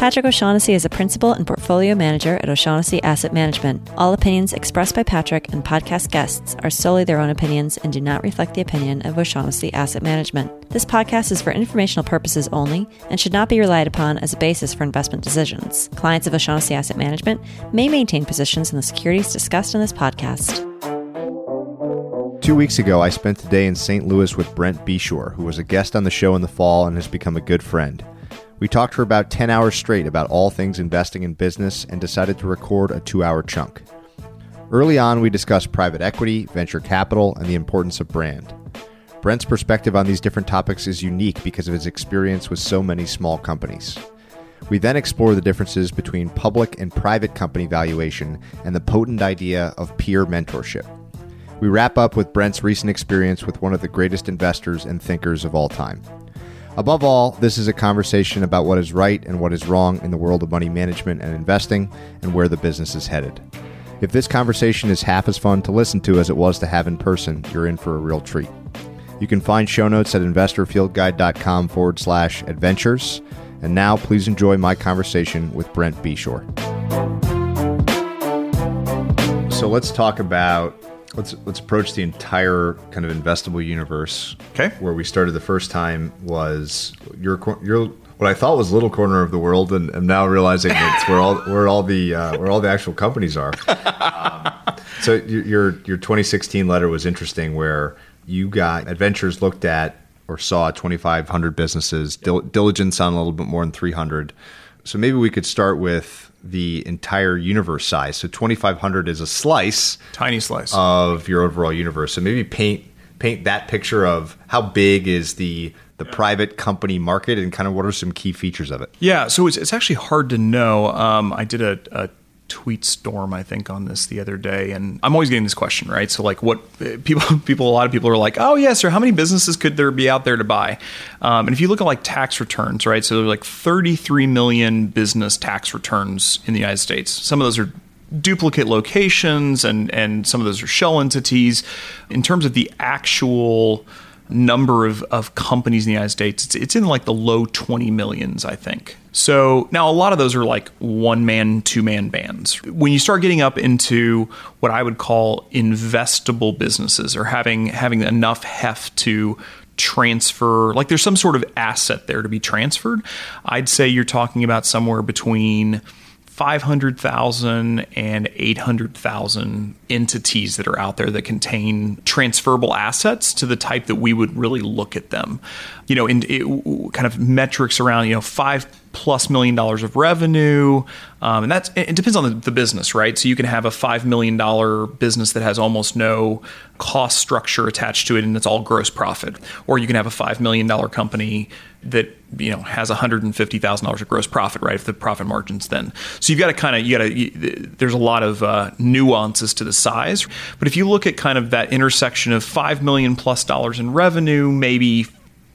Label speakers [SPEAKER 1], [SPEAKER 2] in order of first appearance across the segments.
[SPEAKER 1] Patrick O'Shaughnessy is a principal and portfolio manager at O'Shaughnessy Asset Management. All opinions expressed by Patrick and podcast guests are solely their own opinions and do not reflect the opinion of O'Shaughnessy Asset Management. This podcast is for informational purposes only and should not be relied upon as a basis for investment decisions. Clients of O'Shaughnessy Asset Management may maintain positions in the securities discussed in this podcast.
[SPEAKER 2] Two weeks ago, I spent a day in St. Louis with Brent Beshore, who was a guest on the show in the fall and has become a good friend. We talked for about 10 hours straight about all things investing in business and decided to record a two hour chunk. Early on, we discussed private equity, venture capital, and the importance of brand. Brent's perspective on these different topics is unique because of his experience with so many small companies. We then explore the differences between public and private company valuation and the potent idea of peer mentorship. We wrap up with Brent's recent experience with one of the greatest investors and thinkers of all time. Above all, this is a conversation about what is right and what is wrong in the world of money management and investing and where the business is headed. If this conversation is half as fun to listen to as it was to have in person, you're in for a real treat. You can find show notes at investorfieldguide.com forward slash adventures. And now, please enjoy my conversation with Brent Beshore. So let's talk about let's let's approach the entire kind of investable universe.
[SPEAKER 3] Okay.
[SPEAKER 2] Where we started the first time was your your what I thought was little corner of the world, and I'm now realizing it's where all where all the uh, where all the actual companies are. Um, so your your 2016 letter was interesting, where you got adventures looked at or saw 2,500 businesses, dil- diligence on a little bit more than 300. So maybe we could start with the entire universe size. So 2500 is a slice,
[SPEAKER 3] tiny slice
[SPEAKER 2] of your overall universe. So maybe paint paint that picture of how big is the the yeah. private company market and kind of what are some key features of it?
[SPEAKER 3] Yeah, so it's, it's actually hard to know. Um, I did a, a tweet storm I think on this the other day, and I'm always getting this question, right? So like, what people people a lot of people are like, oh yes, sir, how many businesses could there be out there to buy? Um, and if you look at like tax returns, right? So there's like 33 million business tax returns in the United States. Some of those are duplicate locations, and and some of those are shell entities. In terms of the actual number of, of companies in the United States, it's, it's in like the low 20 millions, I think. So now a lot of those are like one man, two man bands. When you start getting up into what I would call investable businesses or having having enough heft to transfer like there's some sort of asset there to be transferred, I'd say you're talking about somewhere between 500,000 and 800,000 entities that are out there that contain transferable assets to the type that we would really look at them. You know, in it, kind of metrics around, you know, five plus million dollars of revenue. Um, and that's it depends on the, the, business, right? So you can have a five million dollar business that has almost no cost structure attached to it, and it's all gross profit. Or you can have a five million dollar company that you know has one hundred and fifty thousand dollars of gross profit, right? If the profit margins then, so you've got to kind of you got to. There's a lot of uh, nuances to the size, but if you look at kind of that intersection of five million plus dollars in revenue, maybe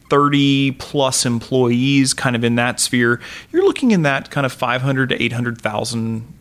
[SPEAKER 3] 30 plus employees kind of in that sphere you're looking in that kind of 500 to 800,000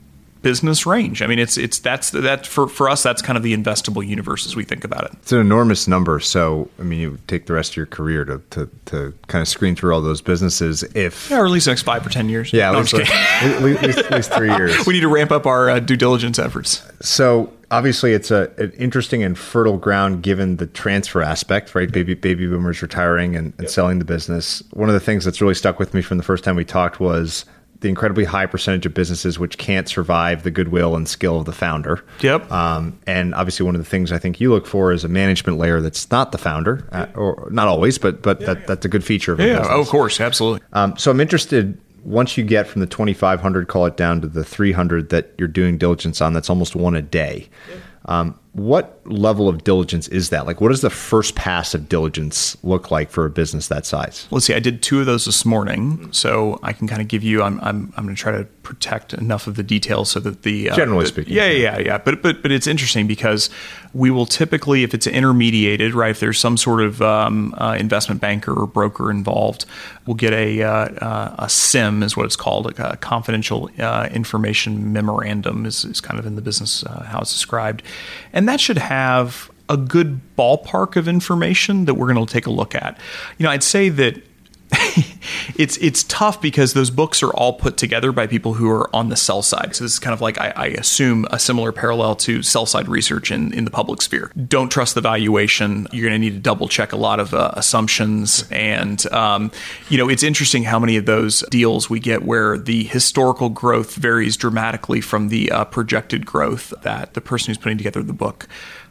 [SPEAKER 3] business range. I mean, it's it's that's that for for us that's kind of the investable universe as we think about it.
[SPEAKER 2] It's an enormous number. So I mean, you take the rest of your career to to, to kind of screen through all those businesses. If
[SPEAKER 3] yeah, or at least the next five or ten years.
[SPEAKER 2] Yeah, no, at, least, at, least, at, least, three years.
[SPEAKER 3] we need to ramp up our uh, due diligence efforts.
[SPEAKER 2] So obviously it's a, an interesting and fertile ground given the transfer aspect, right? Baby baby boomers retiring and, and yep. selling the business. One of the things that's really stuck with me from the first time we talked was the incredibly high percentage of businesses which can't survive the goodwill and skill of the founder.
[SPEAKER 3] Yep.
[SPEAKER 2] Um, and obviously, one of the things I think you look for is a management layer that's not the founder, uh, or not always, but but that, that's a good feature of
[SPEAKER 3] yeah,
[SPEAKER 2] business.
[SPEAKER 3] oh, of course, absolutely.
[SPEAKER 2] Um, so I'm interested. Once you get from the 2,500, call it down to the 300 that you're doing diligence on, that's almost one a day. Um, what level of diligence is that? Like, what does the first pass of diligence look like for a business that size?
[SPEAKER 3] Let's see. I did two of those this morning, so I can kind of give you. I'm I'm I'm going to try to protect enough of the details so that the uh,
[SPEAKER 2] Generally
[SPEAKER 3] the-
[SPEAKER 2] speaking.
[SPEAKER 3] Yeah, yeah, yeah, yeah. But but but it's interesting because we will typically, if it's intermediated, right? If there's some sort of um, uh, investment banker or broker involved, we'll get a uh, uh, a CIM is what it's called, a confidential uh, information memorandum is, is kind of in the business uh, how it's described, and that should have a good ballpark of information that we're going to take a look at. You know, I'd say that it's it's tough because those books are all put together by people who are on the sell side. So this is kind of like I, I assume a similar parallel to sell side research in, in the public sphere. Don't trust the valuation. You're going to need to double check a lot of uh, assumptions, and um, you know it's interesting how many of those deals we get where the historical growth varies dramatically from the uh, projected growth that the person who's putting together the book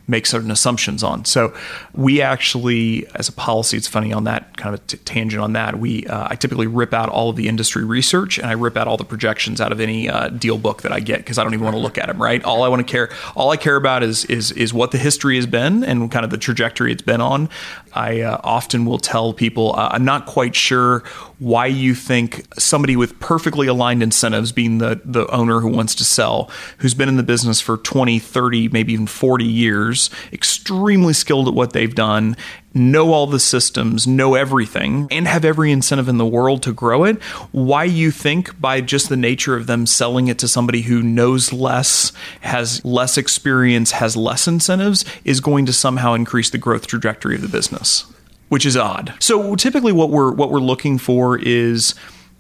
[SPEAKER 3] make certain assumptions on. So we actually, as a policy, it's funny on that kind of a t- tangent on that. We uh, I typically rip out all of the industry research and I rip out all the projections out of any uh, deal book that I get because I don't even want to look at them. Right. All I want to care, all I care about is is is what the history has been and kind of the trajectory it's been on. I uh, often will tell people uh, I'm not quite sure why you think somebody with perfectly aligned incentives, being the the owner who wants to sell, who's been in the business for 20, 30, maybe even 40 years, extremely skilled at what they've done, know all the systems, know everything, and have every incentive in the world to grow it, why you think by just the nature of them selling it to somebody who knows less, has less experience, has less incentives, is going to somehow increase the growth trajectory of the business. Which is odd. So typically what we're what we're looking for is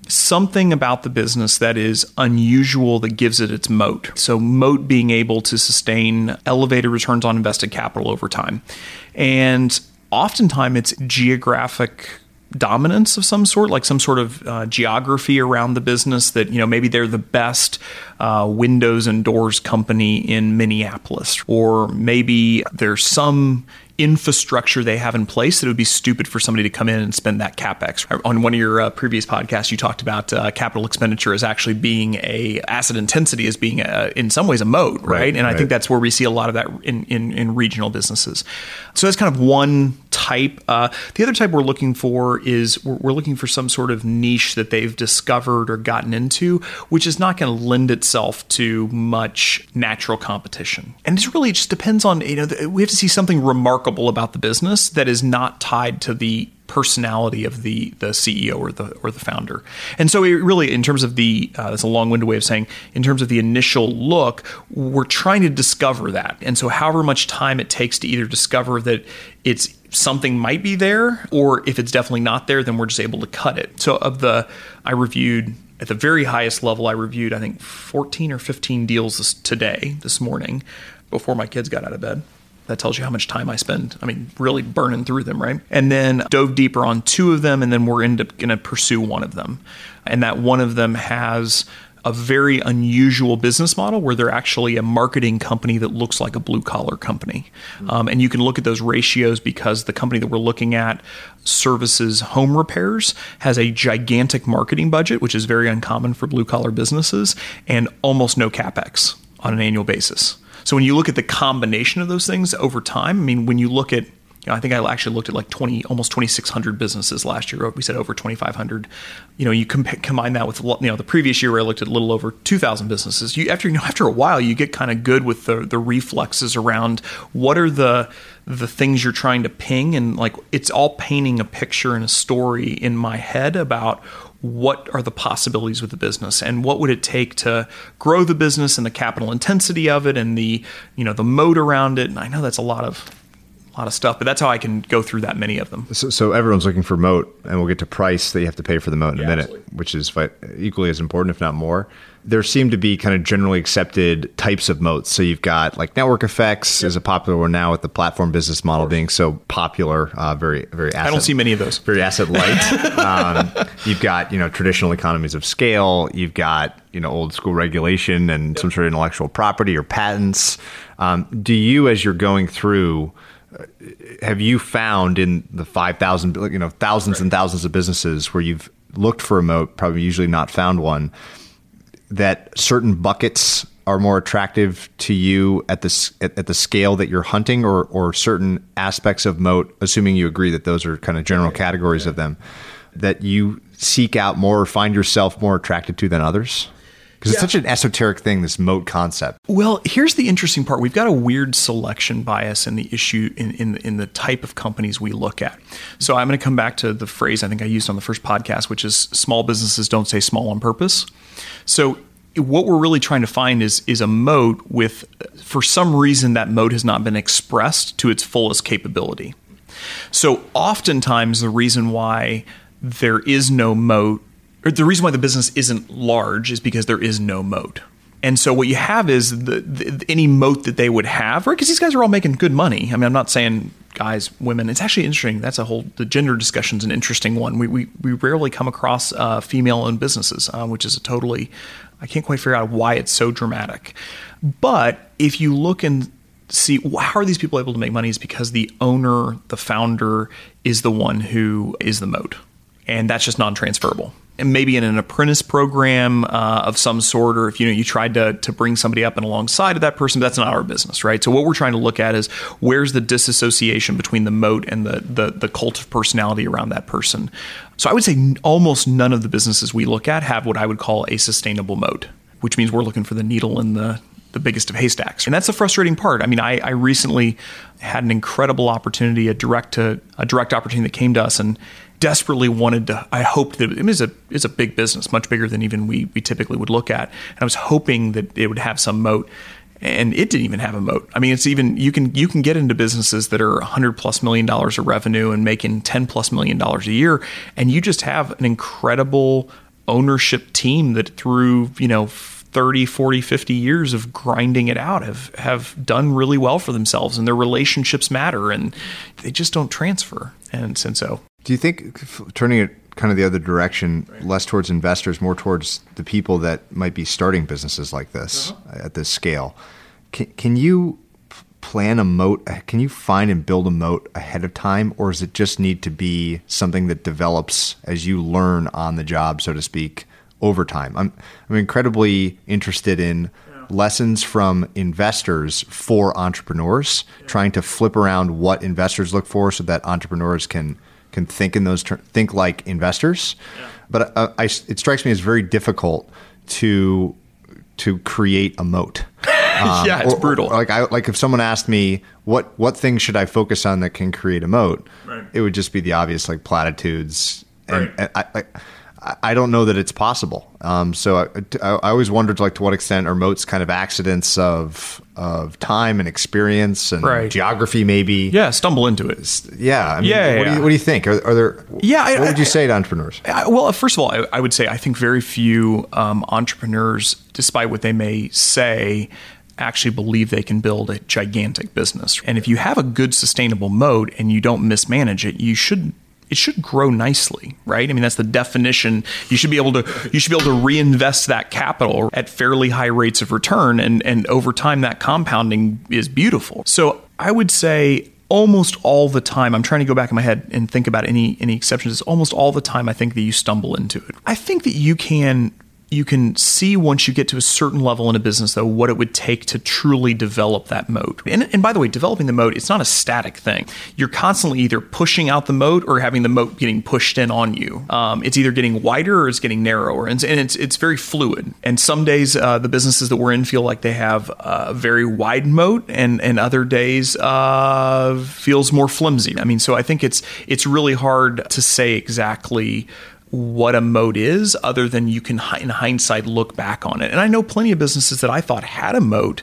[SPEAKER 3] something about the business that is unusual that gives it its moat. So, moat being able to sustain elevated returns on invested capital over time. And oftentimes it's geographic dominance of some sort, like some sort of uh, geography around the business that, you know, maybe they're the best uh, windows and doors company in Minneapolis, or maybe there's some infrastructure they have in place that it would be stupid for somebody to come in and spend that capex. On one of your uh, previous podcasts, you talked about uh, capital expenditure as actually being a asset intensity as being a, in some ways a moat, right?
[SPEAKER 2] Right,
[SPEAKER 3] and I
[SPEAKER 2] right.
[SPEAKER 3] think that's where we see a lot of that in, in, in regional businesses. So that's kind of one type. Uh, the other type we're looking for is we're, we're looking for some sort of niche that they've discovered or gotten into, which is not going to lend itself to much natural competition. And it's really just depends on you know the, we have to see something remarkable about the business that is not tied to the personality of the the CEO or the or the founder. And so really in terms of the uh, that's a long-winded way of saying in terms of the initial look, we're trying to discover that. And so however much time it takes to either discover that it's something might be there or if it's definitely not there then we're just able to cut it. So of the I reviewed at the very highest level I reviewed I think 14 or 15 deals this, today this morning before my kids got out of bed. That tells you how much time I spend. I mean, really burning through them, right? And then dove deeper on two of them, and then we're going to pursue one of them. And that one of them has a very unusual business model where they're actually a marketing company that looks like a blue collar company. Um, and you can look at those ratios because the company that we're looking at services home repairs, has a gigantic marketing budget, which is very uncommon for blue collar businesses, and almost no capex on an annual basis. So when you look at the combination of those things over time, I mean, when you look at you know, I think I actually looked at like 20, almost 2,600 businesses last year. We said over 2,500. You know, you comp- combine that with you know the previous year where I looked at a little over 2,000 businesses. You after you know after a while you get kind of good with the the reflexes around what are the the things you're trying to ping and like it's all painting a picture and a story in my head about what are the possibilities with the business and what would it take to grow the business and the capital intensity of it and the you know the moat around it and i know that's a lot of a lot of stuff. But that's how I can go through that many of them.
[SPEAKER 2] So, so everyone's looking for moat, and we'll get to price that you have to pay for the moat in
[SPEAKER 3] Yeah,
[SPEAKER 2] a minute,
[SPEAKER 3] absolutely.
[SPEAKER 2] which is fi- equally as important, if not more. There seem to be kind of generally accepted types of moats. So you've got like network effects is a popular one now with the platform business model being so popular, uh, very very. Asset,
[SPEAKER 3] I don't see many of those.
[SPEAKER 2] very asset light. um, you've got you know traditional economies of scale. You've got you know old school regulation and some sort of intellectual property or patents. Um, do you, as you're going through, uh, have you found in the five thousand you know thousands and thousands of businesses where you've looked for a moat, probably usually not found one, that certain buckets are more attractive to you at the at, at the scale that you're hunting, or or certain aspects of moat, assuming you agree that those are kind of general categories of them, that you seek out more or find yourself more attracted to than others? Because it's such an esoteric thing, this moat concept.
[SPEAKER 3] Well, here's the interesting part. We've got a weird selection bias in the issue in, in, in the type of companies we look at. So I'm going to come back to the phrase I think I used on the first podcast, which is small businesses don't say small on purpose. So what we're really trying to find is is a moat with for some reason that moat has not been expressed to its fullest capability. So oftentimes the reason why there is no moat, or the reason why the business isn't large, is because there is no moat. And so what you have is the, the any moat that they would have, right? Because these guys are all making good money. I mean, I'm not saying guys, women. It's actually interesting. That's a whole the gender discussion is an interesting one. We we, we rarely come across uh, female-owned businesses, uh, which is a totally I can't quite figure out why it's so dramatic. But if you look and see how are these people able to make money is because the owner, the founder, is the one who is the moat, and that's just non-transferable. Maybe in an apprentice program uh, of some sort, or if you know you tried to to bring somebody up and alongside of that person, that's not our business, right? So what we're trying to look at is where's the disassociation between the moat and the the, the cult of personality around that person. So I would say almost none of the businesses we look at have what I would call a sustainable moat, which means we're looking for the needle in the the biggest of haystacks. And that's the frustrating part. I mean, I, I recently had an incredible opportunity, a direct to a direct opportunity that came to us and desperately wanted to I hoped that it was a it's a big business, much bigger than even we we typically would look at. And I was hoping that it would have some moat. And it didn't even have a moat. I mean, it's even you can you can get into businesses that are 100 plus million dollars of revenue and making 10 plus million dollars a year, and you just have an incredible ownership team that through you know 30 40 50 years of grinding it out have have done really well for themselves and their relationships matter and they just don't transfer and since so
[SPEAKER 2] Do you think turning it kind of the other direction, less towards investors, more towards the people that might be starting businesses like this uh-huh. at this scale, can, can you plan a moat? Can you find and build a moat ahead of time, or does it just need to be something that develops as you learn on the job, so to speak, over time? I'm I'm incredibly interested in lessons from investors for entrepreneurs, trying to flip around what investors look for, so that entrepreneurs can can think in those ter- think like investors. But uh, I, it strikes me as very difficult to to create a moat. Um,
[SPEAKER 3] yeah it's
[SPEAKER 2] or-
[SPEAKER 3] brutal
[SPEAKER 2] or like I like if someone asked me what what things should I focus on that can create a moat,
[SPEAKER 3] Right.
[SPEAKER 2] it would just be the obvious like platitudes, and,
[SPEAKER 3] Right.
[SPEAKER 2] and I, I I don't know that it's possible. Um, so I, I, I always wondered like to what extent are moats kind of accidents of of time and experience and
[SPEAKER 3] Right.
[SPEAKER 2] geography maybe.
[SPEAKER 3] yeah stumble into it
[SPEAKER 2] Yeah. I mean,
[SPEAKER 3] Yeah,
[SPEAKER 2] what, Do you, what do you think? Are, are there?
[SPEAKER 3] Yeah, I-
[SPEAKER 2] What would you
[SPEAKER 3] I-
[SPEAKER 2] say to entrepreneurs?
[SPEAKER 3] I- well, first of all, I, I would say I think very few um, entrepreneurs, despite what they may say, actually believe they can build a gigantic business. And if you have a good sustainable moat and you don't mismanage it, you should it should grow nicely, right? I mean, that's the definition. You should be able to you should be able to reinvest that capital at fairly high rates of return, and and over time that compounding is beautiful. So I would say almost all the time i'm trying to go back in my head and think about any any exceptions it's almost all the time i think that you stumble into it i think that you can you can see once you get to a certain level in a business though what it would take to truly develop that moat. And, and by the way developing the moat it's not a static thing. You're constantly either pushing out the moat or having the moat getting pushed in on you. Um, it's either getting wider or it's getting narrower. And, and it's, it's very fluid. And some days uh, the businesses that we're in feel like they have a very wide moat and, and other days uh, feels more flimsy. I mean so i think it's it's really hard to say exactly what a moat is other than you can in hindsight look back on it and i know plenty of businesses that i thought had a moat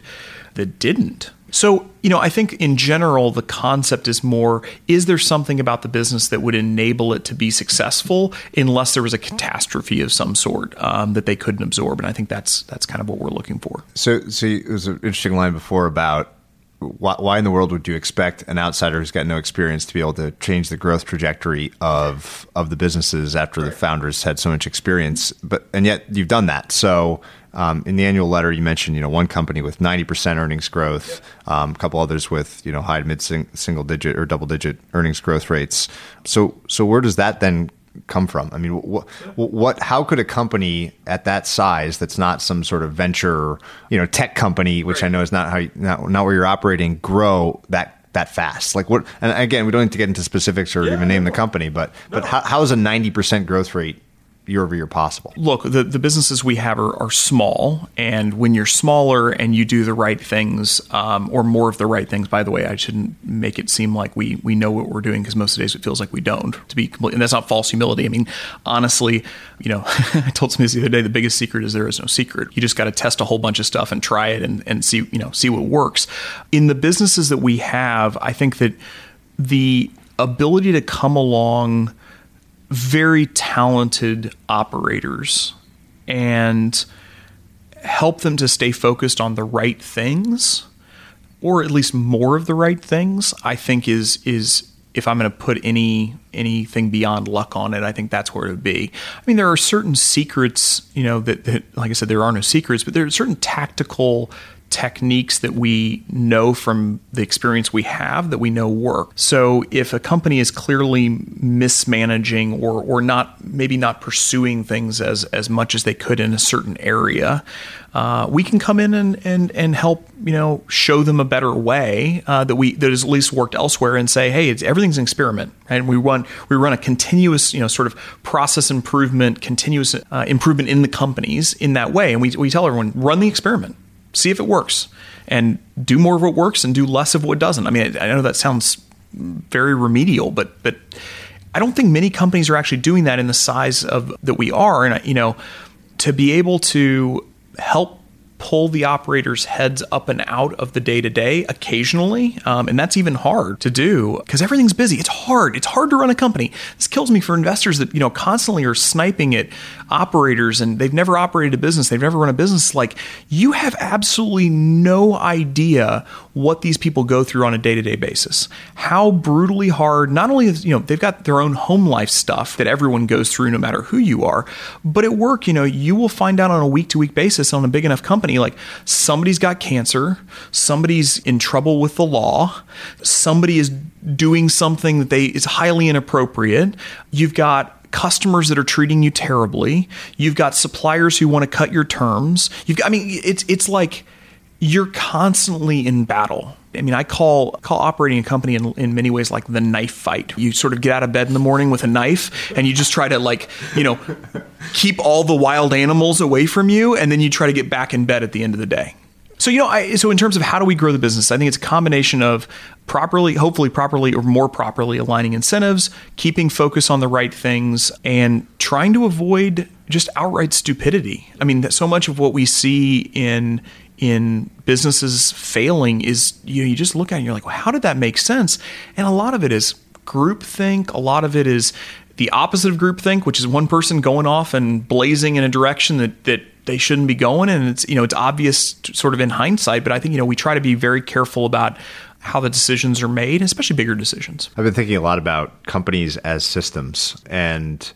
[SPEAKER 3] that didn't So, you know, I think in general, the concept is more is there something about the business that would enable it to be successful unless there was a catastrophe of some sort um, that they couldn't absorb? And I think that's that's kind of what we're looking for.
[SPEAKER 2] So, so it was an interesting line before about why, why, in the world would you expect an outsider who's got no experience to be able to change the growth trajectory of of the businesses after right. the founders had so much experience? But and yet you've done that. So um, in the annual letter, you mentioned you know one company with ninety percent earnings growth, um, a couple others with you know high mid single digit or double digit earnings growth rates. So so where does that then come from? I mean, what, what, how could a company at that size, that's not some sort of venture, you know, tech company, which right. I know is not how, you, not, not where you're operating, grow that that fast? Like what? And again, we don't need to get into specifics or yeah, even name the company, but no. but how, how is a ninety percent growth rate year over year possible?
[SPEAKER 3] Look, the, the businesses we have are, are small. And when you're smaller and you do the right things, um, or more of the right things, by the way, I shouldn't make it seem like we, we know what we're doing because most of the days it feels like we don't, to be complete. And that's not false humility. I mean, honestly, you know, I told somebody the other day the biggest secret is there is no secret. You just got to test a whole bunch of stuff and try it and, and see, you know, see what works. In the businesses that we have, I think that the ability to come along very talented operators and help them to stay focused on the right things or at least more of the right things i think is is if i'm going to put any anything beyond luck on it i think that's where it would be. I mean there are certain secrets you know that, that like i said there are no secrets but there are certain tactical techniques that we know from the experience we have that we know work. So if a company is clearly mismanaging or or not maybe not pursuing things as as much as they could in a certain area, uh, we can come in and, and and help you know show them a better way uh, that we that has at least worked elsewhere and say hey it's everything's an experiment and we run we run a continuous you know sort of process improvement continuous uh, improvement in the companies in that way. And we, we tell everyone run the experiment see if it works and do more of what works and do less of what doesn't. I mean, I, I know that sounds very remedial, but but I don't think many companies are actually doing that in the size of that we are. And you know, to be able to help pull the operators' heads up and out of the day to day occasionally. Um, and that's even hard to do because everything's busy. It's hard. It's hard to run a company. This kills me for investors that, you know, constantly are sniping at operators and they've never operated a business, they've never run a business. Like, you have absolutely no idea what these people go through on a day to day basis. How brutally hard, not only, is you know, they've got their own home life stuff that everyone goes through no matter who you are, but at work, you know, you will find out on a week to week basis on a big enough company like somebody's got cancer, somebody's in trouble with the law, somebody is doing something that they is highly inappropriate. You've got customers that are treating you terribly. You've got suppliers who want to cut your terms. You've got, I mean it's it's like you're constantly in battle. I mean, I call call operating a company in, in many ways like the knife fight. You sort of get out of bed in the morning with a knife, and you just try to like, you know, keep all the wild animals away from you, and then you try to get back in bed at the end of the day. So you know, I, so in terms of how do we grow the business, I think it's a combination of properly, hopefully properly or more properly aligning incentives, keeping focus on the right things, and trying to avoid just outright stupidity. I mean, so much of what we see in in businesses failing is you know, you just look at it and you're like, well, how did that make sense? And a lot of it is groupthink. A lot of it is the opposite of groupthink, which is one person going off and blazing in a direction that that they shouldn't be going, and it's you know it's obvious sort of in hindsight. But I think you know we try to be very careful about how the decisions are made, especially bigger decisions.
[SPEAKER 2] I've been thinking a lot about companies as systems and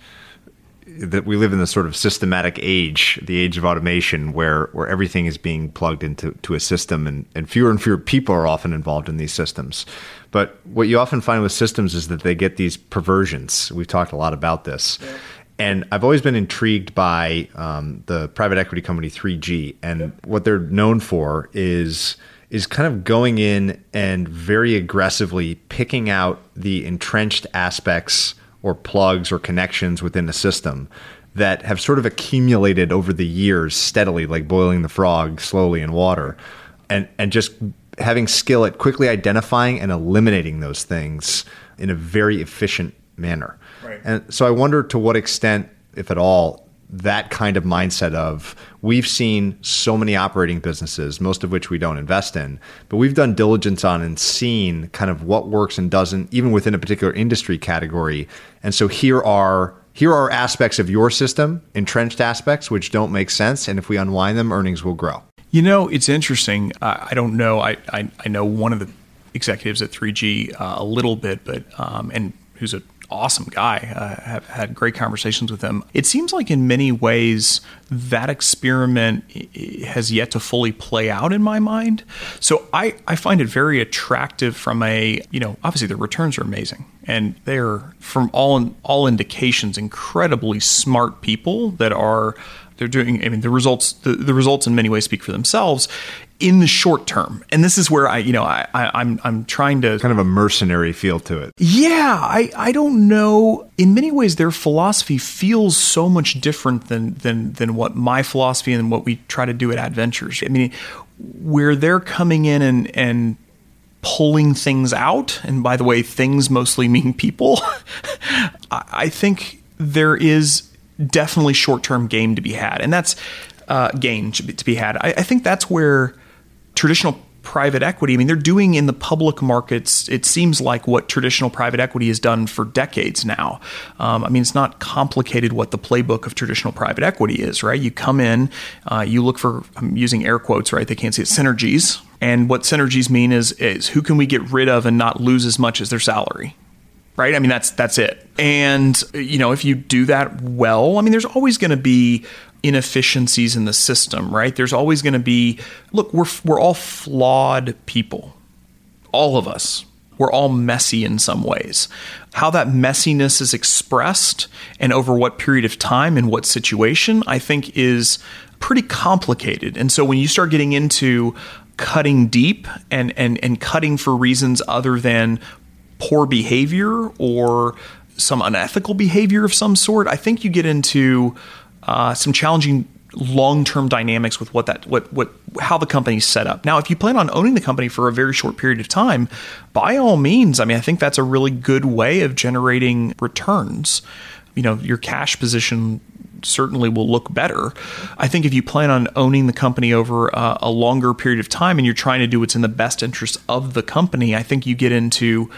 [SPEAKER 2] that we live in the sort of systematic age, the age of automation, where where everything is being plugged into to a system, and, and fewer and fewer people are often involved in these systems. But what you often find with systems is that they get these perversions. We've talked a lot about this. Yeah. And I've always been intrigued by um, the private equity company 3G, and yeah. what they're known for is is kind of going in and very aggressively picking out the entrenched aspects or plugs or connections within the system that have sort of accumulated over the years steadily, like boiling the frog slowly in water, and and just having skill at quickly identifying and eliminating those things in a very efficient manner. Right. And so I wonder to what extent, if at all, that kind of mindset of we've seen so many operating businesses, most of which we don't invest in, but we've done diligence on and seen kind of what works and doesn't, even within a particular industry category. And so here are here are aspects of your system, entrenched aspects, which don't make sense. And if we unwind them, earnings will grow.
[SPEAKER 3] You know, it's interesting. I, I don't know. I, I, I, know one of the executives at 3G uh, a little bit, but um, and who's a awesome guy. Uh, have had great conversations with him. It seems like in many ways that experiment has yet to fully play out in my mind. So I, I find it very attractive from a, you know, obviously the returns are amazing and they're from all all indications incredibly smart people that are they're doing i mean the results the, the results in many ways speak for themselves in the short term. And this is where i you know I, I i'm i'm trying to
[SPEAKER 2] kind of a mercenary feel to it.
[SPEAKER 3] Yeah i i don't know. In many ways their philosophy feels so much different than than than what my philosophy and what we try to do at adventures. I mean where they're coming in and and pulling things out and by the way things mostly mean people i think there is definitely short term game to be had, and that's uh, gain to be had. I, I think that's where traditional private equity. I mean, they're doing in the public markets, it seems like what traditional private equity has done for decades now. Um, I mean, it's not complicated what the playbook of traditional private equity is, right? You come in, uh, you look for, I'm using air quotes, right? They can't see it, synergies. And what synergies mean is, is who can we get rid of and not lose as much as their salary? right? I mean, that's that's it. And you know, if you do that well, I mean, there's always going to be inefficiencies in the system, right? There's always going to be look, we're we're all flawed people. All of us. We're all messy in some ways. How that messiness is expressed and over what period of time and what situation, I think is pretty complicated. And so when you start getting into cutting deep and and and cutting for reasons other than poor behavior or some unethical behavior of some sort, I think you get into uh, some challenging long-term dynamics with what that what what how the company's set up. Now, if you plan on owning the company for a very short period of time, by all means, I mean I think that's a really good way of generating returns. You know, your cash position certainly will look better. I think if you plan on owning the company over uh, a longer period of time and you're trying to do what's in the best interest of the company, I think you get into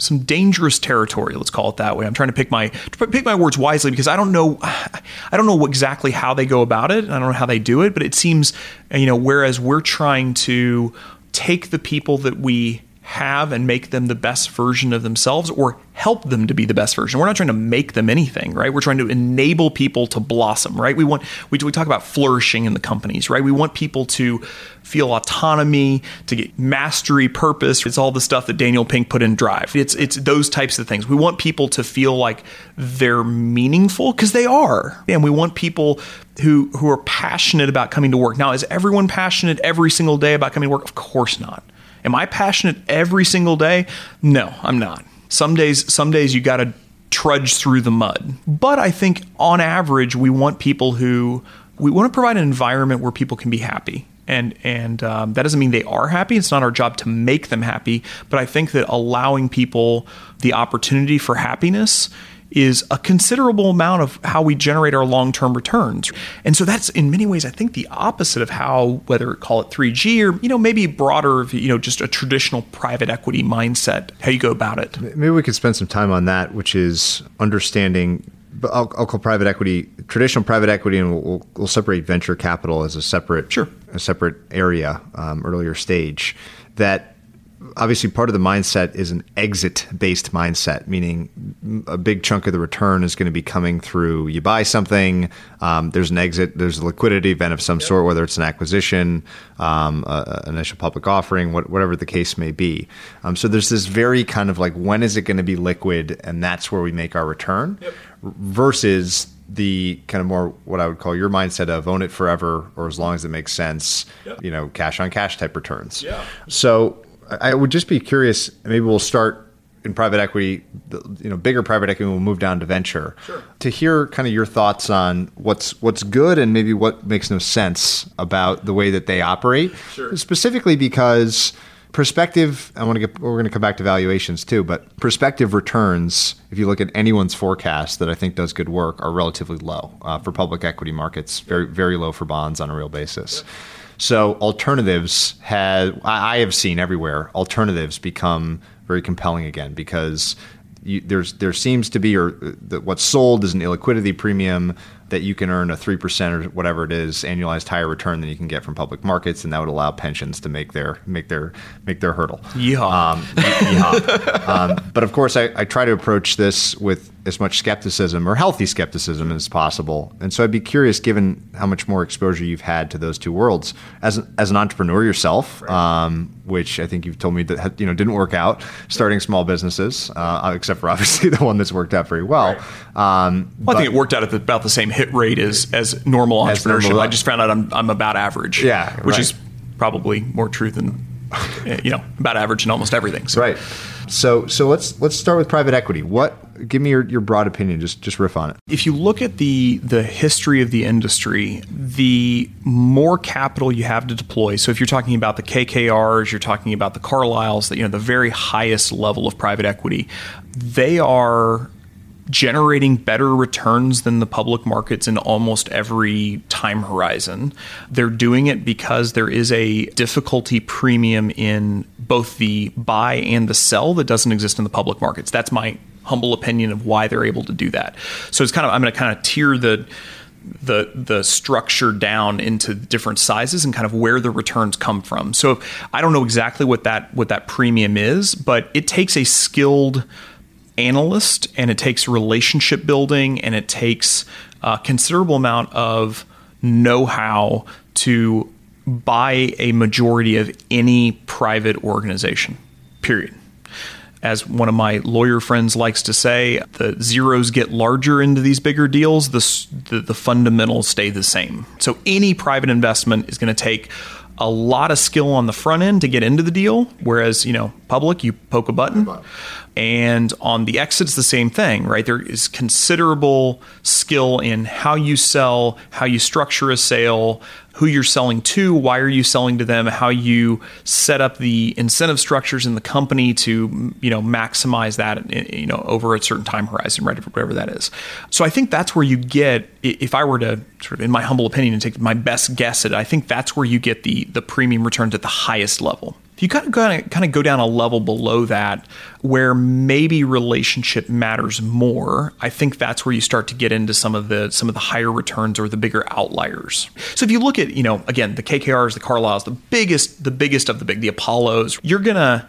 [SPEAKER 3] some dangerous territory. Let's call it that way. I'm trying to pick my pick my words wisely because I don't know I don't know exactly how they go about it. I don't know how they do it, but it seems you know whereas we're trying to take the people that we have and make them the best version of themselves or help them to be the best version. We're not trying to make them anything, right? We're trying to enable people to blossom, right? We want we, we talk about flourishing in the companies, right? We want people to feel autonomy, to get mastery, purpose. It's all the stuff that Daniel Pink put in Drive. It's it's those types of things. We want people to feel like they're meaningful because they are. And we want people who who are passionate about coming to work. Now, is everyone passionate every single day about coming to work? Of course not. Am I passionate every single day? No, I'm not. Some days, some days you got to trudge through the mud. But I think on average, we want people who we want to provide an environment where people can be happy. And and um, that doesn't mean they are happy. It's not our job to make them happy. But I think that allowing people the opportunity for happiness is a considerable amount of how we generate our long-term returns. And so that's in many ways I think the opposite of how whether call it 3G or you know maybe broader you know just a traditional private equity mindset how you go about it.
[SPEAKER 2] Maybe we could spend some time on that which is understanding I'll, I'll, call private equity traditional private equity, and we'll, we'll, separate venture capital as a separate
[SPEAKER 3] sure.
[SPEAKER 2] a separate area um, earlier stage. That obviously part of the mindset is an exit based mindset, meaning a big chunk of the return is going to be coming through you buy something, um, there's an exit, there's a liquidity event of some sort, whether it's an acquisition, um, a, an initial public offering, what, whatever the case may be. Um, so there's this very kind of like when is it going to be liquid, and that's where we make our return, yep. versus the kind of more what I would call your mindset of own it forever or as long as it makes sense, yep. you know, cash on cash type returns.
[SPEAKER 3] Yeah.
[SPEAKER 2] So I would just be curious. Maybe we'll start in private equity, you know, bigger private equity. We'll move down to venture
[SPEAKER 3] sure.
[SPEAKER 2] to hear kind of your thoughts on what's what's good and maybe what makes no sense about the way that they operate.
[SPEAKER 3] Sure.
[SPEAKER 2] Specifically because Perspective, I want to get, we're going to come back to valuations too, but perspective returns, if you look at anyone's forecast that I think does good work, are relatively low uh, for public equity markets, very, very low for bonds on a real basis. So alternatives had, I have seen everywhere, alternatives become very compelling again because you, there's there seems to be or uh, the, what's sold is an illiquidity premium that you can earn a 3% or whatever it is annualized higher return than you can get from public markets and that would allow pensions to make their make their make their hurdle
[SPEAKER 3] yeehaw, um,
[SPEAKER 2] yeehaw. um, but of course I, I try to approach this with as much skepticism or healthy skepticism as possible and so I'd be curious given how much more exposure you've had to those two worlds as an, as an entrepreneur yourself right. um, which I think you've told me that you know didn't work out starting small businesses uh, except for obviously the one that's worked out very well,
[SPEAKER 3] right. um, well I think it worked out at the, about the same hit rate as as normal entrepreneurship. As normal, I just found out I'm I'm about average.
[SPEAKER 2] Yeah,
[SPEAKER 3] which right. is probably more true than you know about average in almost everything.
[SPEAKER 2] So. Right. So so let's let's start with private equity. What give me your, your broad opinion. Just just riff on it.
[SPEAKER 3] If you look at the the history of the industry, the more capital you have to deploy. So if you're talking about the KKRs, you're talking about the Carlyles, that you know the very highest level of private equity, they are generating better returns than the public markets in almost every time horizon. They're doing it because there is a difficulty premium in both the buy and the sell that doesn't exist in the public markets. That's my humble opinion of why they're able to do that. So it's kind of I'm going to kind of tier the the the structure down into different sizes and kind of where the returns come from. So I don't know exactly what that what that premium is, but it takes a skilled analyst and it takes relationship building and it takes a considerable amount of know-how to buy a majority of any private organization. Period. As one of my lawyer friends likes to say, the zeros get larger into these bigger deals, the, the, the fundamentals stay the same. So any private investment is going to take a lot of skill on the front end to get into the deal, whereas, you know, public, you poke a button. And on the exit, it's the same thing, right? There is considerable skill in how you sell, how you structure a sale, who you're selling to, why are you selling to them, how you set up the incentive structures in the company to you know maximize that you know over a certain time horizon, right? Whatever that is. So I think that's where you get. If I were to sort of, in my humble opinion, and take my best guess at it, I think that's where you get the the premium returns at the highest level. If you kind of, kind of kind of go down a level below that, where maybe relationship matters more, I think that's where you start to get into some of the some of the higher returns or the bigger outliers. So if you look at you know again the KKRs, the Carlyles, the biggest the biggest of the big the Apollos, you're gonna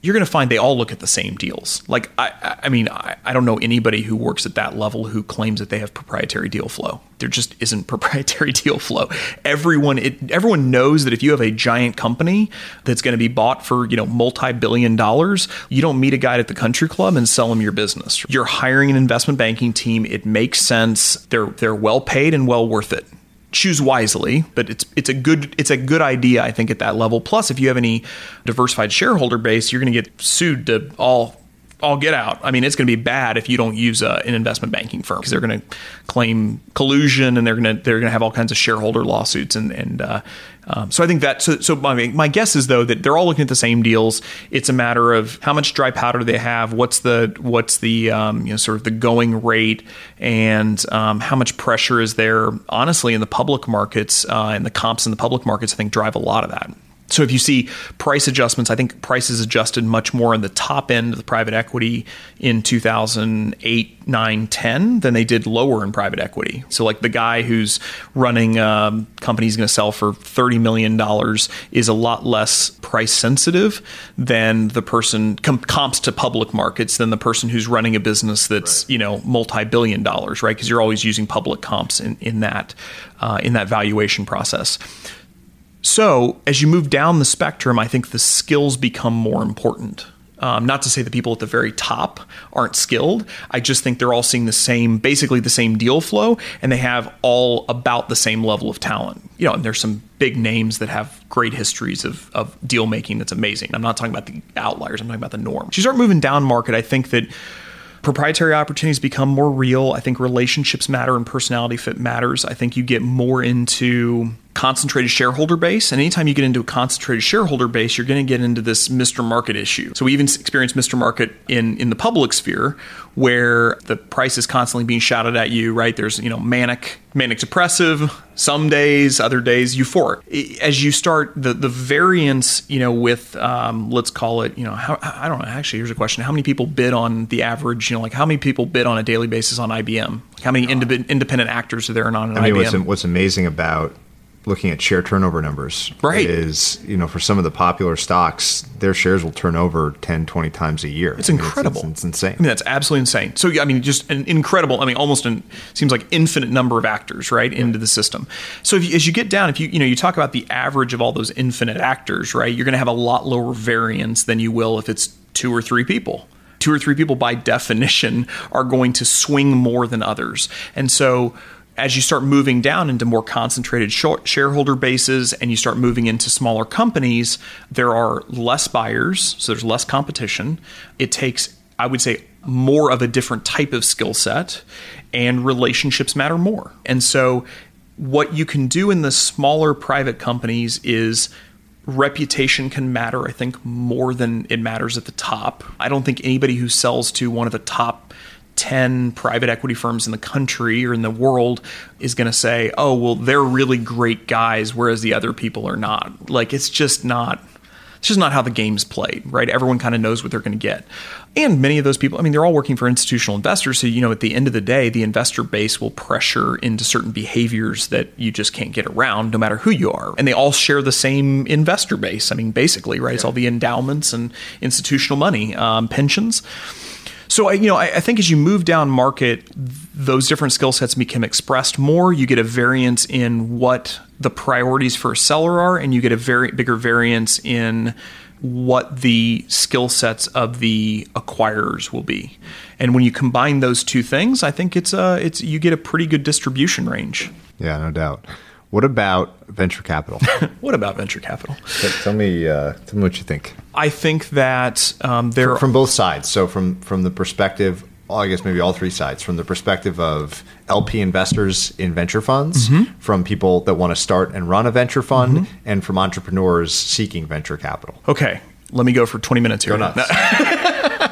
[SPEAKER 3] you're going to find they all look at the same deals. Like, I, I mean, I, I, don't know anybody who works at that level who claims that they have proprietary deal flow. There just isn't proprietary deal flow. Everyone, it, everyone knows that if you have a giant company that's going to be bought for you know multi-billion dollars, you don't meet a guy at the country club and sell him your business. You're hiring an investment banking team. It makes sense. They're they're well paid and well worth it choose wisely, but it's it's a good it's a good idea I think at that level. Plus, if you have any diversified shareholder base, you're going to get sued to all all get out. I mean, it's going to be bad if you don't use uh, an investment banking firm because they're going to claim collusion and they're going to they're going to have all kinds of shareholder lawsuits and and uh, um, so I think that so, so my, my guess is though that they're all looking at the same deals. It's a matter of how much dry powder they have, what's the what's the um, you know sort of the going rate, and um, how much pressure is there. Honestly, in the public markets uh, and the comps in the public markets, I think drive a lot of that. So if you see price adjustments, I think prices adjusted much more on the top end of the private equity in 2008, 9, 10 than they did lower in private equity. So like the guy who's running a um, company he's going to sell for $30 million is a lot less price sensitive than the person com- comps to public markets than the person who's running a business that's, right. you know, multi-billion dollars, right? Because you're always using public comps in, in that uh, in that valuation process. So, as you move down the spectrum, I think the skills become more important. Um, not to say the people at the very top aren't skilled. I just think they're all seeing the same, basically the same deal flow, and they have all about the same level of talent. You know, and there's some big names that have great histories of, of deal making that's amazing. I'm not talking about the outliers, I'm talking about the norm. As you start moving down market, I think that proprietary opportunities become more real. I think relationships matter and personality fit matters. I think you get more into concentrated shareholder base. And anytime you get into a concentrated shareholder base, you're going to get into this Mr. Market issue. So we even experienced Mr. Market in, in the public sphere where the price is constantly being shouted at you, right? There's, you know, manic, manic depressive, some days, other days euphoric. As you start the, the variance, you know, with, um, let's call it, you know, how, I don't know, actually, here's a question. How many people bid on the average, you know, like how many people bid on a daily basis on IBM? How many independent actors are there and on an
[SPEAKER 2] I mean,
[SPEAKER 3] IBM?
[SPEAKER 2] what's, what's amazing about looking at share turnover numbers
[SPEAKER 3] Right.
[SPEAKER 2] is you know for some of the popular stocks their shares will turn over 10 20 times a year
[SPEAKER 3] It's
[SPEAKER 2] I mean,
[SPEAKER 3] incredible.
[SPEAKER 2] it's, it's insane
[SPEAKER 3] I mean, that's absolutely insane. So, I mean, just an incredible. I mean, almost an seems like infinite number of actors right into the system. So, if you, as you get down, if you you know you talk about the average of all those infinite actors, right, you're going to have a lot lower variance than you will if it's two or three people. Two or three people, by definition, are going to swing more than others, and so. As you start moving down into more concentrated shareholder bases and you start moving into smaller companies, there are less buyers, so there's less competition. It takes I would say more of a different type of skill set and relationships matter more. And so what you can do in the smaller private companies is reputation can matter I think more than it matters at the top. I don't think anybody who sells to one of the top 10 private equity firms in the country or in the world is going to say, "Oh, well they're really great guys whereas the other people are not." Like it's just not it's just not how the game's played, right? Everyone kind of knows what they're going to get. And many of those people, I mean, they're all working for institutional investors. So, you know, at the end of the day, the investor base will pressure into certain behaviors that you just can't get around no matter who you are. And they all share the same investor base. I mean, basically, right? It's all the endowments and institutional money, um, pensions. So I, you know, I, I think as you move down market, those different skill sets become expressed more. You get a variance in what the priorities for a seller are, and you get a very bigger variance in what the skill sets of the acquirers will be. And when you combine those two things, I think it's a it's you get a pretty good distribution range.
[SPEAKER 2] yeah no doubt what about venture capital
[SPEAKER 3] What about venture capital?
[SPEAKER 2] T- tell me uh, tell me what you think
[SPEAKER 3] I think that um, there
[SPEAKER 2] from both sides so from from the perspective well, I guess maybe all three sides from the perspective of LP investors in venture funds, from people that want to start and run a venture fund, and from entrepreneurs seeking venture capital.
[SPEAKER 3] Okay, let me go for 20 minutes here.
[SPEAKER 2] Go nuts.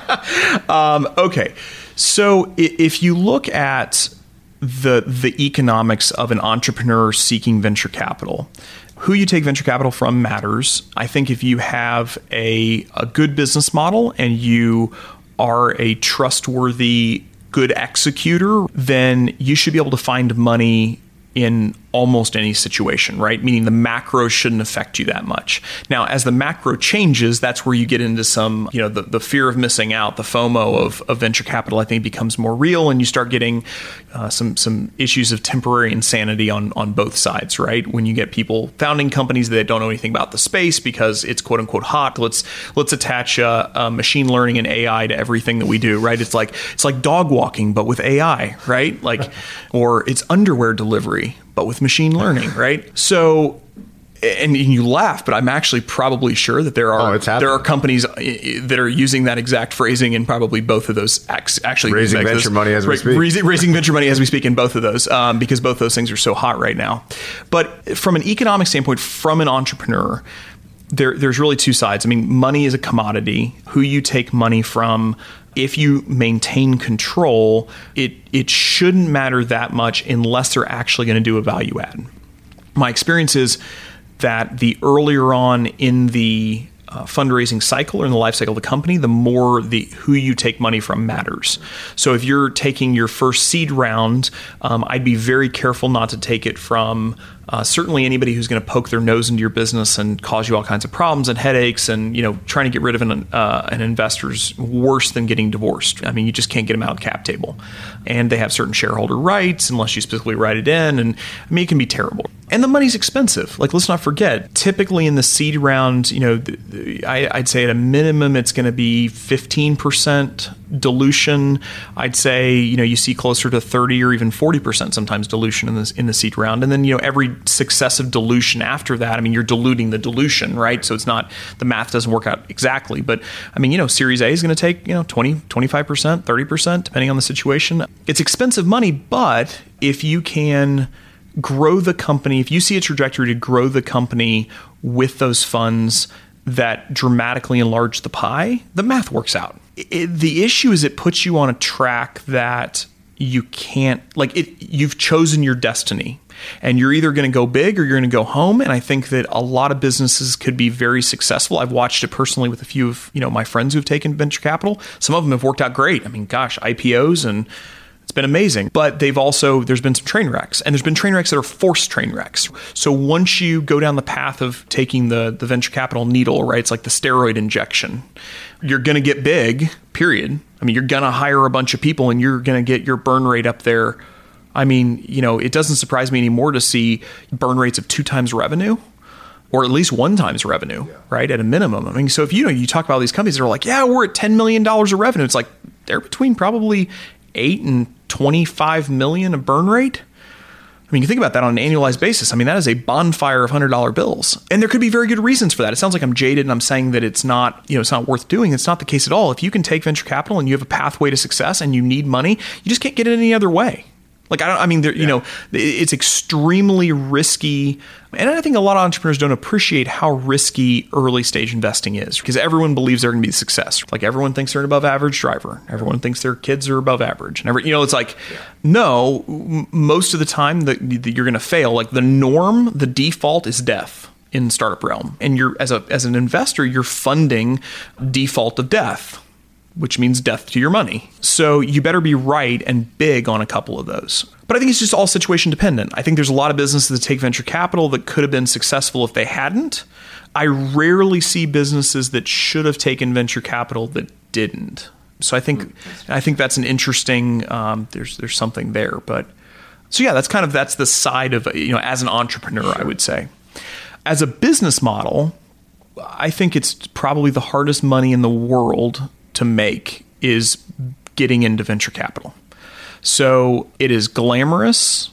[SPEAKER 3] Um, okay, so if you look at the the economics of an entrepreneur seeking venture capital, who you take venture capital from matters. I think if you have a a good business model and you are a trustworthy good executor, then you should be able to find money in almost any situation, right? Meaning the macro shouldn't affect you that much. Now, as the macro changes, that's where you get into some, you know, the, the fear of missing out, the FOMO of, of venture capital, I think becomes more real, and you start getting uh, some some issues of temporary insanity on on both sides, right? When you get people founding companies that don't know anything about the space because it's quote unquote hot. Let's let's attach uh, uh, machine learning and AI to everything that we do, right? It's like it's like dog walking, but with AI, right? Like, or it's underwear delivery, but with machine learning, right? So. And you laugh, but I'm actually probably sure that there
[SPEAKER 2] Oh,
[SPEAKER 3] are
[SPEAKER 2] happening.
[SPEAKER 3] there are companies uh, that are using that exact phrasing in probably both of those. Actually,
[SPEAKER 2] Raising venture money as we
[SPEAKER 3] Ra-
[SPEAKER 2] speak.
[SPEAKER 3] raising, raising venture money as we speak in both of those, um, because both those things are so hot right now. But from an economic standpoint, from an entrepreneur, there, there's really two sides. I mean, money is a commodity. Who you take money from, if you maintain control, it it shouldn't matter that much unless they're actually going to do a value add. My experience is that the earlier on in the uh, fundraising cycle or in the life cycle of the company, the more the who you take money from matters. So if you're taking your first seed round, um, I'd be very careful not to take it from uh, certainly anybody who's going to poke their nose into your business and cause you all kinds of problems and headaches and you know trying to get rid of an, uh, an investor's worse than getting divorced. I mean, you just can't get them out of cap table, and they have certain shareholder rights unless you specifically write it in, and I mean it can be terrible. And the money's expensive. Like let's not forget, typically in the seed round, you know, the, the, I, I'd say at a minimum it's going to be fifteen percent dilution. I'd say you know you see closer to thirty or even forty percent sometimes dilution in this in the seed round, and then you know every successive dilution after that. I mean, you're diluting the dilution, right? So it's not the math doesn't work out exactly, but I mean, you know, Series A is going to take you know 20, 25 percent, thirty percent, depending on the situation. It's expensive money, but if you can grow the company, if you see a trajectory to grow the company with those funds that dramatically enlarge the pie, the math works out. It, the issue is it puts you on a track that you can't like it you've chosen your destiny and you're either going to go big or you're going to go home and i think that a lot of businesses could be very successful i've watched it personally with a few of you know my friends who've taken venture capital some of them have worked out great i mean gosh ipos and it's been amazing. But they've also, there's been some train wrecks, and there's been train wrecks that are forced train wrecks. So once you go down the path of taking the, the venture capital needle, right, it's like the steroid injection, you're going to get big, period. I mean, you're going to hire a bunch of people and you're going to get your burn rate up there. I mean, you know, it doesn't surprise me anymore to see burn rates of two times revenue or at least one times revenue, yeah. right? At a minimum. I mean, so if you know, you talk about these companies that are like, yeah, we're at $10 million of revenue. It's like they're between probably eight and 25 million a burn rate. I mean, you think about that on an annualized basis. I mean, that is a bonfire of hundred dollar bills, and there could be very good reasons for that. It sounds like I'm jaded and I'm saying that it's not, you know, it's not worth doing. It's not the case at all. If you can take venture capital and you have a pathway to success and you need money, you just can't get it any other way. Like I don't. I mean, there, yeah. you know, it's extremely risky, and I think a lot of entrepreneurs don't appreciate how risky early stage investing is because everyone believes they're going to be a success. Like everyone thinks they're an above average driver. Everyone thinks their kids are above average, and every you know, it's like, yeah. no, most of the time that you're going to fail. Like the norm, the default is death in startup realm, and you're as a as an investor, you're funding default of death which means death to your money. So you better be right and big on a couple of those. But I think it's just all situation dependent. I think there's a lot of businesses that take venture capital that could have been successful if they hadn't. I rarely see businesses that should have taken venture capital that didn't. So I think I think that's an interesting. Um, there's there's something there, but so yeah, that's kind of that's the side of you know as an entrepreneur, sure. I would say. As a business model, I think it's probably the hardest money in the world to make is getting into venture capital. So it is glamorous.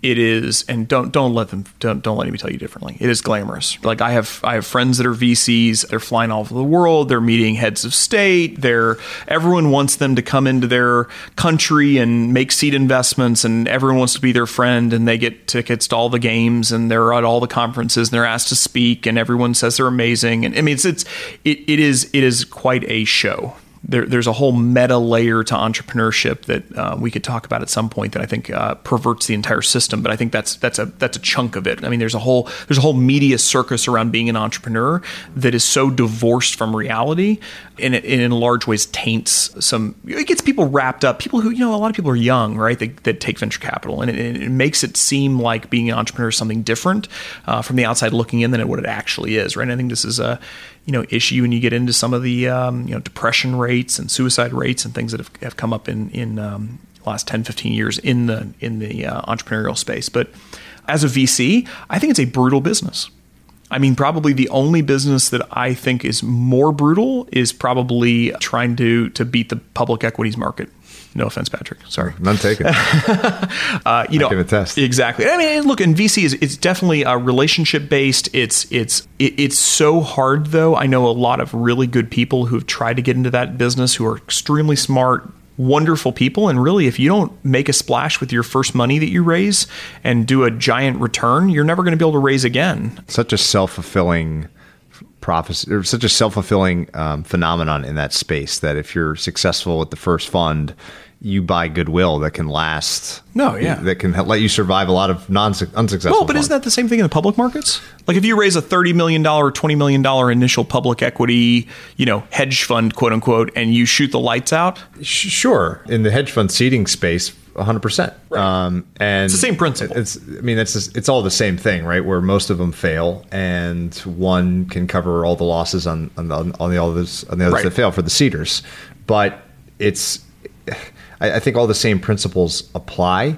[SPEAKER 3] It is, and don't don't let them don't don't let me tell you differently. It is glamorous. Like I have I have friends that are VCs. They're flying all over the world. They're meeting heads of state. They're everyone wants them to come into their country and make seed investments, and everyone wants to be their friend. And they get tickets to all the games, and they're at all the conferences, and they're asked to speak, and everyone says they're amazing. And I mean, it's it's it, it is it is quite a show there, there's a whole meta layer to entrepreneurship that uh, we could talk about at some point that I think uh, perverts the entire system. But I think that's that's a that's a chunk of it. I mean, there's a whole there's a whole media circus around being an entrepreneur that is so divorced from reality, and it, it in large ways taints some. It gets people wrapped up. People who you know a lot of people are young, right? That, that take venture capital, and it, it, makes it seem like being an entrepreneur is something different uh, from the outside looking in than what it actually is, right? And I think this is a you know issue when you get into some of the um, you know depression rates and suicide rates and things that have, have come up in in um, last 10 15 years in the in the uh, entrepreneurial space. But as a VC I think it's a brutal business. I mean probably the only business that I think is more brutal is probably trying to to beat the public equities market no offense, Patrick. Sorry,
[SPEAKER 2] none taken.
[SPEAKER 3] uh, you know, exactly. I mean, look, in VC is it's definitely a relationship based. It's it's it's so hard though. I know a lot of really good people who've tried to get into that business who are extremely smart, wonderful people. And really, if you don't make a splash with your first money that you raise and do a giant return, you're never going to be able to raise again.
[SPEAKER 2] Such a self fulfilling prophecy or such a self-fulfilling um, phenomenon in that space that if you're successful with the first fund you buy goodwill that can last.
[SPEAKER 3] No, yeah,
[SPEAKER 2] that can let you survive a lot of non unsuccessful.
[SPEAKER 3] Well, but isn't that the same thing in the public markets? Like if you raise a thirty million dollar, twenty million dollar initial public equity, you know, hedge fund, quote unquote, and you shoot the lights out.
[SPEAKER 2] Sure, in the hedge fund seeding space, 100 percent
[SPEAKER 3] um, and it's the same principle
[SPEAKER 2] it's i mean it's just, it's all the same thing right where most of them fail and one can cover all the losses on on the, on the others on the others right. that fail for the seeders but it's I, I think all the same principles apply.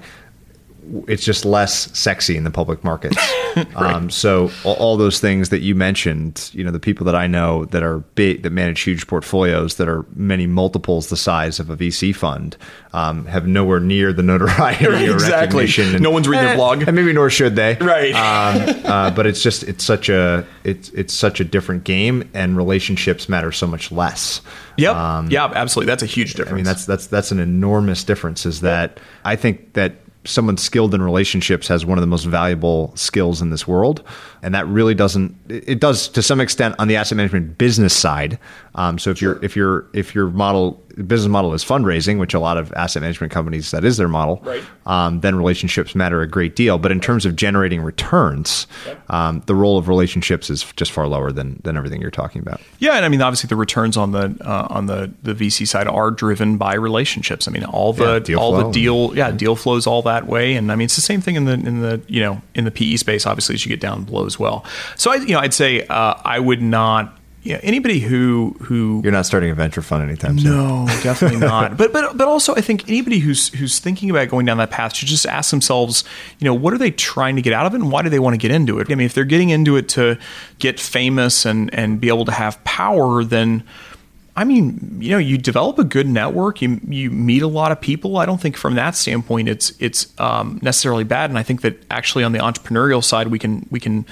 [SPEAKER 2] It's just less sexy in the public markets. right. um, so all, all, those things that you mentioned, you know, the people that I know that are big, that manage huge portfolios that are many multiples the size of a VC fund, um, have nowhere near the notoriety right, or exactly. recognition.
[SPEAKER 3] And, no one's reading eh, blog,
[SPEAKER 2] and maybe nor should they.
[SPEAKER 3] Right. Um,
[SPEAKER 2] uh, but it's just it's such a it's it's such a different game, and relationships matter so much less.
[SPEAKER 3] Yep. Um, yeah, absolutely. That's a huge difference.
[SPEAKER 2] I mean, that's that's that's an enormous difference. Is that I think that someone skilled in relationships has one of the most valuable skills in this world. And that really doesn't it does to some extent on the asset management business side um, so if sure. you're if you're if your model business model is fundraising which a lot of asset management companies that is their model
[SPEAKER 3] right.
[SPEAKER 2] um, then relationships matter a great deal but in terms of generating returns yep. um, the role of relationships is just far lower than than everything you're talking about
[SPEAKER 3] yeah and i mean obviously the returns on the uh, on the the vc side are driven by relationships i mean all the yeah, all the deal yeah deal flows all that way and i mean it's the same thing in the in the you know in the pe space obviously as you get down below as well. So I, you know, I'd say uh, I would not. Know, anybody who who
[SPEAKER 2] you're not starting a venture fund anytime soon.
[SPEAKER 3] No, definitely not. But but but also, I think anybody who's who's thinking about going down that path should just ask themselves, you know, what are they trying to get out of it, and why do they want to get into it? I mean, if they're getting into it to get famous and and be able to have power, then I mean, you know, you develop a good network. You you meet a lot of people. I don't think from that standpoint it's it's um, necessarily bad. And I think that actually on the entrepreneurial side, we can we can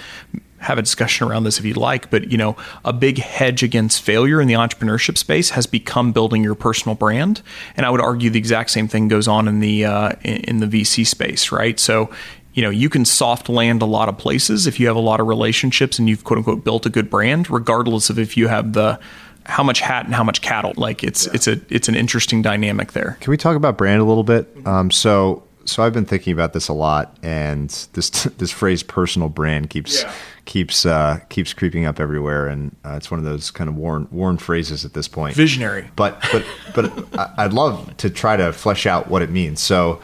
[SPEAKER 3] have a discussion around this if you'd like. But you know, a big hedge against failure in the entrepreneurship space has become building your personal brand. And I would argue the exact same thing goes on in the uh, in the VC space, right? So you know, you can soft land a lot of places if you have a lot of relationships and you've quote unquote built a good brand, regardless of if you have the how much hat and how much cattle. Like it's yeah. it's a it's an interesting dynamic there.
[SPEAKER 2] Can we talk about brand a little bit? Um, so so I've been thinking about this a lot, and this this phrase "personal brand" keeps yeah. Keeps uh, keeps creeping up everywhere, and uh, it's one of those kind of worn worn phrases at this point.
[SPEAKER 3] Visionary,
[SPEAKER 2] but but but I'd love to try to flesh out what it means. So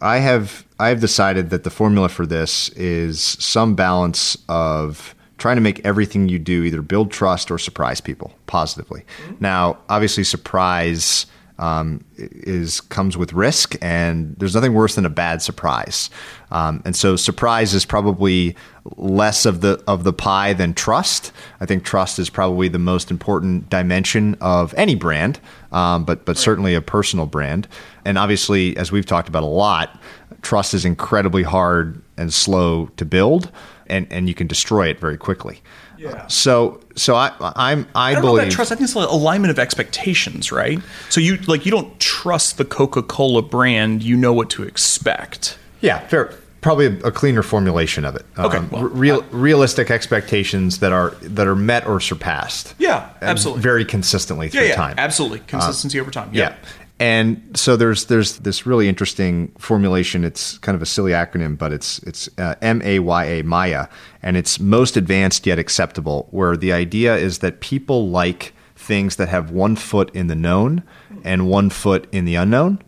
[SPEAKER 2] I have I have decided that the formula for this is some balance of trying to make everything you do either build trust or surprise people positively. Mm-hmm. Now, obviously, surprise um, is comes with risk, and there's nothing worse than a bad surprise. Um, and so, surprise is probably less of the of the pie than trust. I think trust is probably the most important dimension of any brand, um, but but certainly a personal brand. And obviously, as we've talked about a lot, trust is incredibly hard and slow to build and, and you can destroy it very quickly.
[SPEAKER 3] Yeah.
[SPEAKER 2] So so I I'm I,
[SPEAKER 3] I
[SPEAKER 2] believe
[SPEAKER 3] trust. I think it's alignment of expectations, right? So you like you don't trust the Coca Cola brand. You know what to expect.
[SPEAKER 2] Yeah, fair. Probably a, a cleaner formulation of it.
[SPEAKER 3] Okay, um, well,
[SPEAKER 2] real, I, realistic expectations that are that are met or surpassed.
[SPEAKER 3] Yeah, absolutely.
[SPEAKER 2] Very consistently through
[SPEAKER 3] yeah, yeah,
[SPEAKER 2] time.
[SPEAKER 3] Absolutely, consistency uh, over time.
[SPEAKER 2] Yep. Yeah, and so there's there's this really interesting formulation. It's kind of a silly acronym, but it's it's uh, M A Y A Maya, and it's most advanced yet acceptable. Where the idea is that people like things that have one foot in the known and one foot in the unknown,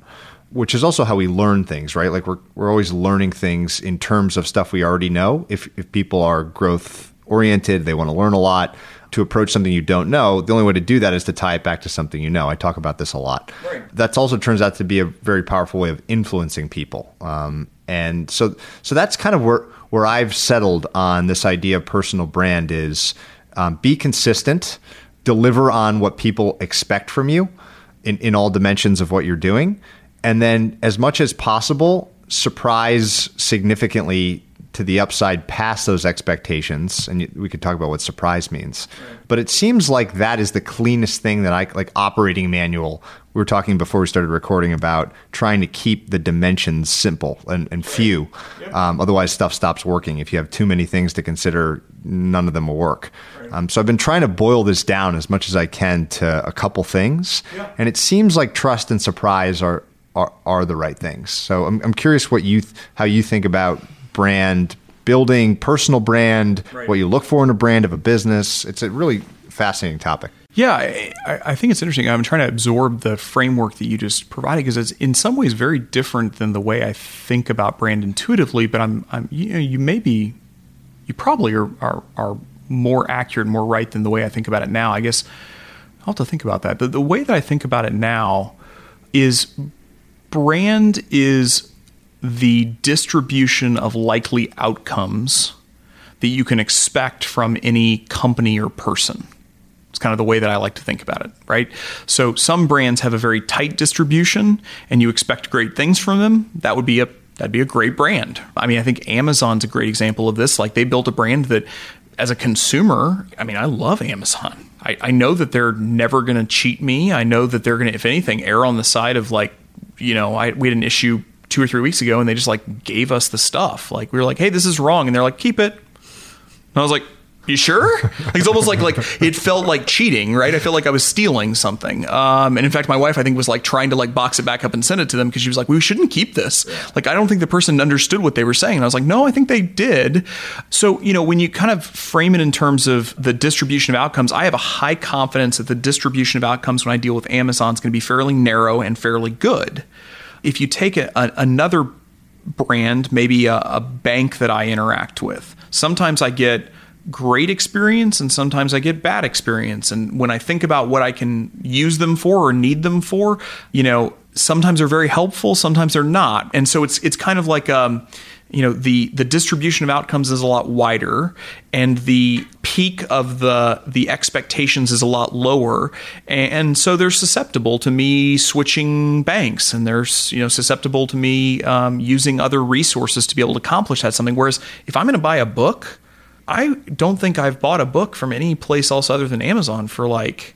[SPEAKER 2] which is also how we learn things, right? Like we're we're always learning things in terms of stuff we already know. If if people are growth oriented, they want to learn a lot to approach something you don't know, the only way to do that is to tie it back to something you know. I talk about this a lot.
[SPEAKER 3] Right.
[SPEAKER 2] That also turns out to be a very powerful way of influencing people. Um, and so, so that's kind of where where I've settled on this idea of personal brand is um, be consistent, deliver on what people expect from you in, in all dimensions of what you're doing, and then as much as possible, surprise significantly to the upside past those expectations and we could talk about what surprise means. But it seems like that is the cleanest thing that i like operating manual we were talking before we started recording about trying to keep the dimensions simple and, and few. Um, otherwise stuff stops working if you have too many things to consider none of them will work. Um, so i've been trying to boil this down as much as i can to a couple things and it seems like trust and surprise are are, are the right things. So I'm, I'm curious what you th- how you think about brand building, personal brand, right. what you look for in a brand of a business. It's a really fascinating topic.
[SPEAKER 3] Yeah, I, I, think it's interesting. I'm trying to absorb the framework that you just provided because it's in some ways very different than the way I think about brand intuitively. But I'm, I'm you know, you may be, you probably are, are, are more accurate, more right than the way I think about it now. I guess I'll have to think about that. The, the way that I think about it now is brand is the distribution of likely outcomes that you can expect from any company or person. It's kind of the way that I like to think about it, right? So some brands have a very tight distribution and you expect great things from them. That would be a that'd be a great brand. I mean, I think Amazon's a great example of this. Like they built a brand that as a consumer, I mean, I love Amazon. I, I know that they're never going to cheat me. I know that they're going to, if anything, err on the side of like, you know, I, we had an issue two or three weeks ago, and they just like gave us the stuff. Like we were like, "Hey, this is wrong," and they're like, "Keep it." And I was like, you sure? Like, it's almost like like it felt like cheating, right? I felt like I was stealing something. Um, and in fact, my wife I think was like trying to like box it back up and send it to them because she was like, "We shouldn't keep this." Like, I don't think the person understood what they were saying. And I was like, "No, I think they did." So you know, when you kind of frame it in terms of the distribution of outcomes, I have a high confidence that the distribution of outcomes when I deal with Amazon is going to be fairly narrow and fairly good. If you take a, a, another brand, maybe a, a bank that I interact with, sometimes I get great experience and sometimes I get bad experience. And when I think about what I can use them for or need them for, you know, sometimes they're very helpful, sometimes they're not. And so it's it's kind of like um, you know, the the distribution of outcomes is a lot wider and the peak of the the expectations is a lot lower. And so they're susceptible to me switching banks and they're you know susceptible to me um, using other resources to be able to accomplish that something. Whereas if I'm going to buy a book, I don't think I've bought a book from any place else other than Amazon for like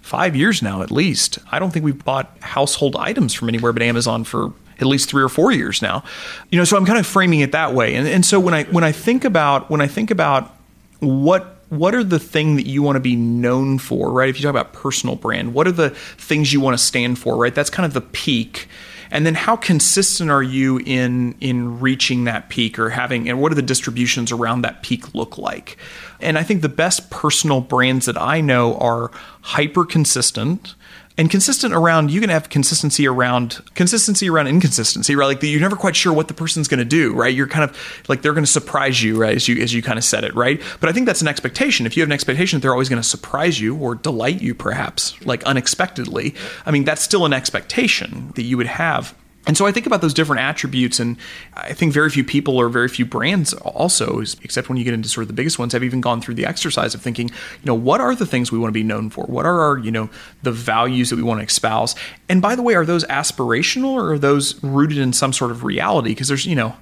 [SPEAKER 3] five years now, at least. I don't think we've bought household items from anywhere but Amazon for at least three or four years now. You know, so I'm kind of framing it that way. And, and so when I when I think about when I think about what what are the thing that you want to be known for, right? If you talk about personal brand, what are the things you want to stand for, right? That's kind of the peak and then how consistent are you in in reaching that peak or having and what do the distributions around that peak look like and i think the best personal brands that i know are hyper consistent and consistent around you can have consistency around consistency around inconsistency right? Like you're never quite sure what the person's going to do right? You're kind of like they're going to surprise you right as you as you kind of said it right? But i think that's an expectation. If you have an expectation that they're always going to surprise you or delight you perhaps like unexpectedly i mean that's still an expectation that you would have and so I think about those different attributes, and I think very few people or very few brands also, except when you get into sort of the biggest ones, have even gone through the exercise of thinking, you know, what are the things we want to be known for? What are our, you know, the values that we want to espouse? And by the way, are those aspirational or are those rooted in some sort of reality? Because there's, you know,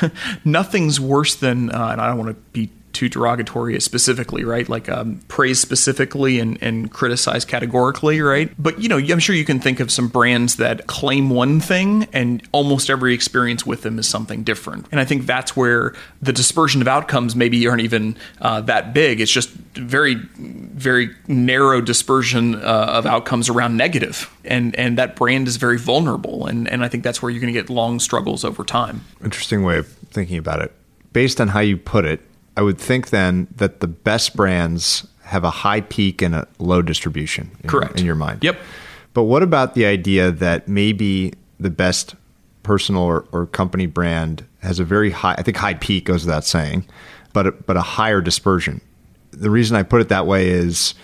[SPEAKER 3] nothing's worse than, uh, and I don't want to be too derogatory specifically, right? Like um, praise specifically and, and criticize categorically, right? But you know, I'm sure you can think of some brands that claim one thing and almost every experience with them is something different. And I think that's where the dispersion of outcomes maybe aren't even uh, that big. It's just very, very narrow dispersion uh, of outcomes around negative. And and that brand is very vulnerable. And and I think that's where you're going to get long struggles over time.
[SPEAKER 2] Interesting way of thinking about it. Based on how you put it, I would think then that the best brands have a high peak and a low distribution.
[SPEAKER 3] In Correct.
[SPEAKER 2] Your, in your mind.
[SPEAKER 3] Yep.
[SPEAKER 2] But what about the idea that maybe the best personal or, or company brand has a very high, I think high peak goes without saying, but a, but a higher dispersion. The reason I put it that way is,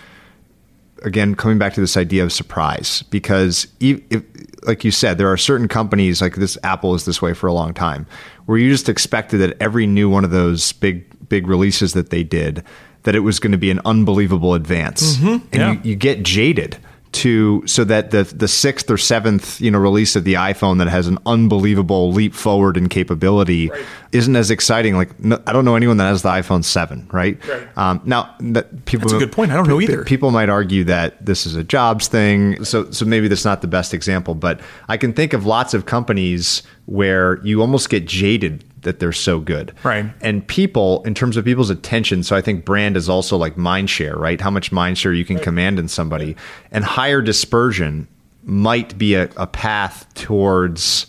[SPEAKER 2] again, coming back to this idea of surprise, because if, if, like you said, there are certain companies like this. Apple is this way for a long time, where you just expected that every new one of those big big releases that they did that it was going to be an unbelievable advance,
[SPEAKER 3] mm-hmm.
[SPEAKER 2] and
[SPEAKER 3] yeah.
[SPEAKER 2] you, you get jaded to so that the the sixth or seventh you know release of the iPhone that has an unbelievable leap forward in capability right. isn't as exciting. Like no, I don't know anyone that has the iPhone seven, right?
[SPEAKER 3] right.
[SPEAKER 2] Um, now that people
[SPEAKER 3] that's a good point. I don't know either.
[SPEAKER 2] People might argue that this is a jobs thing, so so maybe that's not the best example. But I can think of lots of companies where you almost get jaded that they're so good.
[SPEAKER 3] Right.
[SPEAKER 2] And people, in terms of people's attention, so I think brand is also like mind share, right? How much mind share you can right. command in somebody. And higher dispersion might be a, a path towards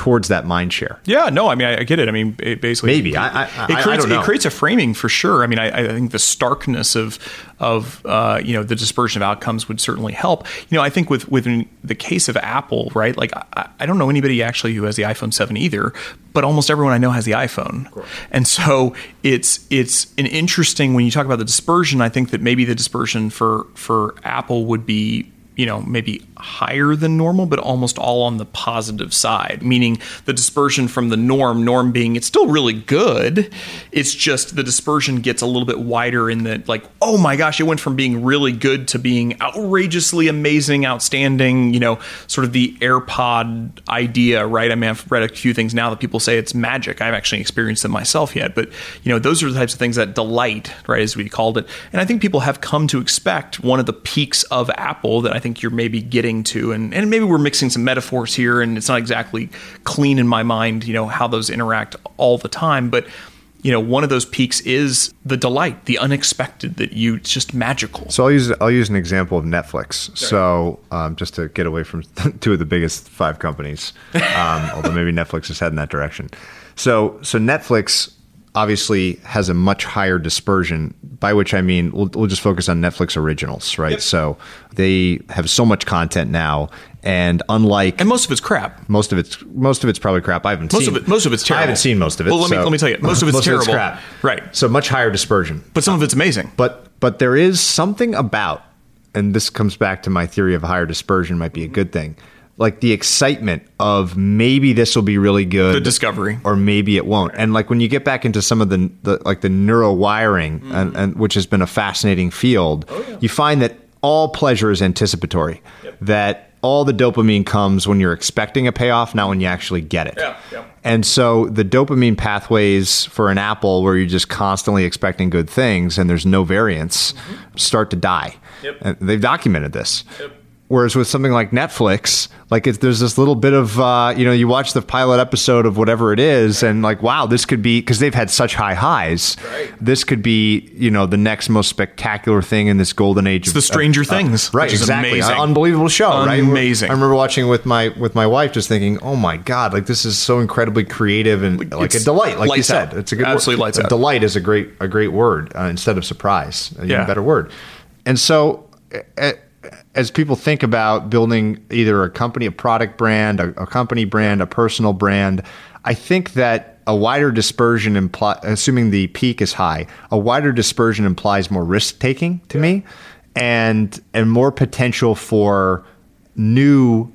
[SPEAKER 2] towards that mind share.
[SPEAKER 3] Yeah, no, I mean, I, I get it. I mean, it basically,
[SPEAKER 2] maybe I, I,
[SPEAKER 3] it creates it creates a framing for sure. I mean, I, I think the starkness of of uh, you know the dispersion of outcomes would certainly help. You know, I think with with the case of Apple, right? Like, I, I don't know anybody actually who has the iPhone seven either, but almost everyone I know has the iPhone, and so it's it's an interesting when you talk about the dispersion. I think that maybe the dispersion for for Apple would be you know, maybe higher than normal, but almost all on the positive side, meaning the dispersion from the norm, norm being it's still really good. It's just the dispersion gets a little bit wider in that, like, oh my gosh, it went from being really good to being outrageously amazing, outstanding, you know, sort of the AirPod idea, right? I mean, I've read a few things now that people say it's magic. I've actually experienced them myself yet, but, you know, those are the types of things that delight, right, as we called it. And I think people have come to expect one of the peaks of Apple that I think think you're maybe getting to, and, and maybe we're mixing some metaphors here, and it's not exactly clean in my mind, you know, how those interact all the time. But you know, one of those peaks is the delight, the unexpected that you it's just magical.
[SPEAKER 2] So I'll use I'll use an example of Netflix. So um, just to get away from two of the biggest five companies, um, although maybe Netflix is heading that direction. So so Netflix obviously has a much higher dispersion by which i mean we'll, we'll just focus on netflix originals right
[SPEAKER 3] Yep.
[SPEAKER 2] so they have so much content now and unlike
[SPEAKER 3] and most of it's crap.
[SPEAKER 2] most of it's most of it's probably crap. I haven't
[SPEAKER 3] Most
[SPEAKER 2] seen
[SPEAKER 3] of it- most of it's terrible.
[SPEAKER 2] I haven't seen most of it.
[SPEAKER 3] Well, let me-
[SPEAKER 2] so-
[SPEAKER 3] let me tell you, most of it's terrible.
[SPEAKER 2] crap.
[SPEAKER 3] Right.
[SPEAKER 2] So much higher dispersion.
[SPEAKER 3] But some of it's amazing.
[SPEAKER 2] But but there is something about, and this comes back to my theory of higher dispersion might be a good thing. Like the excitement of maybe this will be really good,
[SPEAKER 3] The discovery.
[SPEAKER 2] or maybe it won't. And like when you get back into some of the, the like the neuro wiring,
[SPEAKER 3] Mm-hmm.
[SPEAKER 2] and, and which has been a fascinating field,
[SPEAKER 3] Oh,
[SPEAKER 2] you find that all pleasure is anticipatory. That all the dopamine comes when you're expecting a payoff, not when you actually get it.
[SPEAKER 3] Yeah, yeah.
[SPEAKER 2] And so the dopamine pathways for an apple, where you're just constantly expecting good things and there's no variance, start to die.
[SPEAKER 3] Yep.
[SPEAKER 2] And they've documented this.
[SPEAKER 3] Yep.
[SPEAKER 2] Whereas with something like Netflix, like there's this little bit of uh, you know you watch the pilot episode of whatever it is, and like wow, this could be because they've had such high highs.
[SPEAKER 3] Right.
[SPEAKER 2] This could be you know the next most spectacular thing in this golden age. It's
[SPEAKER 3] the Stranger Things,
[SPEAKER 2] right?
[SPEAKER 3] which is
[SPEAKER 2] exactly,
[SPEAKER 3] amazing.
[SPEAKER 2] An unbelievable show, right?
[SPEAKER 3] Amazing.
[SPEAKER 2] I remember watching with my with my wife, just thinking, oh my god, like this is so incredibly creative and like a delight. Like you said,
[SPEAKER 3] out.
[SPEAKER 2] it's a good
[SPEAKER 3] Absolutely
[SPEAKER 2] word.
[SPEAKER 3] lights
[SPEAKER 2] A
[SPEAKER 3] out.
[SPEAKER 2] Delight is a great a great word uh, instead of surprise.
[SPEAKER 3] Yeah.
[SPEAKER 2] better word. And so. uh, as people think about building either a company, a product brand, a, a company brand, a personal brand, I think that a wider dispersion imply, assuming the peak is high, a wider dispersion implies more risk taking to me, and and more potential for new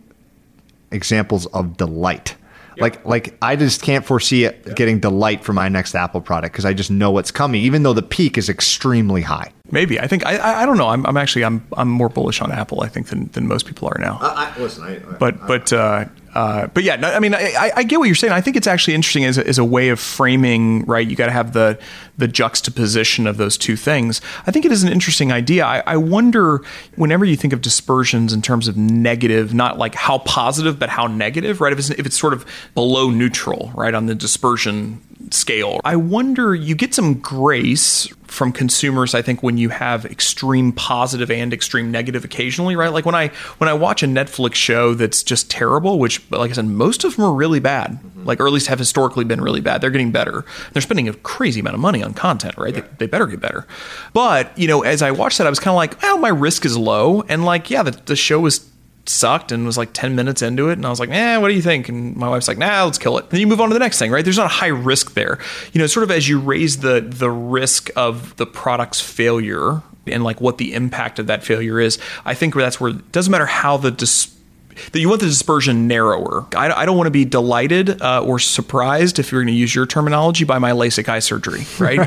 [SPEAKER 2] examples of delight. Like like I just can't foresee it getting delight for my next Apple product because I just know what's coming, even though the peak is extremely high.
[SPEAKER 3] Maybe I think I I, I don't know. I'm, I'm actually I'm I'm more bullish on Apple I think than, than most people are now.
[SPEAKER 2] I, listen, I,
[SPEAKER 3] but but uh, uh, but yeah, no, I mean, I, I- I get what you're saying. I think it's actually interesting as a, as a way of framing. Right, you got to have the the juxtaposition of those two things. I think it is an interesting idea. I, I wonder whenever you think of dispersions in terms of negative, not like how positive, but how negative. Right, if it's if it's sort of below neutral, right, on the dispersion scale. I wonder you get some grace from consumers I think when you have extreme positive and extreme negative occasionally, right? Like when I when I watch a Netflix show that's just terrible, which like I said most of them are really bad. Mm-hmm. Like or at least have historically been really bad. They're getting better. They're spending a crazy amount of money on content, right? They, they better get better. But, you know, as I watched that I was kind of like, "Well, my risk is low." And like, yeah, the, the show was sucked and was like 10 minutes into it and I was like, "Eh, what do you think?" And my wife's like, "Nah, let's kill it." then you move on to the next thing, right? There's not a high risk there. You know, sort of as you raise the the risk of the product's failure and like what the impact of that failure is, I think that's where it doesn't matter how the dis- that you want the dispersion narrower. I, I don't want to be delighted uh, or surprised, if you're going to use your terminology, by my LASIK eye surgery, right?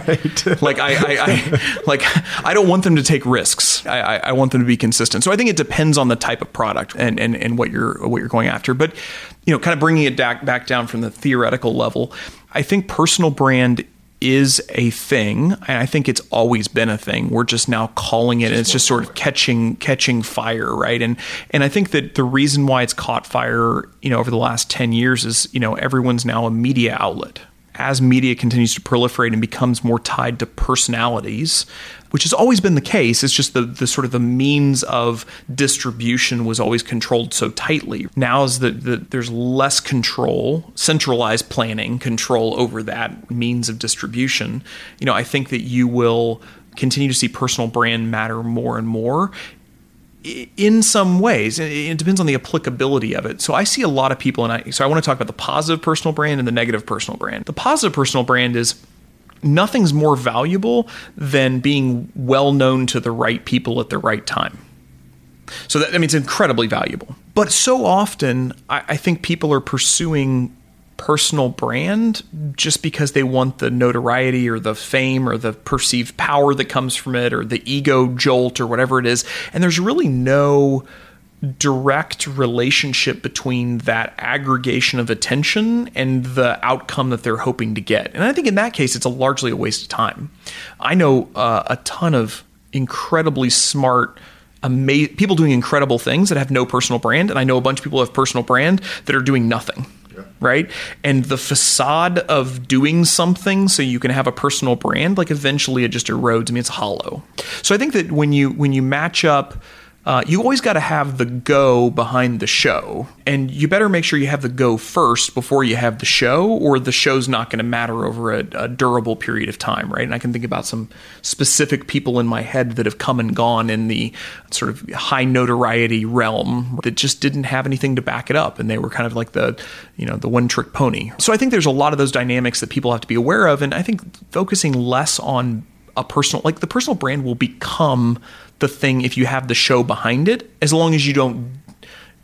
[SPEAKER 3] like I, I, I, like I don't want them to take risks. I, I, I want them to be consistent. So I think it depends on the type of product and, and, and what you're what you're going after. But you know, kind of bringing it back back down from the theoretical level, I think personal brand is a thing and i think it's always been a thing. We're just now calling it and it's just sort of catching catching fire right? And and i think that the reason why it's caught fire you know over the last 10 years is you know everyone's now a media outlet. As media continues to proliferate and becomes more tied to personalities which has always been the case. It's just the the sort of the means of distribution was always controlled so tightly. Now is that the, there's less control centralized planning control over that means of distribution. You know i think that you will continue to see personal brand matter more and more in some ways. It depends on the applicability of it. So i see a lot of people and i so i want to talk about the positive personal brand and the negative personal brand. The positive personal brand is nothing's more valuable than being well known to the right people at the right time so that I mean it's incredibly valuable. But so often I, I think people are pursuing personal brand just because they want the notoriety or the fame or the perceived power that comes from it or the ego jolt or whatever it is. And there's really no direct relationship between that aggregation of attention and the outcome that they're hoping to get. And I think in that case, it's a largely a waste of time. I know uh, a ton of incredibly smart ama- people doing incredible things that have no personal brand, and I know a bunch of people who have personal brand that are doing nothing. Right. And the facade of doing something so you can have a personal brand, like eventually it just erodes. I mean, it's hollow. So I think that when you when you match up uh, you always got to have the go behind the show. And you better make sure you have the go first before you have the show, or the show's not going to matter over a, a, durable period of time, right? And I can think about some specific people in my head that have come and gone in the sort of high notoriety realm that just didn't have anything to back it up. And they were kind of like the, you know, the one trick pony. So I think there's a lot of those dynamics that people have to be aware of. And I think focusing less on a personal, like the personal brand will become the thing if you have the show behind it, as long as you don't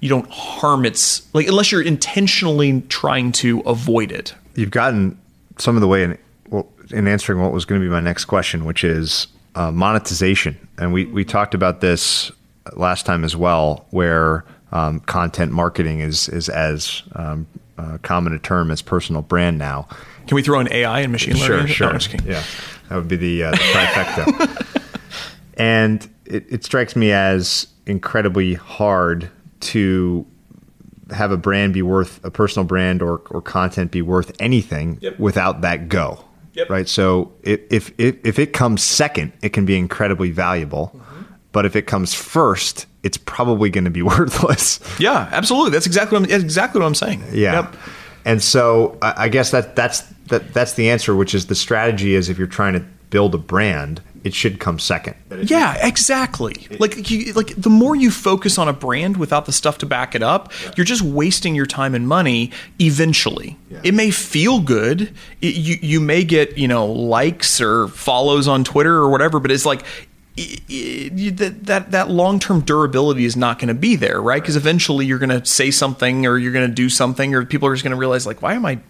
[SPEAKER 3] you don't harm its like unless you're intentionally trying to avoid it.
[SPEAKER 2] You've gotten some of the way in well, in answering what was going to be my next question, which is uh, monetization, and we we talked about this last time as well, where um, content marketing is is as um, uh, common a term as personal brand now.
[SPEAKER 3] Can we throw in AI and machine learning?
[SPEAKER 2] Sure, sure. No, yeah, that would be the, uh, the trifecta. and it, it strikes me as incredibly hard to have a brand be worth a personal brand or, or content be worth anything yep. without that go. Yep. Right. So if, if, if it comes second, it can be incredibly valuable. Mm-hmm. But if it comes first, it's probably going to be worthless.
[SPEAKER 3] Yeah, absolutely. That's exactly what I'm, exactly what I'm saying.
[SPEAKER 2] Yeah. Yep. And so I, I guess that that's that that's the answer, which is the strategy is if you're trying to build a brand, it should come second.
[SPEAKER 3] Yeah, exactly. Like you, like the more you focus on a brand without the stuff to back it up, yeah. you're just wasting your time and money. Eventually, yeah. it may feel good. It, you you may get you know likes or follows on Twitter or whatever, but it's like it, it, that that, that long term durability is not going to be there, right? Because eventually you're going to say something or you're going to do something, or people are just going to realize like, why am I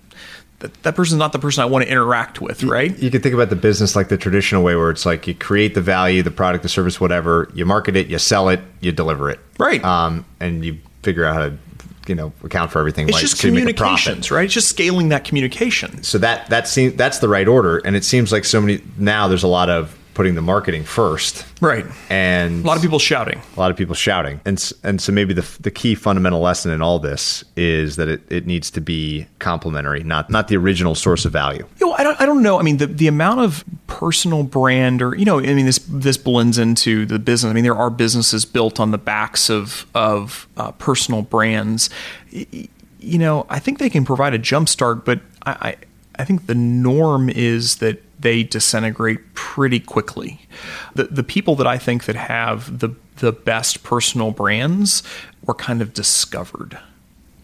[SPEAKER 3] that, that person's not the person I want to interact with, right?
[SPEAKER 2] You, you can think about the business like the traditional way where it's like you create the value, the product, the service, whatever, you market it, you sell it, you deliver it.
[SPEAKER 3] Right.
[SPEAKER 2] Um, and you figure out how to you know account for everything.
[SPEAKER 3] It's just communications, right? It's just scaling that communication.
[SPEAKER 2] So that that seems that's the right order, and it seems like so many now. There's a lot of putting the marketing first.
[SPEAKER 3] Right.
[SPEAKER 2] And
[SPEAKER 3] a lot of people shouting.
[SPEAKER 2] A lot of people shouting. And and so maybe the the key fundamental lesson in all this is that it, it needs to be complementary, not not the original source of value.
[SPEAKER 3] You know, I don't I don't know. I mean, the the amount of personal brand or you know, I mean this this blends into the business. I mean, there are businesses built on the backs of of uh, personal brands. You know, I think they can provide a jump start, but I, I I think the norm is that they disintegrate pretty quickly. The the people that I think that have the the best personal brands were kind of discovered.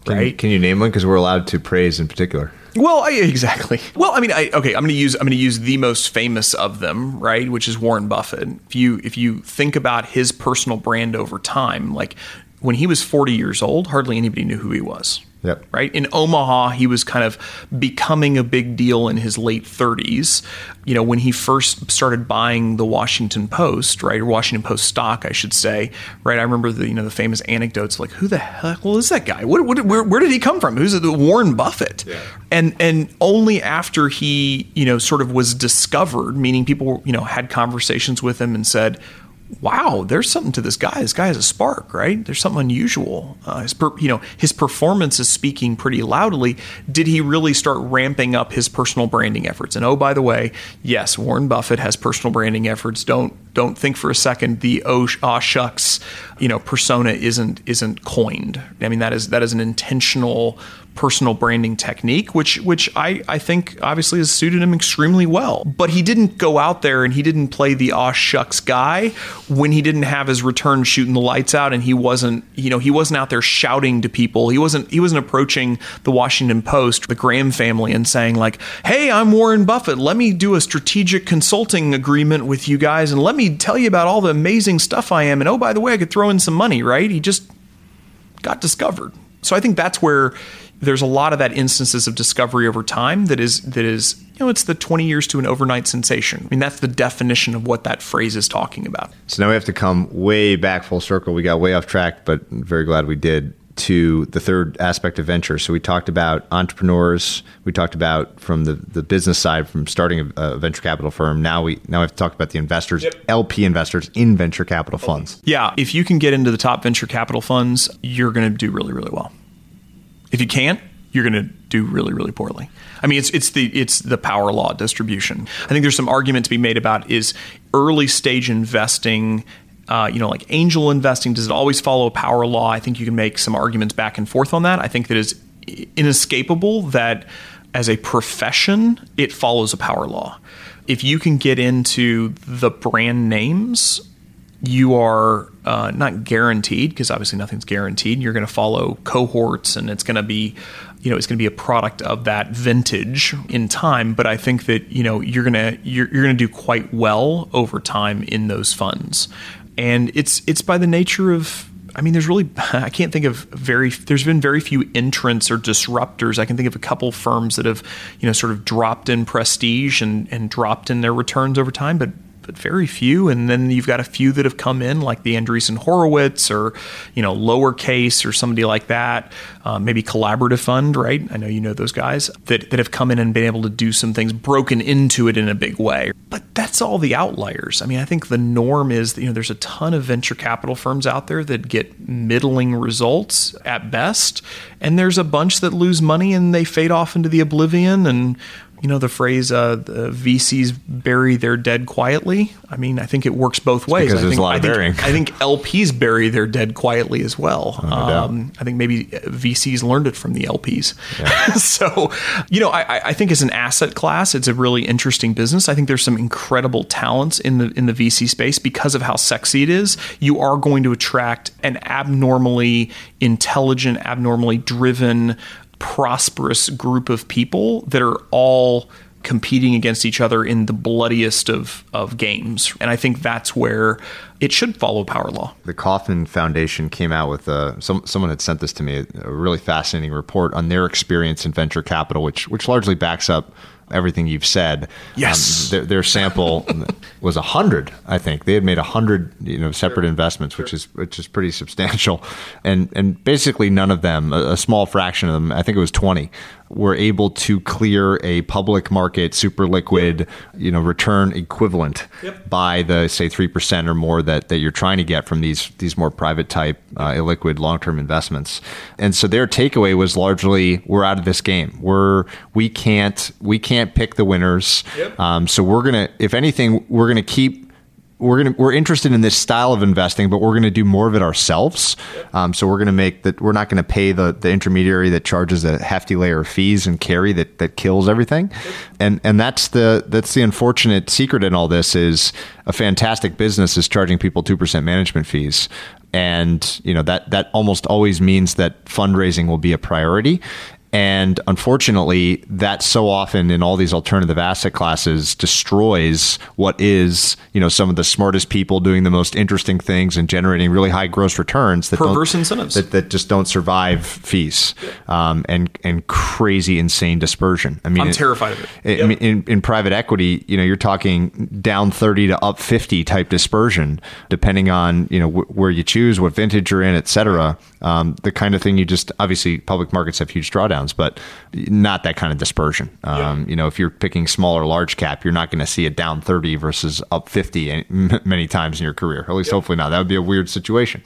[SPEAKER 2] Can
[SPEAKER 3] right?
[SPEAKER 2] Can you name one? Because we're allowed to praise in particular.
[SPEAKER 3] Well, I, exactly. Well, I mean, I, okay, I'm going to use I'm going to use the most famous of them, right? Which is Warren Buffett. If you if you think about his personal brand over time, like when he was 40 years old, hardly anybody knew who he was.
[SPEAKER 2] Yep.
[SPEAKER 3] Right. In Omaha, he was kind of becoming a big deal in his late 30s. You know, when he first started buying the Washington Post, right, or Washington Post stock, I should say, right. I remember the you know the famous anecdotes like, who the hell is that guy? What, what where, where did he come from? Who's it? Warren Buffett? Yeah. And and only after he you know sort of was discovered, meaning people you know had conversations with him and said, wow, there's something to this guy. This guy has a spark, right? There's something unusual. Uh, his per, you know, his performance is speaking pretty loudly. Did he really start ramping up his personal branding efforts? And oh, by the way, yes, Warren Buffett has personal branding efforts. Don't don't think for a second the oh, oh shucks, you know, persona isn't isn't coined. I mean, that is that is an intentional personal branding technique, which which I, I think obviously has suited him extremely well. But he didn't go out there and he didn't play the aw shucks guy when he didn't have his return shooting the lights out and he wasn't you know he wasn't out there shouting to people. He wasn't he wasn't approaching the Washington Post, the Graham family, and saying like, "Hey, I'm Warren Buffett. Let me do a strategic consulting agreement with you guys and let me tell you about all the amazing stuff I am. And oh, by the way, I could throw in some money." Right? He just got discovered. So I think that's where there's a lot of that instances of discovery over time that is that is you know it's the 20 years to an overnight sensation. I mean that's the definition of what that phrase is talking about.
[SPEAKER 2] So now we have to come way back full circle. We got way off track, but I'm very glad we did. to the third aspect of venture. So we talked about entrepreneurs. We talked about from the, the business side, from starting a, a venture capital firm. Now we now we have to talk about the investors, yep. LP investors in venture capital funds.
[SPEAKER 3] Yeah, if you can get into the top venture capital funds, you're going to do really really well. If you can't, you're going to do really really poorly. I mean, it's it's the it's the power law distribution. I think there's some argument to be made about is early stage investing uh, you know, like angel investing, does it always follow a power law? I think you can make some arguments back and forth on that. I think that is inescapable that as a profession, it follows a power law. If you can get into the brand names, you are uh, not guaranteed because obviously nothing's guaranteed. You're going to follow cohorts, and it's going to be, you know, it's going to be a product of that vintage in time. But I think that you know you're gonna you're, you're going to do quite well over time in those funds and it's it's by the nature of I mean, there's really I can't think of very. There's been very few entrants or disruptors. I can think of a couple firms that have, you know, sort of dropped in prestige and and dropped in their returns over time, but but very few. And then you've got a few that have come in, like the Andreessen Horowitz or, you know, Lowercase or somebody like that. Uh, maybe Collaborative Fund, right? I know you know those guys that, that have come in and been able to do some things, broken into it in a big way. But that's all the outliers. I mean, I think the norm is, that, you know, there's a ton of venture capital firms out there that get middling results at best. And there's a bunch that lose money and they fade off into the oblivion and you know the phrase uh, the VCs bury their dead quietly. I mean, I think it works both ways.
[SPEAKER 2] Because
[SPEAKER 3] I
[SPEAKER 2] there's
[SPEAKER 3] think,
[SPEAKER 2] a lot of burying.
[SPEAKER 3] I think LPs bury their dead quietly as well.
[SPEAKER 2] No
[SPEAKER 3] um, I think maybe VCs learned it from the LPs. Yeah. so, you know, I, I, think as an asset class, it's a really interesting business. I think there's some incredible talents in the in the VC space because of how sexy it is. You are going to attract an abnormally intelligent, abnormally driven prosperous group of people that are all competing against each other in the bloodiest of, of games. And I think that's where it should follow power law.
[SPEAKER 2] The Kauffman Foundation came out with a, some, someone had sent this to me, a really fascinating report on their experience in venture capital, which, which largely backs up everything you've said.
[SPEAKER 3] Yes,
[SPEAKER 2] um, their, their, sample was a hundred. I think they had made a hundred, you know, separate sure. investments, which is which is pretty substantial, and and basically none of them, a, a small fraction of them, I think it was twenty, were able to clear a public market super liquid, yep. you know, return equivalent yep. by the say three percent or more that that you're trying to get from these these more private type uh, illiquid long term investments. And so their takeaway was largely we're out of this game. We're we can't we can't pick the winners. Yep. Um, so we're gonna if anything we're gonna keep we're gonna we're interested in this style of investing, but we're gonna do more of it ourselves. Um, so we're gonna make that we're not gonna pay the the intermediary that charges a hefty layer of fees and carry that that kills everything. And and that's the that's the unfortunate secret in all this is a fantastic business is charging people two percent management fees. And you know that that almost always means that fundraising will be a priority, and unfortunately, that so often in all these alternative asset classes destroys what is, you know, some of the smartest people doing the most interesting things and generating really high gross returns
[SPEAKER 3] that perverse incentives
[SPEAKER 2] that, that just don't survive fees um, and and crazy insane dispersion. I mean,
[SPEAKER 3] I'm terrified of it.
[SPEAKER 2] it yep. I mean, in, in private equity, you know, you're talking down 30 to up 50 type dispersion, depending on you know wh- where you choose, what vintage you're in, et cetera. Um, the kind of thing you just obviously public markets have huge drawdowns but not that kind of dispersion. Um, yeah. You know, if you're picking small or large cap, you're not going to see it down 30 versus up 50 many times in your career. At least, yeah. hopefully not. That would be a weird situation.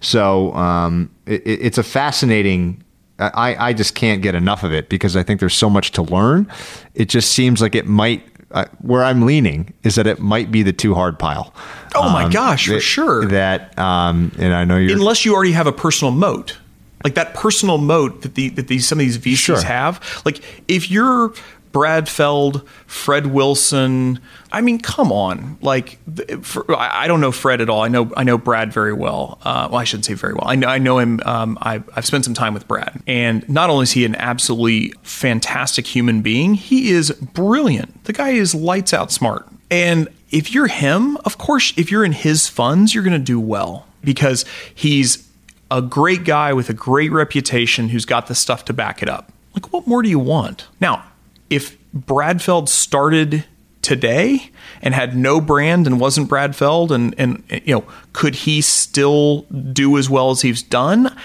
[SPEAKER 2] So um, it, it's a fascinating. I, I just can't get enough of it because I think there's so much to learn. It just seems like it might uh, where I'm leaning is that it might be the too hard pile.
[SPEAKER 3] Oh um, my gosh, for
[SPEAKER 2] that,
[SPEAKER 3] sure.
[SPEAKER 2] That um, and I know you
[SPEAKER 3] unless you already have a personal moat like that personal moat that the that these some of these VCs sure. have. Like if you're Brad Feld, Fred Wilson. I mean, come on. Like, for, I don't know Fred at all. I know I know Brad very well. Uh, well, I shouldn't say very well. I know, I know him. Um, I've, I've spent some time with Brad, and not only is he an absolutely fantastic human being, he is brilliant. The guy is lights out smart. And if you're him, of course, if you're in his funds, you're going to do well because he's a great guy with a great reputation who's got the stuff to back it up. Like, what more do you want? Now, if Brad Feld started today and had no brand and wasn't Brad Feld, and, and you know, could he still do as well as he's done?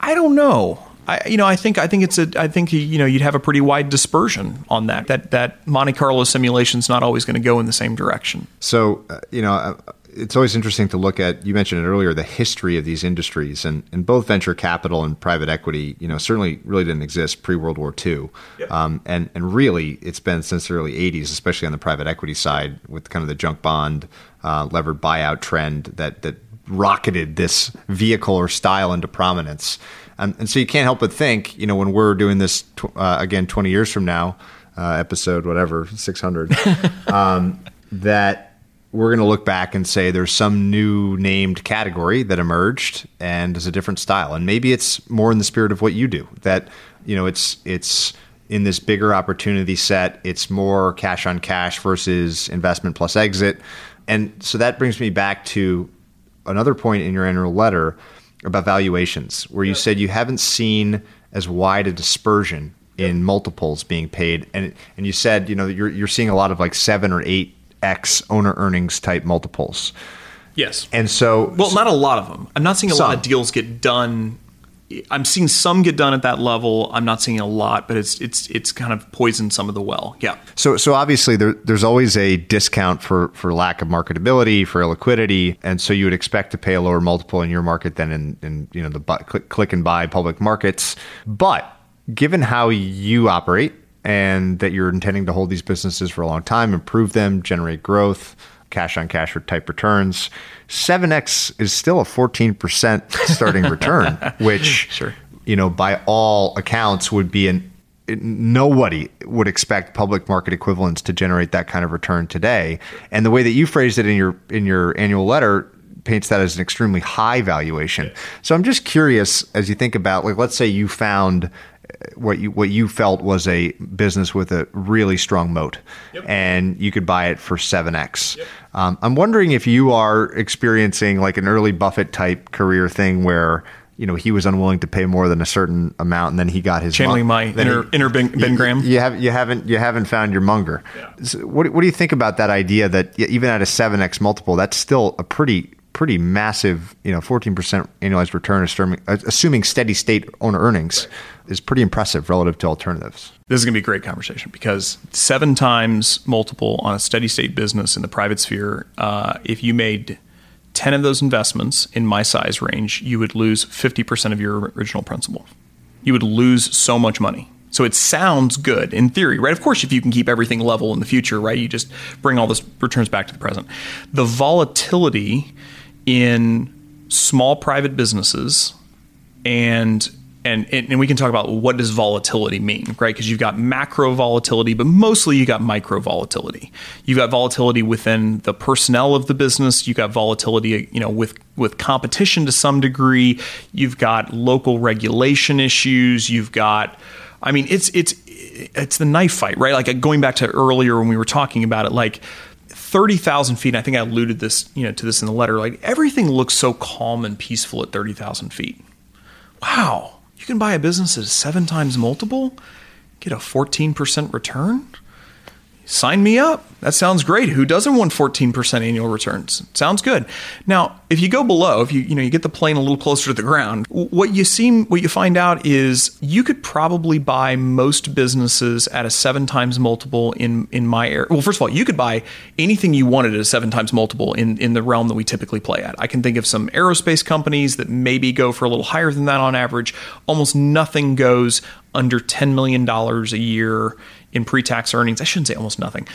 [SPEAKER 3] I don't know. I, you know, I think I think it's a I think you know you'd have a pretty wide dispersion on that. That that Monte Carlo simulation is not always going to go in the same direction.
[SPEAKER 2] So, uh, you know, uh, it's always interesting to look at. You mentioned it earlier, the history of these industries, and, and both venture capital and private equity. You know, certainly really didn't exist pre World War II, yep. um, and and really it's been since the early '80s, especially on the private equity side, with kind of the junk bond uh, levered buyout trend that that rocketed this vehicle or style into prominence. And, and so you can't help but think, you know, when we're doing this tw- uh, again 20 years from now, uh, episode whatever 600, um, that we're going to look back and say there's some new named category that emerged and is a different style. And maybe it's more in the spirit of what you do that you know it's it's in this bigger opportunity set. It's more cash on cash versus investment plus exit. And so that brings me back to another point in your annual letter about valuations where you said you haven't seen as wide a dispersion in multiples being paid. And and you said you know you're you're seeing a lot of like 7 or 8 X owner earnings type multiples.
[SPEAKER 3] Yes.
[SPEAKER 2] And so,
[SPEAKER 3] well, not a lot of them. I'm not seeing a some. lot of deals get done. I'm seeing some get done at that level. I'm not seeing a lot, but it's it's it's kind of poisoned some of the well. Yeah.
[SPEAKER 2] So so obviously there, there's always a discount for for lack of marketability, for illiquidity, and so you would expect to pay a lower multiple in your market than in in you know the click, click and buy public markets. But given how you operate and that you're intending to hold these businesses for a long time, improve them, generate growth, cash on cash type returns. 7x is still a 14% starting return, which
[SPEAKER 3] sure.
[SPEAKER 2] you know by all accounts would be an nobody would expect public market equivalents to generate that kind of return today. And the way that you phrased it in your in your annual letter paints that as an extremely high valuation. So I'm just curious as you think about like let's say you found what you what you felt was a business with a really strong moat, yep. and you could buy it for seven x. Yep. Um, I'm wondering if you are experiencing like an early Buffett type career thing where you know he was unwilling to pay more than a certain amount, and then he got his
[SPEAKER 3] channeling my inner, he, inner ben, ben, Graham.
[SPEAKER 2] You, have you haven't you haven't found your Munger. Yeah. So what what do you think about that idea that even at a seven x multiple, that's still a pretty pretty massive, you know, 14% annualized return, assuming steady state owner earnings, right. Is pretty impressive relative to alternatives.
[SPEAKER 3] This is going to be a great conversation because seven times multiple on a steady state business in the private sphere, uh, if you made 10 of those investments in my size range, you would lose 50% of your original principal. You would lose so much money. So it sounds good in theory, right? Of course, if you can keep everything level in the future, right? You just bring all this returns back to the present. The volatility in small private businesses and and and we can talk about what does volatility mean, right? Because you've got macro volatility, but mostly you got micro volatility. You've got volatility within the personnel of the business. You've got volatility, you know, with with competition to some degree. You've got local regulation issues. You've got, I mean, it's it's it's the knife fight, right? Like going back to earlier when we were talking about it, like 30,000 feet, I think I alluded this, you know, to this in the letter, like everything looks so calm and peaceful at 30,000 feet. Wow. You can buy a business at a seven times multiple, get a 14% return sign me up. That sounds great. Who doesn't want 14% annual returns? Sounds good. Now, if you go below, if you you know you get the plane a little closer to the ground, what you seem what you find out is you could probably buy most businesses at a 7 times multiple in in my area. Well, first of all, you could buy anything you wanted at a 7 times multiple in in the realm that we typically play at. I can think of some aerospace companies that maybe go for a little higher than that on average. Almost nothing goes under $10 million a year in pre-tax earnings. I shouldn't say almost nothing.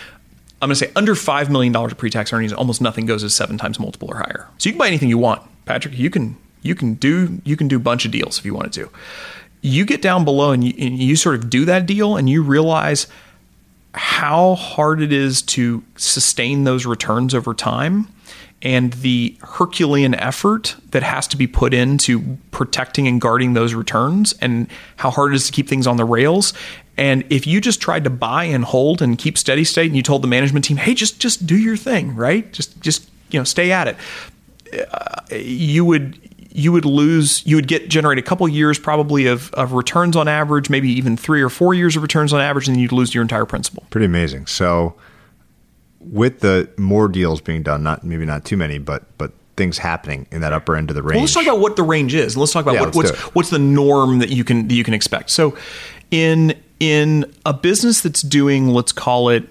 [SPEAKER 3] I'm going to say under $5 million of pre-tax earnings, almost nothing goes as seven times multiple or higher. So you can buy anything you want. Patrick, you can you can do you can do a bunch of deals if you wanted to. You get down below and you, and you sort of do that deal and you realize how hard it is to sustain those returns over time and the Herculean effort that has to be put into protecting and guarding those returns and how hard it is to keep things on the rails. And if you just tried to buy and hold and keep steady state and you told the management team, "Hey, just just do your thing, right? Just just, you know, stay at it." Uh, you would you would lose you would get generate a couple years probably of, of returns on average maybe even three or four years of returns on average and then you'd lose your entire principal
[SPEAKER 2] pretty amazing so with the more deals being done, not maybe not too many, but but things happening in that upper end of the range.
[SPEAKER 3] Well, let's talk about what the range is. Let's talk about
[SPEAKER 2] Yeah,
[SPEAKER 3] what, what's what's the norm that you can that you can expect. So, in in a business that's doing, let's call it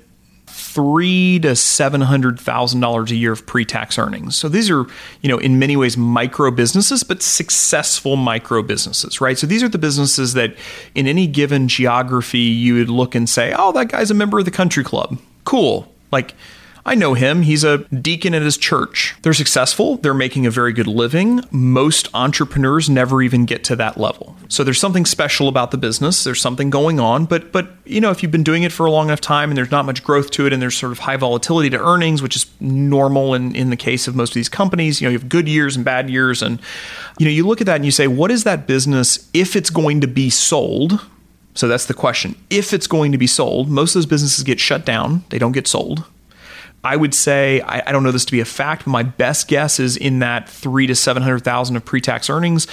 [SPEAKER 3] three to seven hundred thousand dollars a year of pre-tax earnings. So these are, you know, in many ways micro businesses, but successful micro businesses, right? So these are the businesses that in any given geography you would look and say, oh, that guy's a member of the country club. Cool. Like I know him. He's a deacon at his church. They're successful. They're making a very good living. Most entrepreneurs never even get to that level. So there's something special about the business. There's something going on. But but you know, if you've been doing it for a long enough time and there's not much growth to it and there's sort of high volatility to earnings, which is normal in, in the case of most of these companies, you know, you have good years and bad years. And you know, you look at that and you say, what is that business if it's going to be sold? So that's the question. If it's going to be sold, most of those businesses get shut down. They don't get sold. I would say I, I don't know this to be a fact, but my best guess is in that three to seven hundred thousand of pre-tax earnings,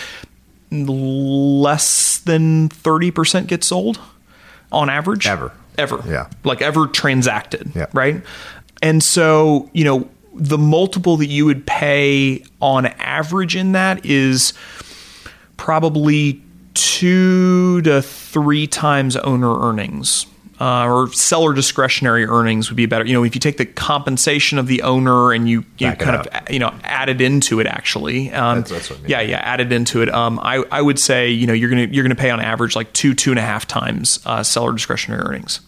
[SPEAKER 3] less than thirty percent get sold on average.
[SPEAKER 2] Ever.
[SPEAKER 3] ever,
[SPEAKER 2] Yeah.
[SPEAKER 3] like ever transacted,
[SPEAKER 2] Yeah.
[SPEAKER 3] right? And so you know the multiple that you would pay on average in that is probably two to three times owner earnings. Uh, or seller discretionary earnings would be better. You know, if you take the compensation of the owner and you, you
[SPEAKER 2] Back
[SPEAKER 3] kind of you know added into it actually. Um,
[SPEAKER 2] That's- that's what I mean.
[SPEAKER 3] Yeah, yeah, added into it. Um, I, I would say you know you're gonna you're gonna pay on average like two two and a half times uh, seller discretionary earnings.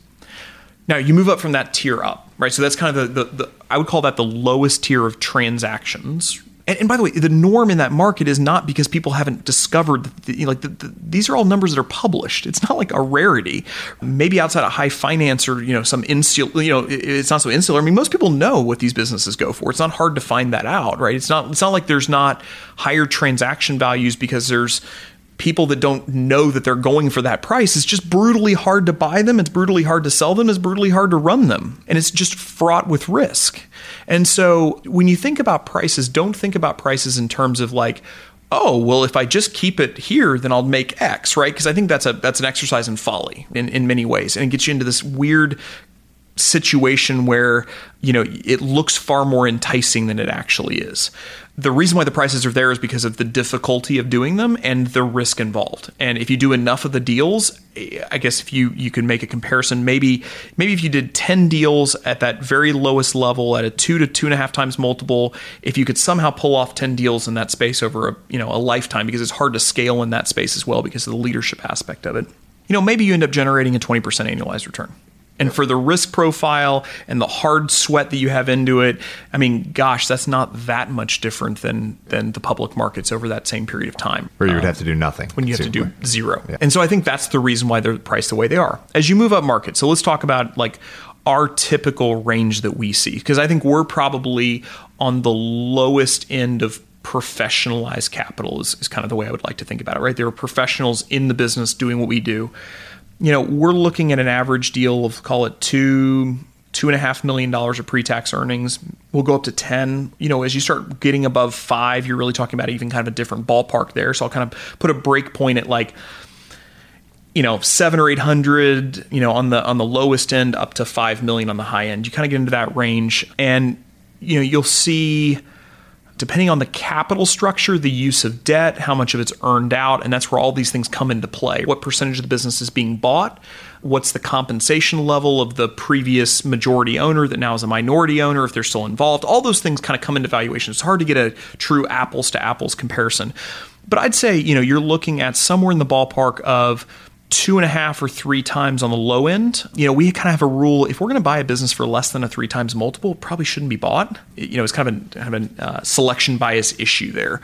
[SPEAKER 3] Now you move up from that tier up, right? So that's kind of the, the, the I would call that the lowest tier of transactions. And, and by the way, the norm in that market is not because people haven't discovered the, like the, the, these are all numbers that are published. It's not like a rarity. Maybe outside of high finance or you know some insular, you know, it- it's not so insular. I mean, most people know what these businesses go for. It's not hard to find that out, right? It's not it's not like there's not higher transaction values because there's people that don't know that they're going for that price. It's just brutally hard to buy them. It's brutally hard to sell them. It's brutally hard to run them. And it's just fraught with risk. And so when you think about prices, don't think about prices in terms of like, oh, well, if I just keep it here, then I'll make X, right? Because I think that's a that's an exercise in folly in, in many ways. And it gets you into this weird situation where you know it looks far more enticing than it actually is. The reason why the prices are there is because of the difficulty of doing them and the risk involved. And if you do enough of the deals, I guess if you you can make a comparison, maybe maybe if you did ten deals at that very lowest level at a two to two and a half times multiple, if you could somehow pull off ten deals in that space over a you know a lifetime, because it's hard to scale in that space as well because of the leadership aspect of it. You know, maybe you end up generating a twenty percent annualized return. And for the risk profile and the hard sweat that you have into it, I mean, gosh, that's not that much different than than the public markets over that same period of time.
[SPEAKER 2] where you would um, have to do nothing.
[SPEAKER 3] when you have to do zero. And so I think that's the reason why they're priced the way they are. As you move up market, so let's talk about like our typical range that we see because I think we're probably on the lowest end of professionalized capital is, is kind of the way I would like to think about it, right? There are professionals in the business doing what we do. You know, we're looking at an average deal of call it two two and a half million dollars of pre-tax earnings. We'll go up to ten. You know, as you start getting above five, you're really talking about even kind of a different ballpark there. So I'll kind of put a break point at like you know seven or eight hundred you know on the on the lowest end up to five million on the high end you kind of get into that range and you know you'll see depending on the capital structure the use of debt how much of it's earned out and that's where all these things come into play. What percentage of the business is being bought? What's the compensation level of the previous majority owner that now is a minority owner if they're still involved? All those things kind of come into valuation. It's hard to get a true apples to apples comparison. But i'd say you know you're looking at somewhere in the ballpark of two and a half or three times on the low end. You know, we kind of have a rule: if we're going to buy a business for less than a three times multiple, probably shouldn't be bought. You know, it's kind of a, kind of a uh, selection bias issue there.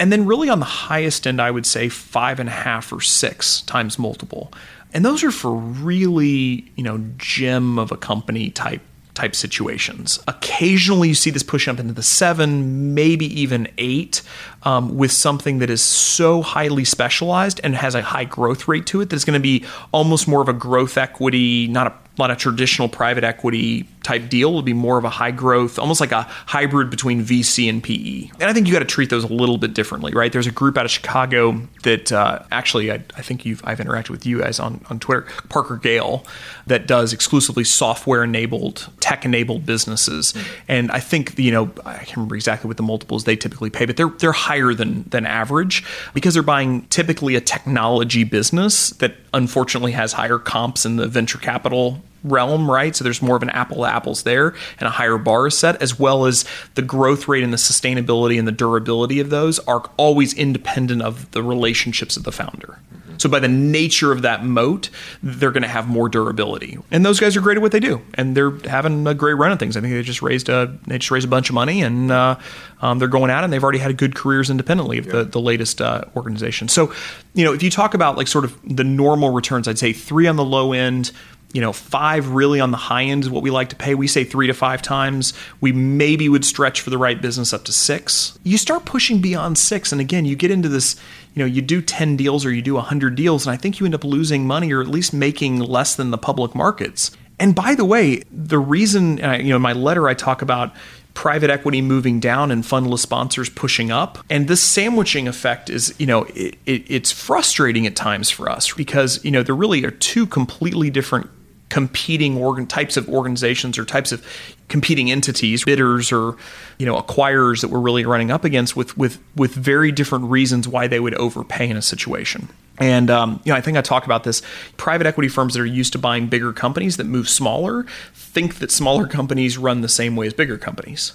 [SPEAKER 3] And then, really on the highest end, I would say five and a half or six times multiple. And those are for really, you know, gem of a company type type situations. Occasionally, you see this push up into the seven, maybe even eight, um, with something that is so highly specialized and has a high growth rate to it that it's going to be almost more of a growth equity, not a a lot of traditional private equity type deal will be more of a high growth, almost like a hybrid between VC and PE. And I think you got to treat those a little bit differently, right? There's a group out of Chicago that uh, actually I, I, think you've I've interacted with you guys on on Twitter, Parker Gale, that does exclusively software enabled, tech enabled businesses. And I think you know I can't remember exactly what the multiples they typically pay, but they're they're higher than than average because they're buying typically a technology business that unfortunately has higher comps in the venture capital realm, right? So there's more of an apple to apples there and a higher bar set, as well as the growth rate and the sustainability and the durability of those are always independent of the relationships of the founder. So by the nature of that moat, they're going to have more durability. And those guys are great at what they do, and they're having a great run of things. I think they just raised a they just raised a bunch of money, and uh, um, they're going out, and they've already had good careers independently of yeah. the the latest uh, organization. So, you know, if you talk about like sort of the normal returns, I'd say three on the low end, you know, five really on the high end is what we like to pay. We say three to five times. We maybe would stretch for the right business up to six. You start pushing beyond six, and again, you get into this. You know, you do ten deals or you do hundred deals, and I think you end up losing money or at least making less than the public markets. And by the way, the reason, you know, in my letter I talk about private equity moving down and fundless sponsors pushing up. And this sandwiching effect is, you know, it, it, it's frustrating at times for us because, you know, there really are two completely different competing organ types of organizations or types of competing entities, bidders or you know acquirers that we're really running up against with with with very different reasons why they would overpay in a situation. And um, you know, I think I talked about this. Private equity firms that are used to buying bigger companies that move smaller think that smaller companies run the same way as bigger companies.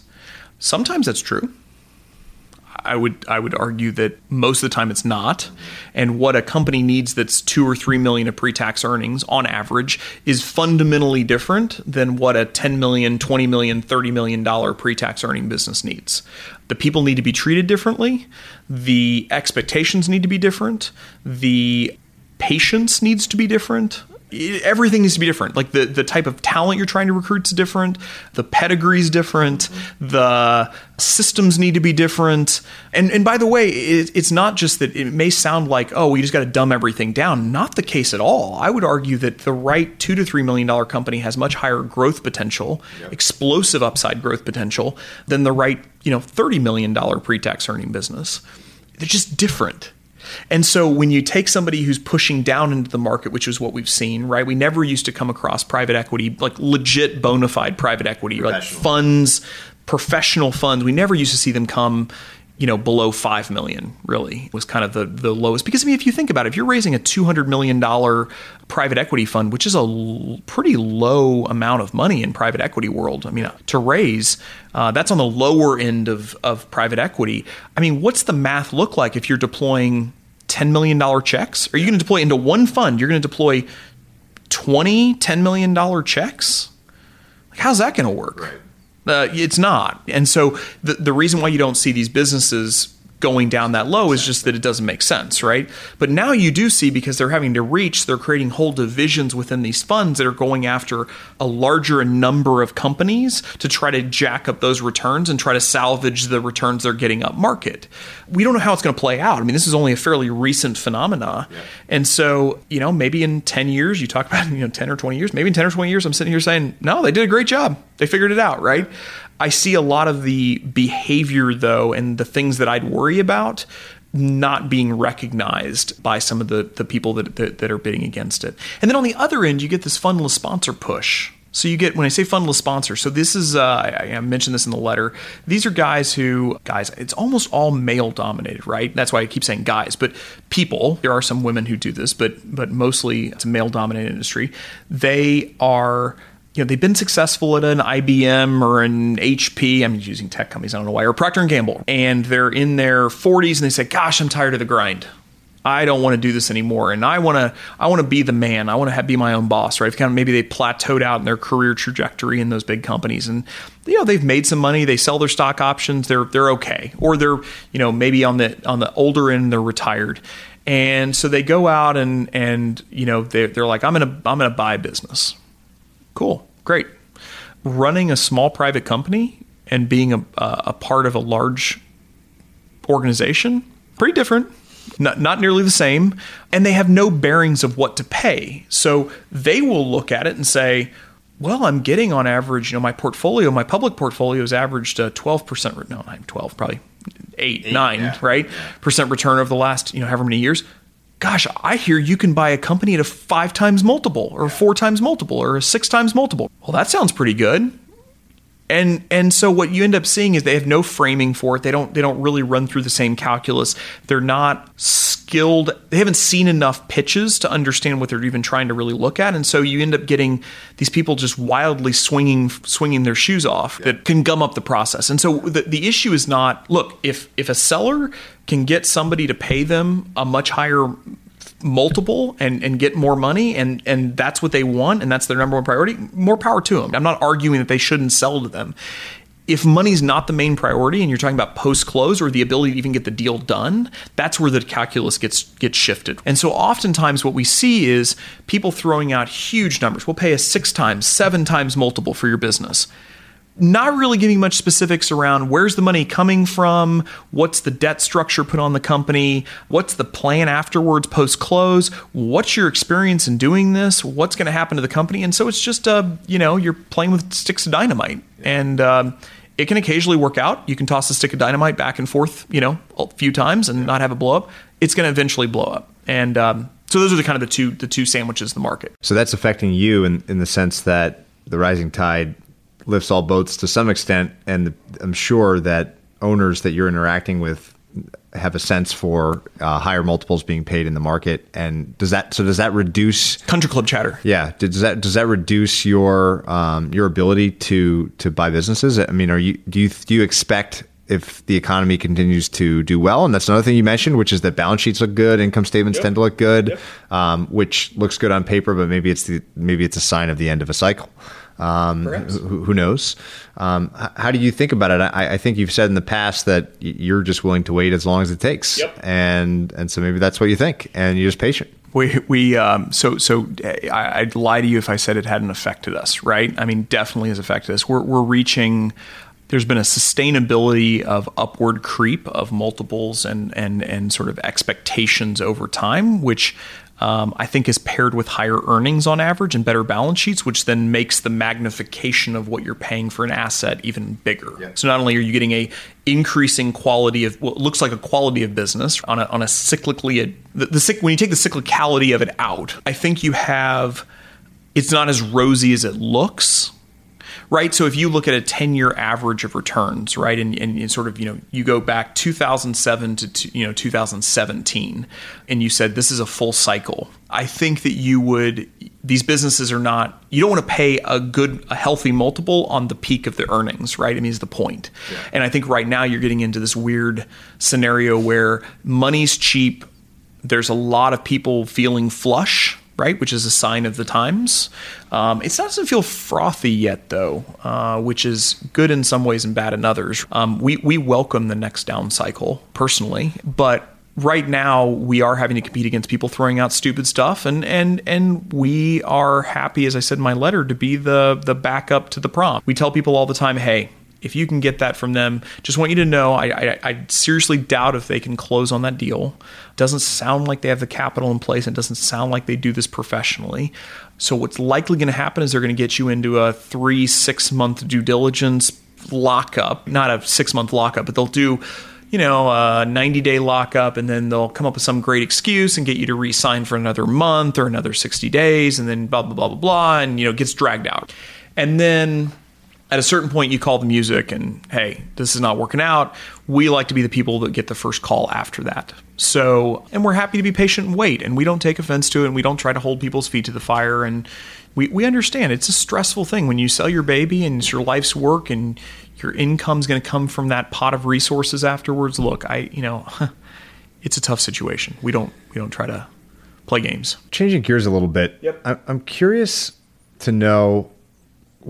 [SPEAKER 3] Sometimes that's true. I would I would argue that most of the time it's not. And what a company needs that's two or three million of pre-tax earnings on average is fundamentally different than what a 10 million, 20 million, 30 million dollar pre-tax earning business needs. The people need to be treated differently. The expectations need to be different. The patience needs to be different everything needs to be different. Like the the type of talent you're trying to recruit is different. The pedigree is different. The systems need to be different. And and by the way, it, it's not just that it may sound like oh, we just got to dumb everything down. Not the case at all. I would argue that the right two to three million dollar company has much higher growth potential, yep. explosive upside growth potential than the right you know thirty million dollar pre tax earning business. They're just different. And so when you take somebody who's pushing down into the market, which is what we've seen, right? We never used to come across private equity, like legit bona fide private equity, like funds, professional funds. We never used to see them come you know below 5 million really was kind of the the lowest because i mean if you think about it if you're raising a 200 million dollar private equity fund which is a l- pretty low amount of money in private equity world i mean to raise uh, that's on the lower end of of private equity i mean what's the math look like if you're deploying $10 million checks? Are you going to deploy into one fund? You're going to deploy 20 $10 million checks? Like, how's that going to work?
[SPEAKER 2] Right.
[SPEAKER 3] Uh, it's not. And so the, the reason why you don't see these businesses going down that low is just that it doesn't make sense, right? But now you do see because they're having to reach, they're creating whole divisions within these funds that are going after a larger number of companies to try to jack up those returns and try to salvage the returns they're getting up market. We don't know how it's going to play out. I mean, this is only a fairly recent phenomena. Yeah. And so, you know, maybe in 10 years, you talk about, you know, 10 or 20 years, maybe in 10 or 20 years, I'm sitting here saying, no, they did a great job. They figured it out, right? I see a lot of the behavior, though, and the things that I'd worry about not being recognized by some of the, the people that, that, that are bidding against it. And then on the other end, you get this fundless sponsor push. So you get when I say fundless sponsor. So this is uh, I, I, mentioned this in the letter. These are guys who guys. It's almost all male dominated, right? That's why I keep saying guys, but people. There are some women who do this, but but mostly it's a male dominated industry. They are you know they've been successful at an IBM or an HP. I'm using tech companies. I don't know why or Procter and Gamble, and they're in their 40s and they say, "Gosh, I'm tired of the grind. I don't want to do this anymore, and I want to I want to be the man. I want to be my own boss." Right? Kind of maybe they plateaued out in their career trajectory in those big companies, and you know they've made some money. They sell their stock options. They're they're okay, or they're you know maybe on the on the older end they're retired. And so they go out and and you know they're, they're like I'm gonna I'm gonna buy business, Cool, great. Running a small private company and being a, a part of a large organization, pretty different. not, not nearly the same, and they have no bearings of what to pay. So they will look at it and say, well, I'm getting on average, you know, my portfolio, my public portfolio is averaged a 12%, no, I'm 12, probably eight, eight nine, yeah. right? Yeah. Percent return over the last, you know, however many years. Gosh, I hear you can buy a company at a five times multiple or four times multiple or a six times multiple. Well, that sounds pretty good. And and so what you end up seeing is they have no framing for it. They don't they don't really run through the same calculus. They're not skilled. They haven't seen enough pitches to understand what they're even trying to really look at. And so you end up getting these people just wildly swinging swinging their shoes off yeah. that can gum up the process. And so the, the issue is not look if if a seller can get somebody to pay them a much higher multiple and, and get more money and, and that's what they want and that's their number one priority, more power to them. I'm not arguing that they shouldn't sell to them. If money's not the main priority and you're talking about post close or the ability to even get the deal done, that's where the calculus gets gets shifted. And so oftentimes what we see is people throwing out huge numbers. We'll pay a six times, seven times multiple for your business not really giving much specifics around where's the money coming from, what's the debt structure put on the company, what's the plan afterwards post close, what's your experience in doing this, what's going to happen to the company, and so it's just uh, you know you're playing with sticks of dynamite, and um, it can occasionally work out. You can toss a stick of dynamite back and forth, you know, a few times and not have it blow up. It's going to eventually blow up, and um, so those are the kind of the two the two sandwiches in the market.
[SPEAKER 2] So that's affecting you in in the sense that the rising tide lifts all boats to some extent, and I'm sure that owners that you're interacting with have a sense for uh, higher multiples being paid in the market. And does that so does that reduce
[SPEAKER 3] country club chatter.
[SPEAKER 2] Yeah. Does that does that reduce your um, your ability to to buy businesses? I mean are you do you do you expect if the economy continues to do well? And that's another thing you mentioned which is that balance sheets look good income statements yep. tend to look good yep. um, which looks good on paper but maybe it's the maybe it's a sign of the end of a cycle um, who, who, knows? Um, how do you think about it? I, I, think you've said in the past that you're just willing to wait as long as it takes,
[SPEAKER 3] yep.
[SPEAKER 2] and and so maybe that's what you think, and you're just patient.
[SPEAKER 3] We we um, so so I, would lie to you if I said it hadn't affected us, right? I mean, definitely has affected us. We're we're reaching. There's been a sustainability of upward creep of multiples and and and sort of expectations over time, which um, I think is paired with higher earnings on average and better balance sheets, which then makes the magnification of what you're paying for an asset even bigger. Yeah. So not only are you getting a increasing quality of what looks like a quality of business on a, on a cyclically a, the, the when you take the cyclicality of it out, I think you have it's not as rosy as it looks right? So if you look at a 10 year average of returns, right, and, and sort of, you know, you go back 2007 to, you know, 2017, and you said this is a full cycle, I think that you would, these businesses are not, you don't want to pay a good, a healthy multiple on the peak of the earnings, right? I mean, is the point. Yeah. And I think right now you're getting into this weird scenario where money's cheap. There's a lot of people feeling flush right? Which is a sign of the times. Um, it doesn't feel frothy yet, though, uh, which is good in some ways and bad in others. Um, we we welcome the next down cycle personally, but right now we are having to compete against people throwing out stupid stuff and and and we are happy as i said in my letter to be the the backup to the prom we tell people all the time hey if you can get that from them, just want you to know I, I, I, seriously doubt if they can close on that deal. Doesn't sound like they have the capital in place. It doesn't sound like they do this professionally. So what's likely going to happen is they're going to get you into a three six month due diligence lockup, not a six month lockup, but they'll do you know, a 90 day lockup, and then they'll come up with some great excuse and get you to re sign for another month or another 60 days, and then blah, blah, blah, blah, blah, and, you know, gets dragged out. And then at a certain point you call the music and hey this is not working out. We like to be the people that get the first call after that. So and we're happy to be patient and wait and we don't take offense to it and we don't try to hold people's feet to the fire and we, we understand it's a stressful thing. When you sell your baby and it's your life's work and your income's going to come from that pot of resources afterwards look i you know it's a tough situation. We don't we don't try to play games.
[SPEAKER 2] Changing gears a little bit
[SPEAKER 3] yep.
[SPEAKER 2] i'm curious to know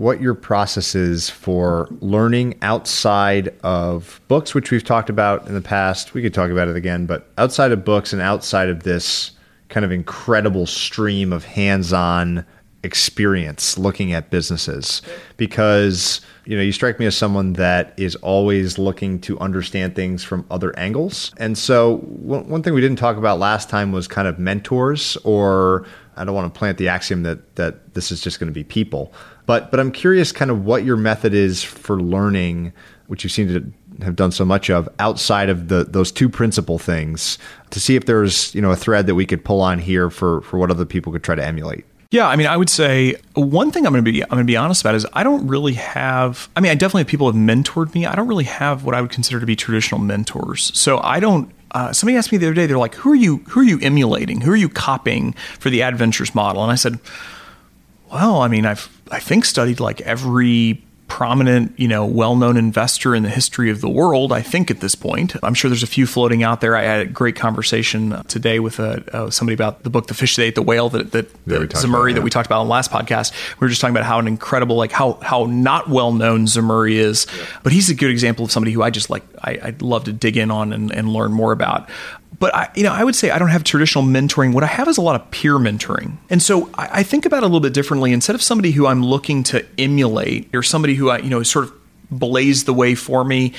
[SPEAKER 2] what your process is for learning outside of books, which we've talked about in the past. We could talk about it again, but outside of books and outside of this kind of incredible stream of hands on experience looking at businesses. Because you know you strike me as someone that is always looking to understand things from other angles. And so one, one thing we didn't talk about last time was kind of mentors or i don't want to plant the axiom that that this is just going to be people but but i'm curious kind of what your method is for learning which you seem to have done so much of outside of the those two principal things to see if there's you know a thread that we could pull on here for for what other people could try to emulate
[SPEAKER 3] yeah, I mean, I would say one thing I'm going to be I'm going to be honest about is I don't really have. I mean, I definitely have people have mentored me. I don't really have what I would consider to be traditional mentors. So I don't. Uh, somebody asked me the other day. They're like, "Who are you? Who are you emulating? Who are you copying for the Adventures model?" And I said, "Well, I mean, I've I think studied like every prominent, you know, well-known investor in the history of the world. I think at this point, I'm sure there's a few floating out there. I had a great conversation today with a, uh, uh, somebody about the book "The Fish That Ate the Whale" that that, that Zemurray that we talked about on the last podcast. We were just talking about how an incredible, like how how not well-known Zemurray is, yeah. but he's a good example of somebody who I just like. I, would love to dig in on and, and learn more about but I, you know, I would say I don't have traditional mentoring. What I have is a lot of peer mentoring, and so I, I think about it a little bit differently. Instead of somebody who I'm looking to emulate, or somebody who I, you know, sort of blazed the way for me,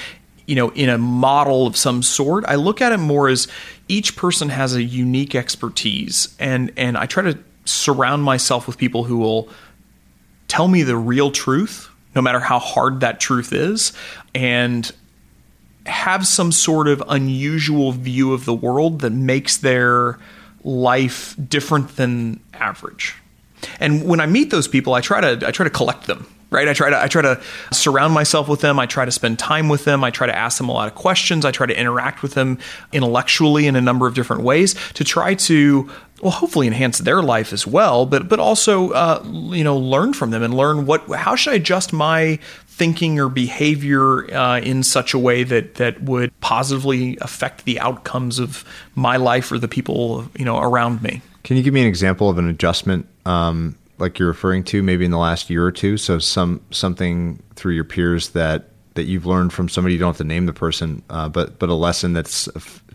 [SPEAKER 3] you know, in a model of some sort, I look at it more as each person has a unique expertise, and and I try to surround myself with people who will tell me the real truth, no matter how hard that truth is, and have some sort of unusual view of the world that makes their life different than average. And when I meet those people, I try to I try to collect them. Right? I try to I try to surround myself with them. I try to spend time with them. I try to ask them a lot of questions. I try to interact with them intellectually in a number of different ways to try to well hopefully enhance their life as well but but also uh, you know learn from them and learn what how should i adjust my thinking or behavior uh, in such a way that that would positively affect the outcomes of my life or the people you know around me.
[SPEAKER 2] Can you give me an example of an adjustment um, like you're referring to, maybe in the last year or two? So some something through your peers that that you've learned from somebody you don't have to name the person, uh, but but a lesson that's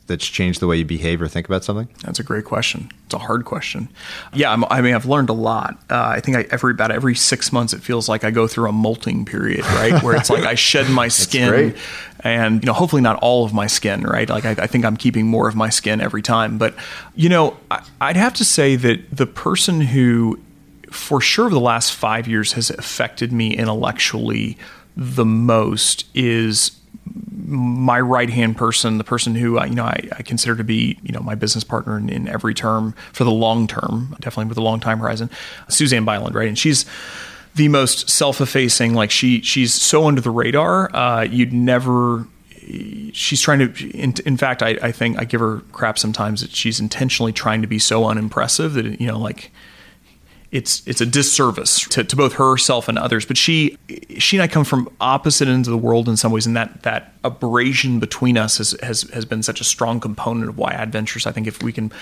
[SPEAKER 2] that's changed the way you behave or think about something?
[SPEAKER 3] That's a great question. It's a hard question. Yeah, I'm, i mean, I've learned a lot. Uh, I think I, every about every six months, it feels like I go through a molting period, right, where it's like I shed my skin, and you know, hopefully not all of my skin, right. Like I, I, think I'm keeping more of my skin every time. But you know, I, I'd have to say that the person who, for sure, over the last five years has affected me intellectually the most is my right hand person, the person who I, you know I, I, consider to be you know my business partner in, in, every term for the long term, definitely with a long time horizon, Suzanne Byland, right? And she's the most self-effacing. Like she she's so under the radar. Uh, you'd never. She's trying to. In, in fact, I, I think I give her crap sometimes that she's intentionally trying to be so unimpressive that you know like it's it's a disservice to, to both herself and others. But she she and I come from opposite ends of the world in some ways, and that that abrasion between us has has, has been such a strong component of why Adventures. I think if we can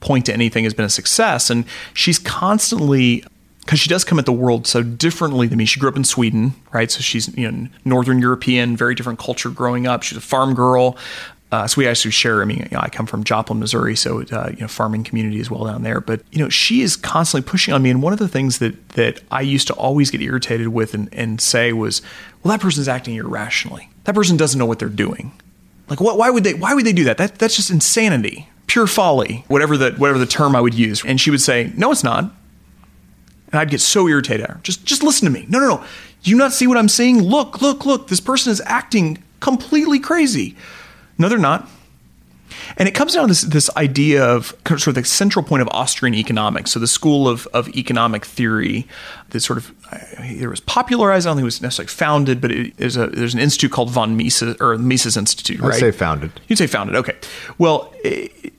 [SPEAKER 3] point to anything, has been a success. And she's constantly because she does come at the world so differently than me. She grew up in Sweden, right? So she's you know Northern European, very different culture growing up. She's a farm girl. Uh, so we actually share. I mean, you know, I come from Joplin, Missouri, so uh, you know, farming community as well down there. But you know, she is constantly pushing on me. And one of the things that that I used to always get irritated with and, and say was, "Well, that person's acting irrationally. That person doesn't know what they're doing. Like, what? Why would they? Why would they do that? That that's just insanity, pure folly, whatever the whatever the term I would use." And she would say, "No, it's not." And I'd get so irritated. Just just listen to me. No, no, no. Do you not see what I'm saying? Look, look, look. This person is acting completely crazy. No, they're not. And it comes down to this, this idea of sort of the central point of Austrian economics. So the school of, of economic theory that sort of uh, it was popularized. I don't think it was necessarily founded, but it, there's a there's an institute called von Mises or Mises Institute. Right?
[SPEAKER 2] I'd say founded.
[SPEAKER 3] You'd say founded. Okay. Well,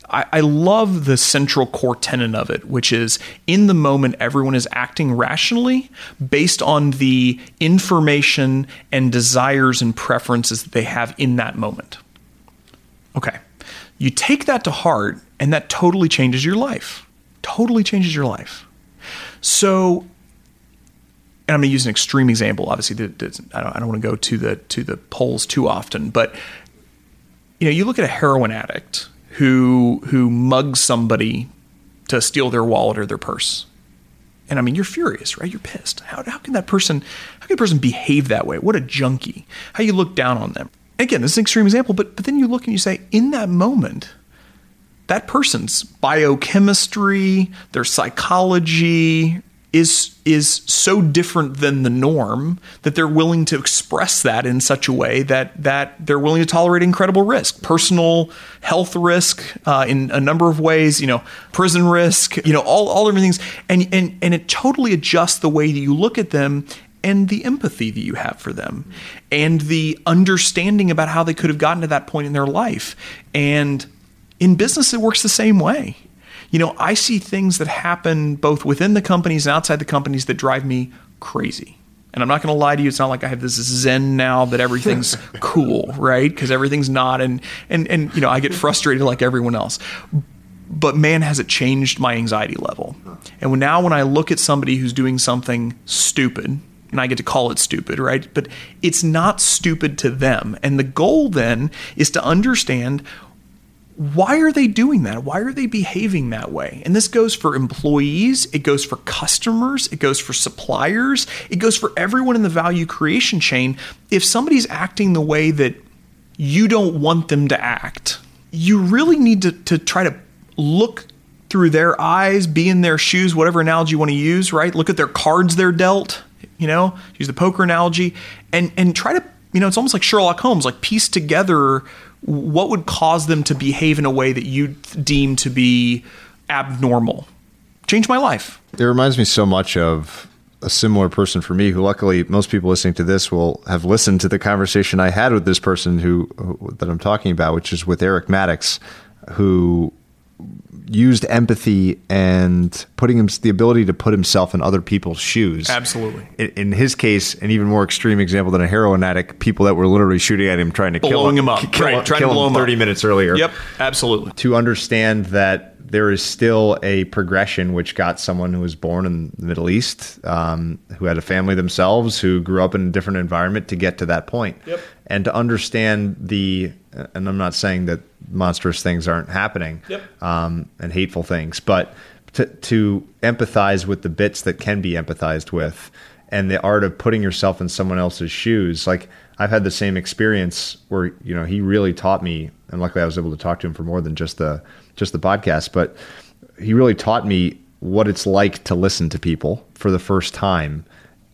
[SPEAKER 3] I, I love the central core tenet of it, which is in the moment everyone is acting rationally based on the information and desires and preferences that they have in that moment. Okay. You take that to heart, and that totally changes your life. Totally changes your life. So, and I'm going to use an extreme example. Obviously, I don't, I don't want to go to the to the poles too often, but you know, you look at a heroin addict who who mugs somebody to steal their wallet or their purse, And I mean, you're furious, right? You're pissed. How, how can that person, how can a person behave that way? What a junkie. How you look down on them. Again, this is an extreme example, but, but then you look and you say, in that moment, that person's biochemistry, their psychology is is so different than the norm that they're willing to express that in such a way that that they're willing to tolerate incredible risk, personal health risk uh, in a number of ways, you know, prison risk, you know, all all different things, and and and it totally adjusts the way that you look at them and the empathy that you have for them and the understanding about how they could have gotten to that point in their life and in business, it works the same way. You know, I see things that happen both within the companies and outside the companies that drive me crazy. And I'm not going to lie to you. It's not like I have this zen now that everything's cool, right? Because everything's not, and and and you know, I get frustrated like everyone else. But man, has it changed my anxiety level? And when, now, when I look at somebody who's doing something stupid, and I get to call it stupid, right? But it's not stupid to them. And the goal then is to understand why are they doing that? Why are they behaving that way? And this goes for employees, it goes for customers, it goes for suppliers, it goes for everyone in the value creation chain. If somebody's acting the way that you don't want them to act, you really need to, to try to look through their eyes, be in their shoes, whatever analogy you want to use, right? Look at their cards they're dealt, you know, use the poker analogy, and and try to, you know, it's almost like Sherlock Holmes, like piece together what would cause them to behave in a way that you deem to be abnormal? Change my life.
[SPEAKER 2] It reminds me so much of a similar person for me who luckily most people listening to this will have listened to the conversation I had with this person who, who that I'm talking about which is with Eric Maddox who used empathy and putting him the ability to put himself in other people's shoes.
[SPEAKER 3] Absolutely.
[SPEAKER 2] In, in, his case, an even more extreme example than a heroin addict, people that were literally shooting at him, trying to
[SPEAKER 3] Blowing
[SPEAKER 2] kill him,
[SPEAKER 3] him up,
[SPEAKER 2] kill,
[SPEAKER 3] right?
[SPEAKER 2] him,
[SPEAKER 3] Trying
[SPEAKER 2] kill
[SPEAKER 3] to blow
[SPEAKER 2] him
[SPEAKER 3] him
[SPEAKER 2] thirty
[SPEAKER 3] up.
[SPEAKER 2] minutes earlier.
[SPEAKER 3] Yep, absolutely.
[SPEAKER 2] To understand that there is still a progression which got someone who was born in the Middle East, um, who had a family themselves, who grew up in a different environment to get to that point.
[SPEAKER 3] Yep.
[SPEAKER 2] And to understand the, and I'm not saying that monstrous things aren't happening
[SPEAKER 3] Yep.
[SPEAKER 2] um, and hateful things, but to, to empathize with the bits that can be empathized with and the art of putting yourself in someone else's shoes. Like I've had the same experience where, you know, he really taught me, and luckily I was able to talk to him for more than just the, just the podcast, but he really taught me what it's like to listen to people for the first time.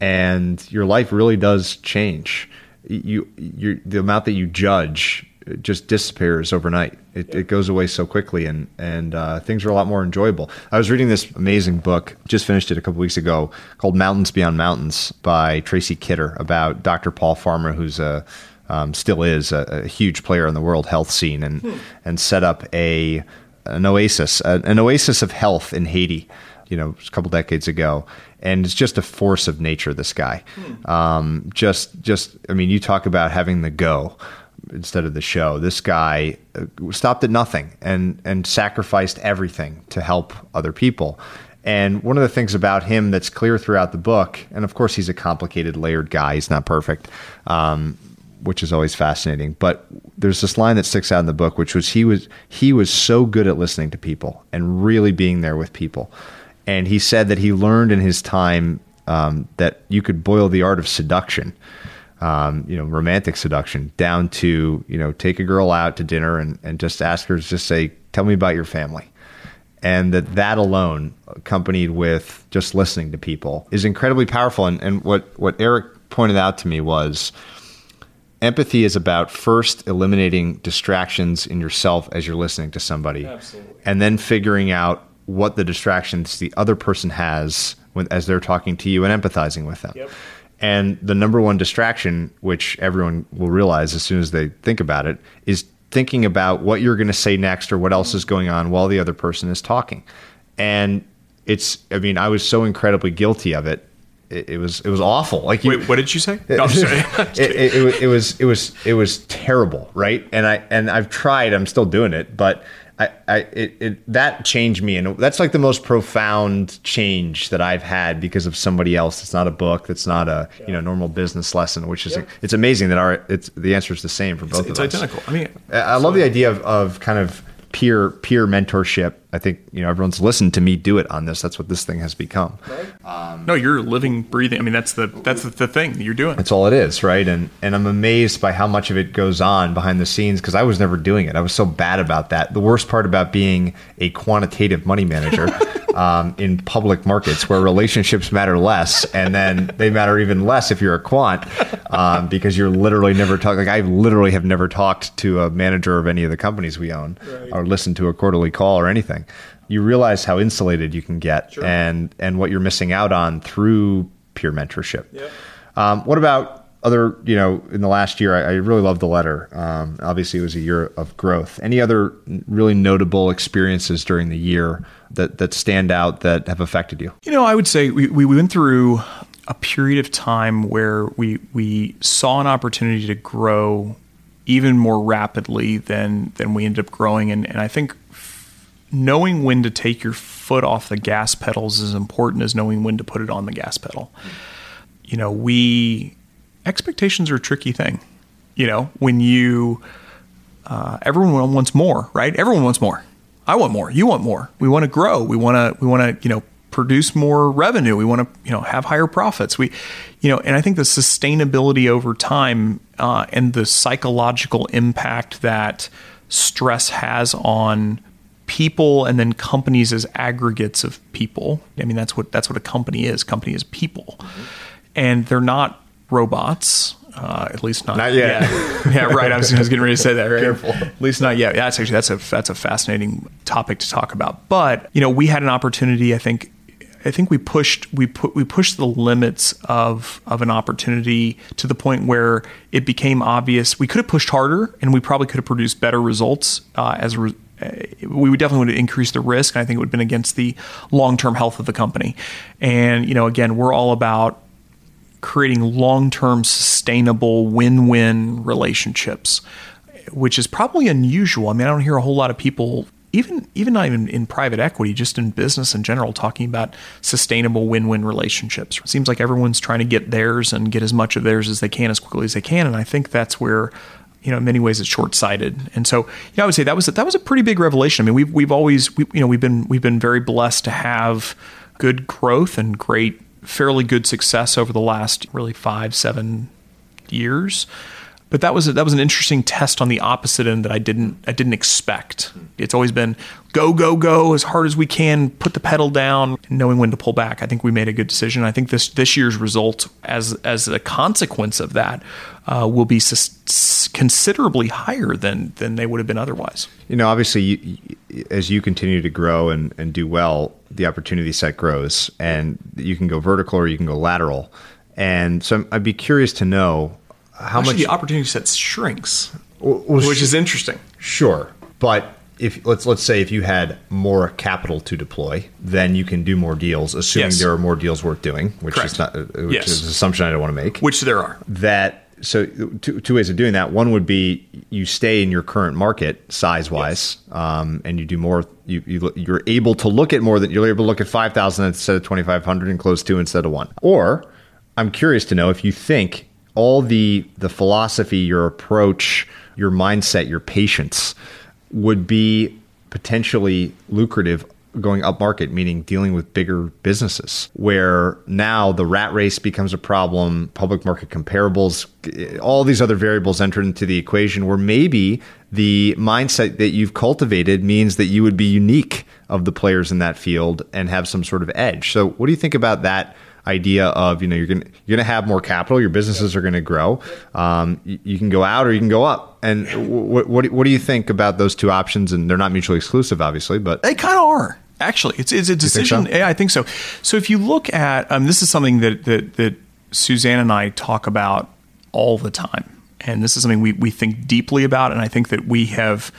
[SPEAKER 2] And your life really does change. You, you, the amount that you judge just disappears overnight. It, it, goes away so quickly, and and uh, things are a lot more enjoyable. I was reading this amazing book, just finished it a couple weeks ago, called Mountains Beyond Mountains by Tracy Kidder about Dr. Paul Farmer, who's a um, still is a, a, huge player in the world health scene, and hmm. and set up a an oasis, an oasis of health in Haiti. You know, a couple decades ago, and it's just a force of nature. This guy, hmm. um, just just I mean, you talk about having the go instead of the show. This guy uh, stopped at nothing and and sacrificed everything to help other people. And one of the things about him that's clear throughout the book, and of course he's a complicated, layered guy. He's not perfect, um, which is always fascinating. But there's this line that sticks out in the book, which was he was he was so good at listening to people and really being there with people. And he said that he learned in his time um, that you could boil the art of seduction um, you know, romantic seduction down to, you know, take a girl out to dinner and, and just ask her to just say, tell me about your family. And that that alone, accompanied with just listening to people, is incredibly powerful. And, and what, what Eric pointed out to me was empathy is about first eliminating distractions in yourself as you're listening to somebody.
[SPEAKER 3] Absolutely.
[SPEAKER 2] And then figuring out what the distractions the other person has when, as they're talking to you and empathizing with them.
[SPEAKER 3] Yep.
[SPEAKER 2] And the number one distraction, which everyone will realize as soon as they think about it, is thinking about what you're going to say next or what else is going on while the other person is talking. And it's, I mean, I was so incredibly guilty of it. It, it was, it was awful. Like,
[SPEAKER 3] you, wait, what did you say? No, I'm sorry.
[SPEAKER 2] it, it, it, was, it was, it was terrible, right? And I, and I've tried. I'm still doing it, but I, I it, that changed me, and that's like the most profound change that I've had because of somebody else. It's not a book. That's not a yeah. you know normal business lesson. Which is yep. it's amazing that our it's the answer is the same for both
[SPEAKER 3] it's,
[SPEAKER 2] of
[SPEAKER 3] it's
[SPEAKER 2] us.
[SPEAKER 3] Identical. I mean,
[SPEAKER 2] I, I love the idea of, of kind of peer peer mentorship I think you know everyone's listened to me do it on this. That's what this thing has become.
[SPEAKER 3] Um, no, you're living, breathing. I mean, that's the that's the, the thing you're doing.
[SPEAKER 2] That's all it is, right? And and I'm amazed by how much of it goes on behind the scenes because I was never doing it. I was so bad about that. The worst part about being a quantitative money manager. um, in public markets where relationships matter less, and then they matter even less if you're a quant um, because you're literally never talking. Like I literally have never talked to a manager of any of the companies we own right. or listened to a quarterly call or anything. You realize how insulated you can get sure. and and what you're missing out on through peer mentorship. Yep. Um, what about other, you know, in the last year, I, I really loved the letter. Um, obviously, it was a year of growth. Any other really notable experiences during the year that, that stand out that have affected you?
[SPEAKER 3] You know, I would say we, we went through a period of time where we we saw an opportunity to grow even more rapidly than than we ended up growing, and, and I think knowing when to take your foot off the gas pedals is important as knowing when to put it on the gas pedal. You know, we expectations are a tricky thing. You know, when you uh, everyone wants more, right? Everyone wants more. I want more. You want more. We want to grow. We want to. We want to. You know, produce more revenue. We want to. You know, have higher profits. We, you know, and I think the sustainability over time uh, and the psychological impact that stress has on people and then companies as aggregates of people. I mean, that's what that's what a company is. Company is people, mm-hmm. and they're not robots. Uh, at least not,
[SPEAKER 2] not yet.
[SPEAKER 3] Yeah. yeah, right. I was, I was, getting ready to say that. Right. Careful. At least not yet. Yeah, that's actually that's a that's a fascinating topic to talk about. But you know, we had an opportunity. I think I think we pushed we put we pushed the limits of of an opportunity to the point where it became obvious we could have pushed harder and we probably could have produced better results uh, as a re- we would definitely would increase the risk. I think it would have been against the long term health of the company. And you know, again, we're all about creating long term sustainable win win relationships, which is probably unusual. I mean, I don't hear a whole lot of people. Even even not even in private equity, just in business in general, talking about sustainable win-win relationships. It seems like everyone's trying to get theirs and get as much of theirs as they can as quickly as they can, and I think that's where you know, in many ways, it's short-sighted. And so, you know, I would say that was a, that was a pretty big revelation. I mean, we've we've always, we, you know, we've been we've been very blessed to have good growth and great fairly good success over the last really five, seven years. But that was a, that was an interesting test on the opposite end that I didn't I didn't expect. It's always been go go go as hard as we can, put the pedal down, knowing when to pull back. I think we made a good decision. I think this this year's result, as as a consequence of that, uh, will be considerably higher than than they would have been otherwise.
[SPEAKER 2] You know, obviously, you, as you continue to grow and, and do well, the opportunity set grows, and you can go vertical or you can go lateral. And so, I'd be curious to know how
[SPEAKER 3] Actually,
[SPEAKER 2] much
[SPEAKER 3] the opportunity set shrinks, well, which sh- is interesting.
[SPEAKER 2] Sure, but if let's let's say if you had more capital to deploy, then you can do more deals, assuming yes. there are more deals worth doing, which Correct. is not uh, which yes. is an assumption I don't want to make.
[SPEAKER 3] Which there are.
[SPEAKER 2] That so two, two ways of doing that. One would be you stay in your current market size wise, yes. um, and you do more. You, you you're able to look at more than you're able to look at five thousand instead of twenty five hundred and close two instead of one. Or I'm curious to know if you think all the the philosophy, your approach, your mindset, your patience would be potentially lucrative going up market, meaning dealing with bigger businesses, where now the rat race becomes a problem, public market comparables, all these other variables enter into the equation, where maybe the mindset that you've cultivated means that you would be unique of the players in that field and have some sort of edge. So, what do you think about that? Idea of you know you're gonna you're gonna have more capital your businesses are gonna grow um, you, you, can go out or you can go up and what, what, what do you think about those two options and they're not mutually exclusive obviously but
[SPEAKER 3] they kind of are Actually, it's it's a decision. So? Yeah, I think so. So if you look at um, this is something that, that that Suzanne and I talk about all the time, and this is something we we think deeply about, and I think that we have.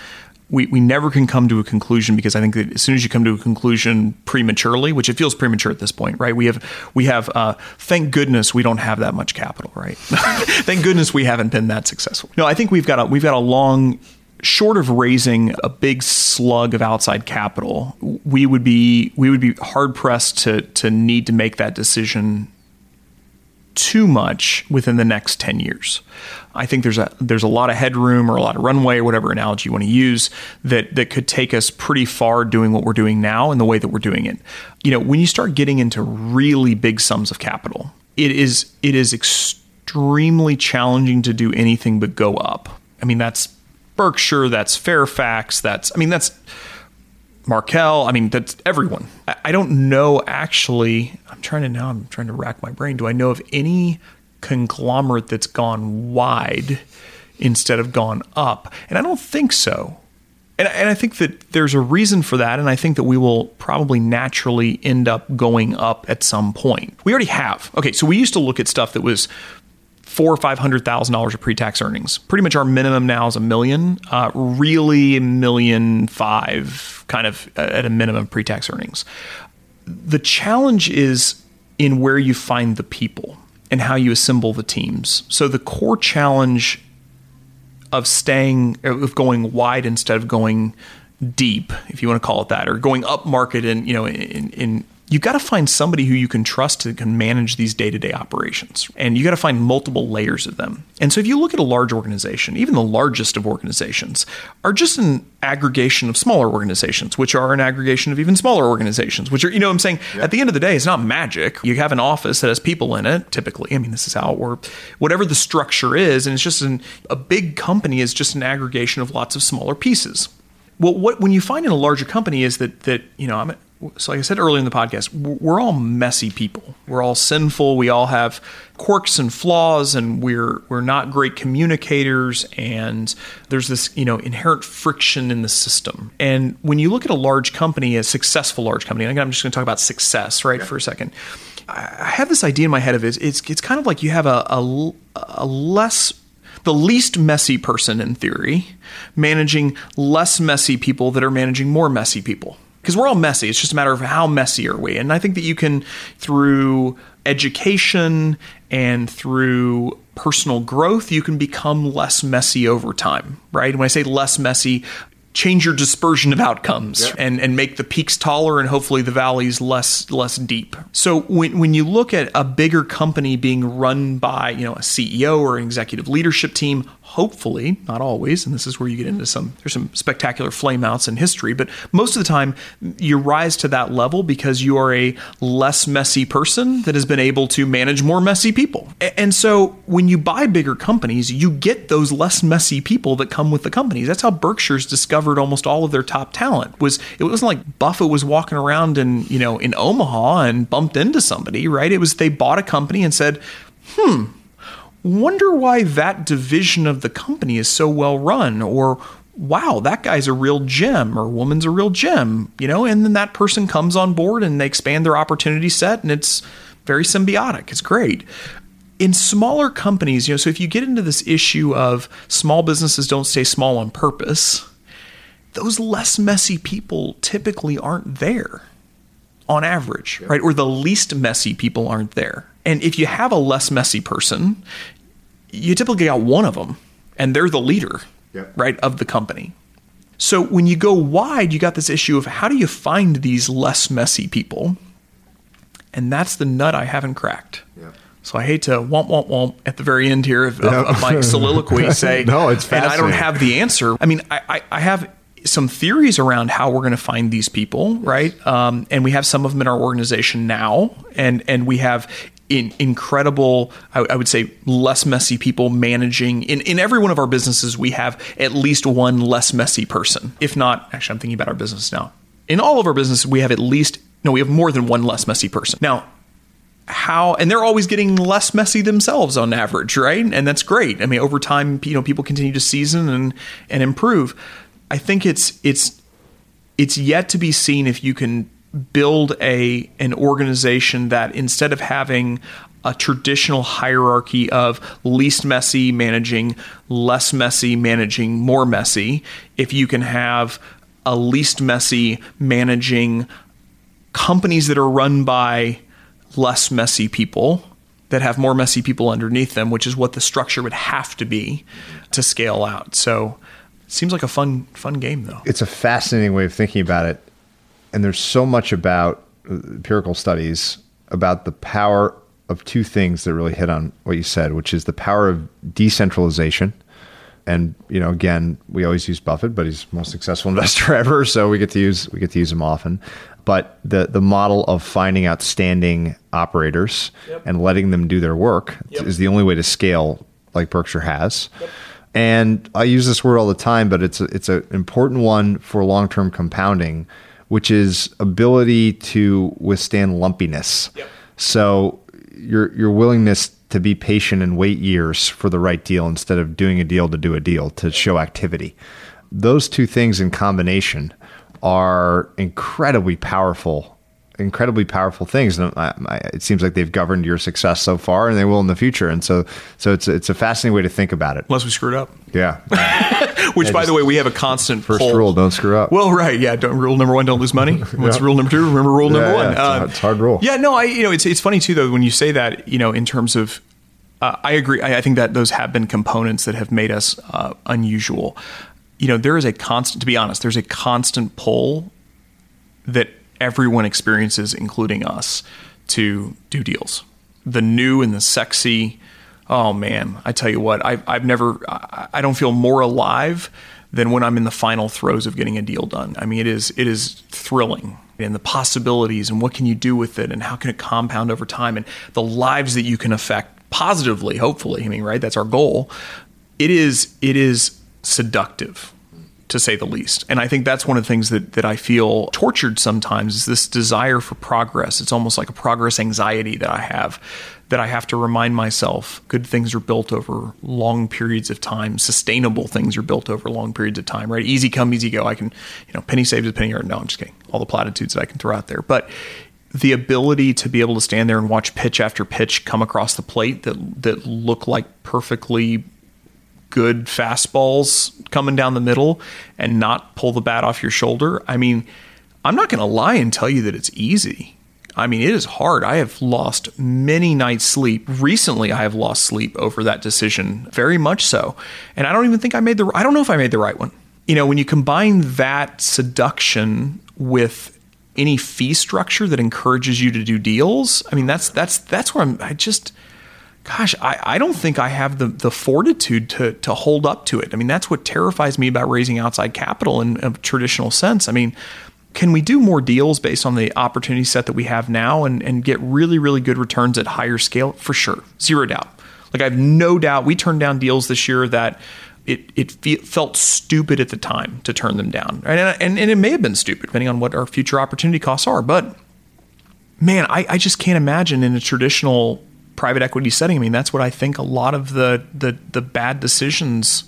[SPEAKER 3] We, we never can come to a conclusion because I think that as soon as you come to a conclusion prematurely, which it feels premature at this point, right? We have we have uh, thank goodness we don't have that much capital, right? thank goodness we haven't been that successful. No, I think we've got a we've got a long short of raising a big slug of outside capital, we would be we would be hard pressed to to need to make that decision too much within the next 10 years. I think there's a there's a lot of headroom or a lot of runway or whatever analogy you want to use that that could take us pretty far doing what we're doing now in the way that we're doing it. You know, when you start getting into really big sums of capital, it is it is extremely challenging to do anything but go up. I mean, that's Berkshire, that's Fairfax, that's I mean that's Markel. I mean, that's everyone. I don't know actually. I'm trying to now. I'm trying to rack my brain. Do I know of any conglomerate that's gone wide instead of gone up? And I don't think so. And, and I think that there's a reason for that. And I think that we will probably naturally end up going up at some point. We already have. Okay, so we used to look at stuff that was four or five hundred thousand dollars of pre-tax earnings. Pretty much our minimum now is a million. Uh, really, a million five, kind of uh, at a minimum pre-tax earnings. The challenge is in where you find the people and how you assemble the teams. So the core challenge of staying of going wide instead of going deep, if you want to call it that, or going up market and you know in, in you've got to find somebody who you can trust to can manage these day-to-day operations and you've got to find multiple layers of them. And so if you look at a large organization even the largest of organizations are just an aggregation of smaller organizations which are an aggregation of even smaller organizations which are you know what i'm saying? At the end of the day it's not magic. You have an office that has people in it typically. I mean this is how it works whatever the structure is and it's just an, a big company is just an aggregation of lots of smaller pieces. Well, what when you find in a larger company is that that you know I'm so like I said earlier in the podcast, we're all messy people. We're all sinful. We all have quirks and flaws, and we're we're not great communicators. And there's this you know inherent friction in the system. And when you look at a large company, a successful large company, and I'm just going to talk about success right for a second. I have this idea in my head of it. It's it's kind of like you have a, a, a less the least messy person in theory managing less messy people that are managing more messy people because we're all messy. It's just a matter of how messy are we. And I think that you can, through education and through personal growth, you can become less messy over time, right? when I say less messy, change your dispersion of outcomes yep. and, and make the peaks taller and hopefully the valleys less less deep. So when, when you look at a bigger company being run by you know a CEO or an executive leadership team, hopefully not always, and this is where you get into some there's some spectacular flameouts in history, but most of the time you rise to that level because you are a less messy person that has been able to manage more messy people. And so when you buy bigger companies, you get those less messy people that come with the companies. That's how Berkshire's discovered almost all of their top talent. Was it wasn't like Buffett was walking around in you know in Omaha and bumped into somebody, right? It was they bought a company and said, "Hmm, wonder why that division of the company is so well run," or wow, that guy's a real gem or woman's a real gem, you know, and then that person comes on board and they expand their opportunity set and it's very symbiotic. It's great. In smaller companies, you know, so if you get into this issue of small businesses don't stay small on purpose, those less messy people typically aren't there on average, right? Or the least messy people aren't there. And if you have a less messy person, you typically got one of them and they're the leader, yep. right, of the company. So when you go wide, you got this issue of how do you find these less messy people? And that's the nut I haven't cracked. Yep. So I hate to womp womp womp at the very end here of, yep. of, of my soliloquy say,
[SPEAKER 2] no, it's And
[SPEAKER 3] I don't have the answer. I mean, I, I, I have some theories around how we're going to find these people, right? Um, and we have some of them in our organization now, and and we have in, incredible, I, I, would say, less messy people managing. In, in every one of our businesses, we have at least one less messy person. If not, actually, I'm thinking about our business now. In all of our businesses, we have at least, no, we have more than one less messy person. Now, how and they're always getting less messy themselves on average right and that's great i mean over time you know people continue to season and and improve I think it's it's it's yet to be seen if you can build a an organization that instead of having a traditional hierarchy of least messy managing, less messy managing, more messy, if you can have a least messy managing companies that are run by less messy people that have more messy people underneath them, which is what the structure would have to be to scale out. So Seems like a fun fun game though.
[SPEAKER 2] It's a fascinating way of thinking about it, and there's so much about uh, empirical studies about the power of two things that really hit on what you said, which is the power of decentralization. And you know, again, we always use Buffett, but he's the most successful investor ever, so we get to use we get to use him often. But the the model of finding outstanding operators
[SPEAKER 3] Yep.
[SPEAKER 2] and letting them do their work
[SPEAKER 3] Yep.
[SPEAKER 2] is the only way to scale like Berkshire has. And I use this word all the time, but it's a, it's an important one for long term compounding, which is ability to withstand lumpiness.
[SPEAKER 3] Yep.
[SPEAKER 2] So your your willingness to be patient and wait years for the right deal instead of doing a deal to do a deal to show activity. Those two things in combination are incredibly powerful incredibly powerful things and I, I, it seems like they've governed your success so far and they will in the future and so so it's it's a fascinating way to think about it
[SPEAKER 3] Unless we screwed up.
[SPEAKER 2] yeah
[SPEAKER 3] Which,
[SPEAKER 2] Yeah,
[SPEAKER 3] by the way, we have a constant
[SPEAKER 2] first
[SPEAKER 3] poll.
[SPEAKER 2] rule don't screw up
[SPEAKER 3] Well, right, yeah. Don't, rule number one: don't lose money. What's
[SPEAKER 2] Yeah.
[SPEAKER 3] rule number two? Remember rule number
[SPEAKER 2] Yeah,
[SPEAKER 3] one.
[SPEAKER 2] it's
[SPEAKER 3] Uh,
[SPEAKER 2] it's hard rule.
[SPEAKER 3] Yeah, no, I you know it's it's funny too though when you say that you know in terms of uh, I agree. I, I think that those have been components that have made us uh, unusual. You know, there is a constant. To be honest, there's a constant pull that everyone experiences, including us, to do deals. The new and the sexy. Oh man, I tell you what, I've, I've never, I, don't feel more alive than when I'm in the final throes of getting a deal done. I mean, it is, it is thrilling and the possibilities and what can you do with it and how can it compound over time and the lives that you can affect positively, hopefully. I mean, right? That's our goal. It is, it is seductive to say the least. And I think that's one of the things that, that I feel tortured sometimes is this desire for progress. It's almost like a progress anxiety that I have, that I have to remind myself good things are built over long periods of time. Sustainable things are built over long periods of time, right? Easy come, easy go. I can, you know, penny saved is a penny earned. No, I'm just kidding. All the platitudes that I can throw out there. But the ability to be able to stand there and watch pitch after pitch come across the plate that that look like perfectly good fastballs coming down the middle and not pull the bat off your shoulder. I mean, I'm not going to lie and tell you that it's easy. I mean, it is hard. I have lost many nights sleep. Recently, I have lost sleep over that decision, very much so. And I don't even think I made the I don't know if I made the right one. You know, when you combine that seduction with any fee structure that encourages you to do deals, I mean, that's that's that's where I'm I just gosh, I, I don't think I have the, the fortitude to, to hold up to it. I mean, that's what terrifies me about raising outside capital in a traditional sense. I mean, can we do more deals based on the opportunity set that we have now and, and get really, really good returns at higher scale? For sure. Zero doubt. Like, I have no doubt we turned down deals this year that it, it fe- felt stupid at the time to turn them down. And, and, and it may have been stupid, depending on what our future opportunity costs are. But man, I, I just can't imagine in a traditional private equity setting. I mean, that's what I think a lot of the the the bad decisions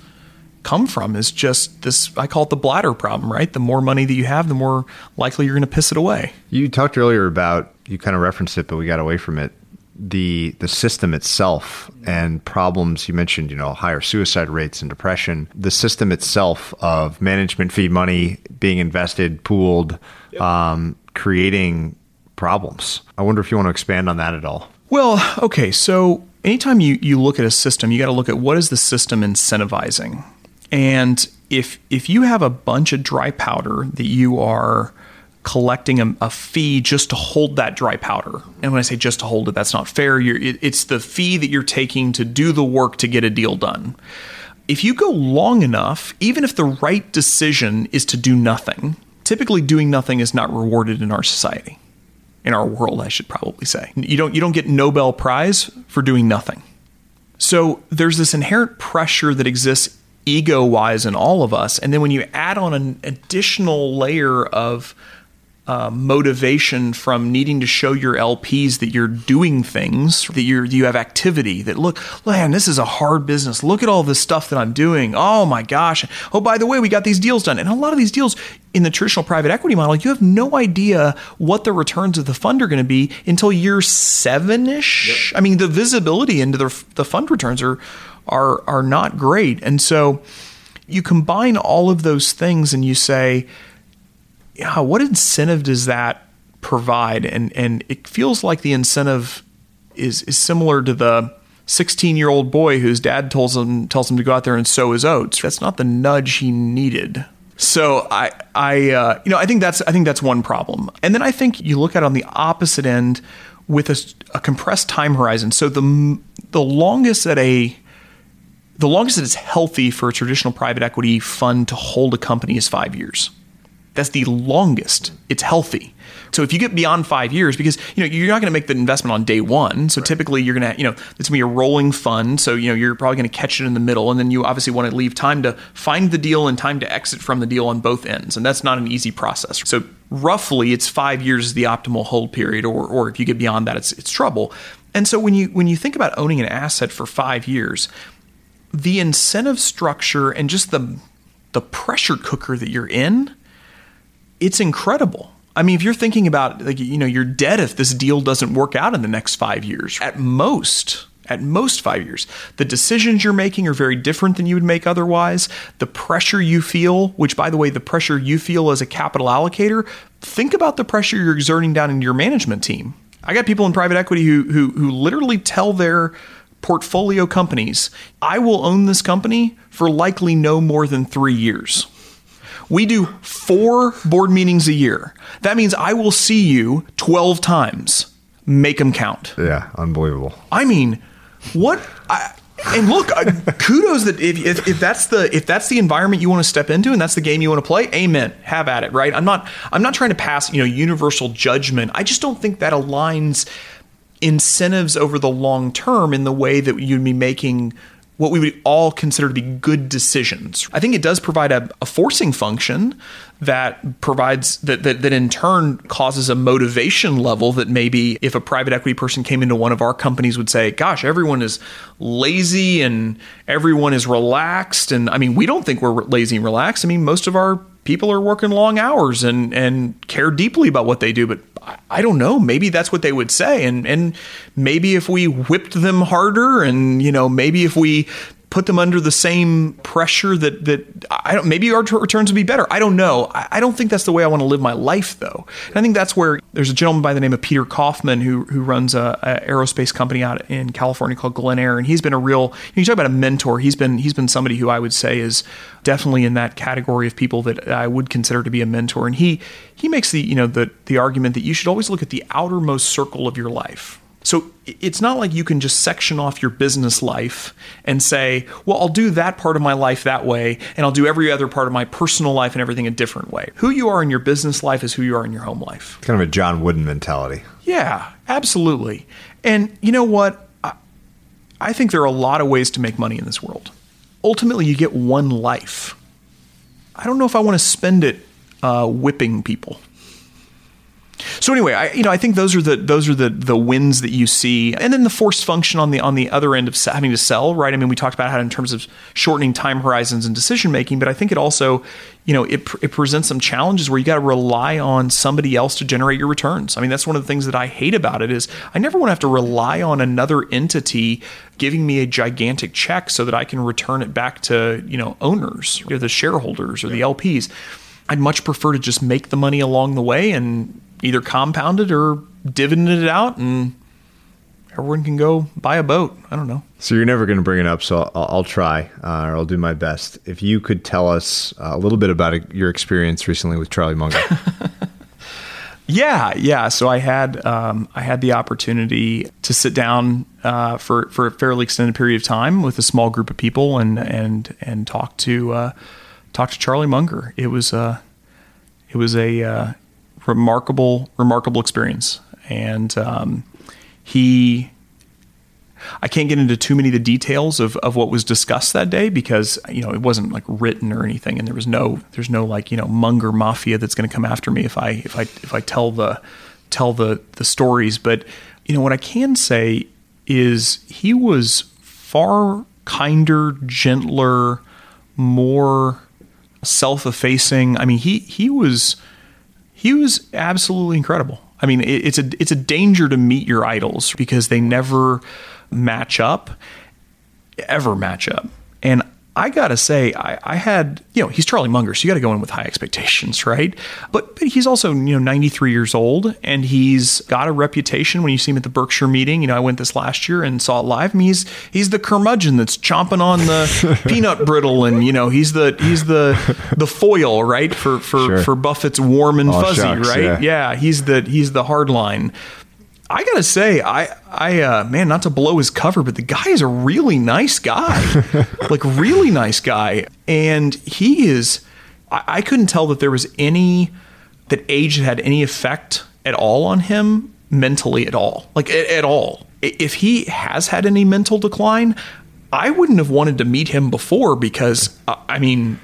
[SPEAKER 3] come from is just this I call it the bladder problem, right? The more money that you have, the more likely you're going to piss it away.
[SPEAKER 2] You talked earlier about you kind of referenced it, but we got away from it. The the system itself and problems you mentioned, you know, higher suicide rates and depression. The system itself of management fee money being invested, pooled, um, creating problems. I wonder if you want to expand on that at all.
[SPEAKER 3] Well, okay, so anytime you, you look at a system, you got to look at what is the system incentivizing. And if if you have a bunch of dry powder that you are collecting a, a fee just to hold that dry powder, and when I say just to hold it, that's not fair. It, it's the fee that you're taking to do the work to get a deal done. If you go long enough, even if the right decision is to do nothing, typically doing nothing is not rewarded in our society in our world, I should probably say. You don't you don't get Nobel Prize for doing nothing. So there's this inherent pressure that exists ego wise in all of us, and then when you add on an additional layer of uh, motivation from needing to show your LPs that you're doing things, that you're you have activity. That look, man, this is a hard business. Look at all this stuff that I'm doing. Oh my gosh! Oh, by the way, we got these deals done, and a lot of these deals in the traditional private equity model, you have no idea what the returns of the fund are going to be until year seven ish. I mean, the visibility into the the fund returns are are are not great, and so you combine all of those things, and you say yeah, what incentive does that provide? And and it feels like the incentive is is similar to the 16 year old boy whose dad tells him tells him to go out there and sow his oats. That's not the nudge he needed. So I I uh, you know I think that's I think that's one problem. And then I think you look at on the opposite end with a, a compressed time horizon. So the the longest that a the longest that it's healthy for a traditional private equity fund to hold a company is five years. That's the longest it's healthy. So if you get beyond five years, because you know you're not going to make the investment on day one. So right. typically you're going to, you know, it's going to be a rolling fund. So you know you're probably going to catch it in the middle, and then you obviously want to leave time to find the deal and time to exit from the deal on both ends, and that's not an easy process. So roughly, it's five years is the optimal hold period, or or if you get beyond that, it's it's trouble. And so when you when you think about owning an asset for five years, the incentive structure and just the the pressure cooker that you're in, it's incredible. I mean, if you're thinking about like you know, you're dead if this deal doesn't work out in the next 5 years. At most, at most 5 years. The decisions you're making are very different than you would make otherwise. The pressure you feel, which by the way, the pressure you feel as a capital allocator, think about the pressure you're exerting down in your management team. I got people in private equity who who who literally tell their portfolio companies, I will own this company for likely no more than 3 years. We do four board meetings a year. That means I will see you 12 times. Make them count.
[SPEAKER 2] Yeah, unbelievable.
[SPEAKER 3] I mean, what? I, and look, uh, kudos that if, if, if, that's the if that's the environment you want to step into and that's the game you want to play, amen. Have at it, right? I'm not I'm not trying to pass you know universal judgment. I just don't think that aligns incentives over the long term in the way that you'd be making what we would all consider to be good decisions. I think it does provide a, a forcing function that provides that, that that in turn causes a motivation level that maybe if a private equity person came into one of our companies would say, "Gosh, everyone is lazy and everyone is relaxed." And I mean, we don't think we're lazy and relaxed. I mean, most of our people are working long hours and and care deeply about what they do, but I don't know. Maybe that's what they would say, and and maybe if we whipped them harder, and you know, maybe if we put them under the same pressure that that I don't. Maybe our returns would be better. I don't know. I, I don't think that's the way I want to live my life, though. And I think that's where there's a gentleman by the name of Peter Kaufman who who runs a, a aerospace company out in California called Glenair, and he's been a real. You talk about a mentor. He's been he's been somebody who I would say is definitely in that category of people that I would consider to be a mentor. And he he makes the you know the the argument that you should always look at the outermost circle of your life so it's not like you can just section off your business life and say, well, I'll do that part of my life that way, and I'll do every other part of my personal life and everything a different way. Who you are in your business life is who you are in your home life.
[SPEAKER 2] Kind of a John Wooden mentality.
[SPEAKER 3] Yeah, absolutely. And you know what? I, I think there are a lot of ways to make money in this world. Ultimately, you get one life. I don't know if I want to spend it uh, whipping people. So anyway, I you know I think those are the those are the the wins that you see, and then the forced function on the on the other end of having to sell, right? I mean, we talked about how in terms of shortening time horizons and decision making, but I think it also you know it it presents some challenges where you got to rely on somebody else to generate your returns. I mean, that's one of the things that I hate about it is I never want to have to rely on another entity giving me a gigantic check so that I can return it back to you know owners or the shareholders or the LPs. I'd much prefer to just make the money along the way and either compounded or dividended it out and everyone can go buy a boat. I don't know.
[SPEAKER 2] So you're never going to bring it up, so I'll, I'll try, uh, or I'll do my best. If you could tell us a little bit about your experience recently with Charlie Munger.
[SPEAKER 3] yeah, yeah. So I had um, I had the opportunity to sit down uh, for for a fairly extended period of time with a small group of people and and and talk to uh, talk to Charlie Munger. It was uh, it was a uh, remarkable, remarkable experience. And um, he, I can't get into too many of the details of, of what was discussed that day because you know it wasn't like written or anything, and there was no there's no like you know Munger mafia that's going to come after me if I if I if I tell the tell the the stories. But you know what I can say is he was far kinder, gentler, more self-effacing. I mean, he he was he was absolutely incredible. I mean, it's a it's a danger to meet your idols because they never match up, ever match up. And I gotta say, I, I, had, you know, he's Charlie Munger, so you gotta go in with high expectations, right? But, but he's also, you know, 93 years old and he's got a reputation when you see him at the Berkshire meeting. You know, I went this last year and saw it live. I mean, he's he's the curmudgeon that's chomping on the peanut brittle and, you know, he's the he's the the foil, right? For for, sure. for Buffett's warm and fuzzy, shucks, right? Yeah. yeah, he's the he's the hard line. I gotta say, I, I, uh, man, not to blow his cover, but the guy is a really nice guy, like really nice guy, and he is. I, I couldn't tell that there was any that age had any effect at all on him mentally at all, like at, at all. If he has had any mental decline, I wouldn't have wanted to meet him before because I mean,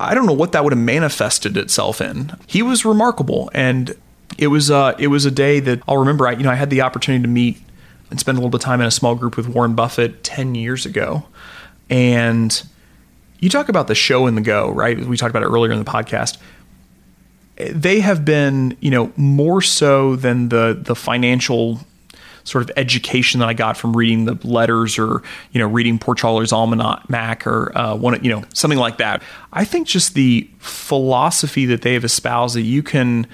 [SPEAKER 3] I don't know what that would have manifested itself in. He was remarkable, and it was uh, it was a day that I'll remember. I you know I had the opportunity to meet and spend a little bit of time in a small group with Warren Buffett ten years ago, and you talk about the show and the go, right? We talked about it earlier in the podcast. They have been, you know, more so than the the financial sort of education that I got from reading the letters or you know reading Poor Charlie's Almanac or uh, one you know something like that. I think just the philosophy that they have espoused that you can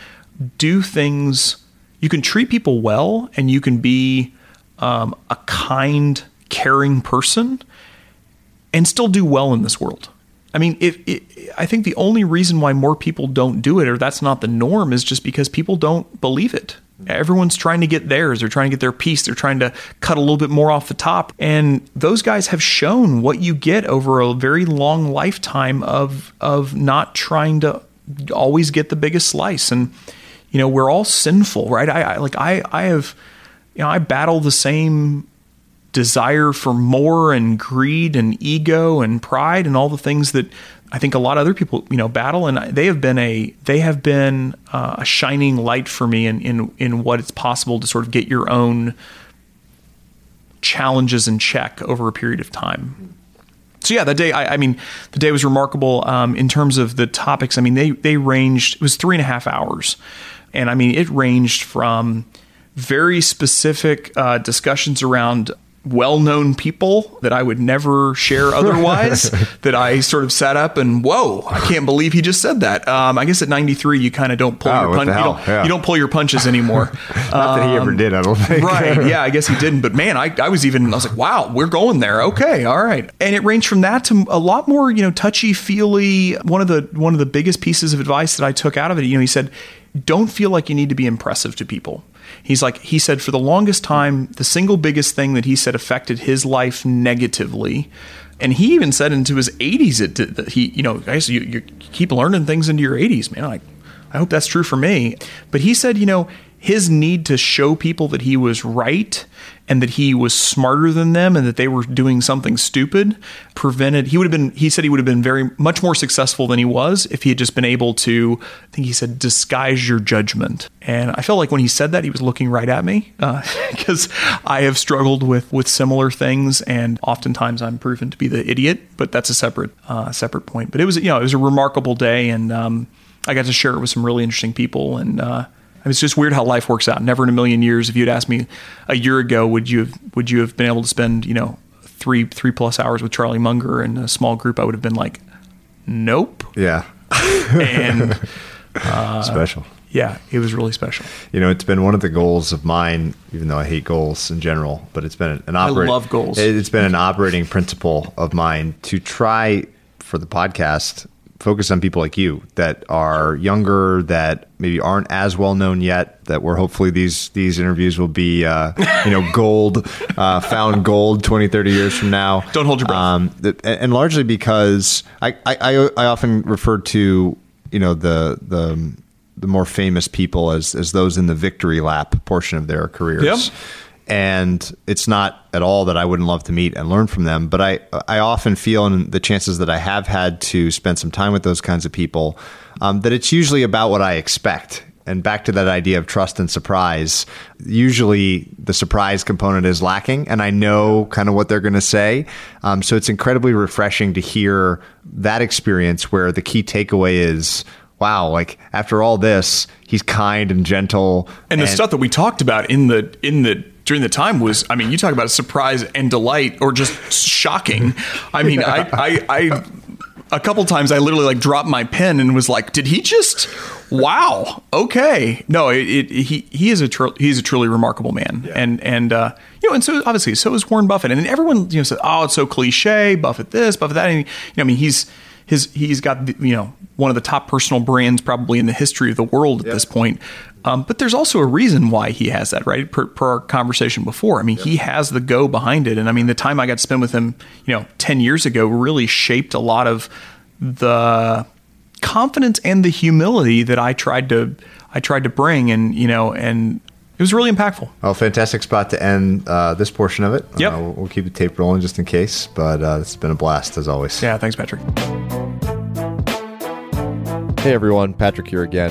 [SPEAKER 3] do things, you can treat people well, and you can be um, a kind, caring person, and still do well in this world. I mean, if, if, I think the only reason why more people don't do it, or that's not the norm, is just because people don't believe it. Everyone's trying to get theirs. They're trying to get their piece. They're trying to cut a little bit more off the top. And those guys have shown what you get over a very long lifetime of of not trying to always get the biggest slice. And you know, we're all sinful, right? I, I like I I have you know, I battle the same desire for more and greed and ego and pride and all the things that I think a lot of other people, you know, battle, and they have been a they have been uh, a shining light for me in in in what it's possible to sort of get your own challenges in check over a period of time. So yeah, that day, I, I mean, the day was remarkable um, in terms of the topics. I mean, they they ranged. It was three and a half hours, and I mean, it ranged from very specific uh, discussions around well-known people that I would never share otherwise that I sort of sat up and whoa I can't believe he just said that. Um, I guess at 93 you kind of don't pull
[SPEAKER 2] Oh,
[SPEAKER 3] your
[SPEAKER 2] what
[SPEAKER 3] you don't,
[SPEAKER 2] Yeah.
[SPEAKER 3] you don't pull your punches anymore.
[SPEAKER 2] Not that he ever did, I don't think.
[SPEAKER 3] Um, right. Yeah I guess he didn't. But man I, I was even I was like wow we're going there. Okay all right. And it ranged from that to a lot more you know touchy feely one of the one of the biggest pieces of advice that I took out of it you know he said don't feel like you need to be impressive to people He's like, he said, for the longest time, the single biggest thing that he said affected his life negatively. And he even said into his 80s, it that he, you know, guys, you, you keep learning things into your 80s, man. I, I hope that's true for me. But he said, you know, his need to show people that he was right and that he was smarter than them and that they were doing something stupid prevented he would have been he said he would have been very much more successful than he was if he had just been able to i think he said disguise your judgment. And i felt like when he said that he was looking right at me because i have struggled with with similar things and oftentimes i'm proven to be the idiot but that's a separate uh, separate point. But it was you know it was a remarkable day and um, i got to share it with some really interesting people and uh, it's just weird how life works out. Never in a million years, if you'd asked me a year ago, would you have, would you have been able to spend you know three three plus hours with Charlie Munger in a small group? I would have been like, nope.
[SPEAKER 2] Yeah.
[SPEAKER 3] And
[SPEAKER 2] Special.
[SPEAKER 3] Uh, yeah, it was really special.
[SPEAKER 2] You know, it's been one of the goals of mine, even though I hate goals in general, but it's been an operating.
[SPEAKER 3] love goals.
[SPEAKER 2] It's been an operating principle of mine to try for the podcast focus on people like you that are younger, that maybe aren't as well known yet. That where hopefully these these interviews will be, uh, you know, gold, uh, found gold 20, 30 years from now.
[SPEAKER 3] Don't hold your breath.
[SPEAKER 2] Um, and largely because I, I, I, I often refer to you know the the the more famous people as as those in the victory lap portion of their careers.
[SPEAKER 3] Yep.
[SPEAKER 2] And it's not at all that I wouldn't love to meet and learn from them, but I I often feel in the chances that I have had to spend some time with those kinds of people um, that it's usually about what I expect. And back to that idea of trust and surprise. Usually, the surprise component is lacking, and I know kind of what they're going to say. Um, so it's incredibly refreshing to hear that experience where the key takeaway is wow, like after all this, he's kind and gentle.
[SPEAKER 3] And the stuff that we talked about in the in the during the time was, I mean, you talk about a surprise and delight, or just shocking. I mean, I, I, I, a couple times I literally like dropped my pen and was like, "Did he just? Wow, okay." No, it, it he he is a tr- he's a truly remarkable man, and and uh, you know, and so obviously, so is Warren Buffett, and everyone you know said, "Oh, it's so cliche, Buffett this, Buffett that." And, you know, I mean, he's his he's got the, you know one of the top personal brands probably in the history of the world at
[SPEAKER 2] Yep.
[SPEAKER 3] this point. Um, but there's also a reason why he has that, right? Per, per our conversation before. I mean, he has the go behind it. And I mean, the time I got to spend with him, you know, 10 years ago really shaped a lot of the confidence and the humility that I tried to, I tried to bring. And, you know, and it was really impactful.
[SPEAKER 2] Well, fantastic spot to end uh, this portion of it.
[SPEAKER 3] Yep.
[SPEAKER 2] Uh, we'll, we'll keep the tape rolling just in case, but uh, it's been a blast as always.
[SPEAKER 3] Yeah. Thanks, Patrick.
[SPEAKER 2] Hey everyone, Patrick here again.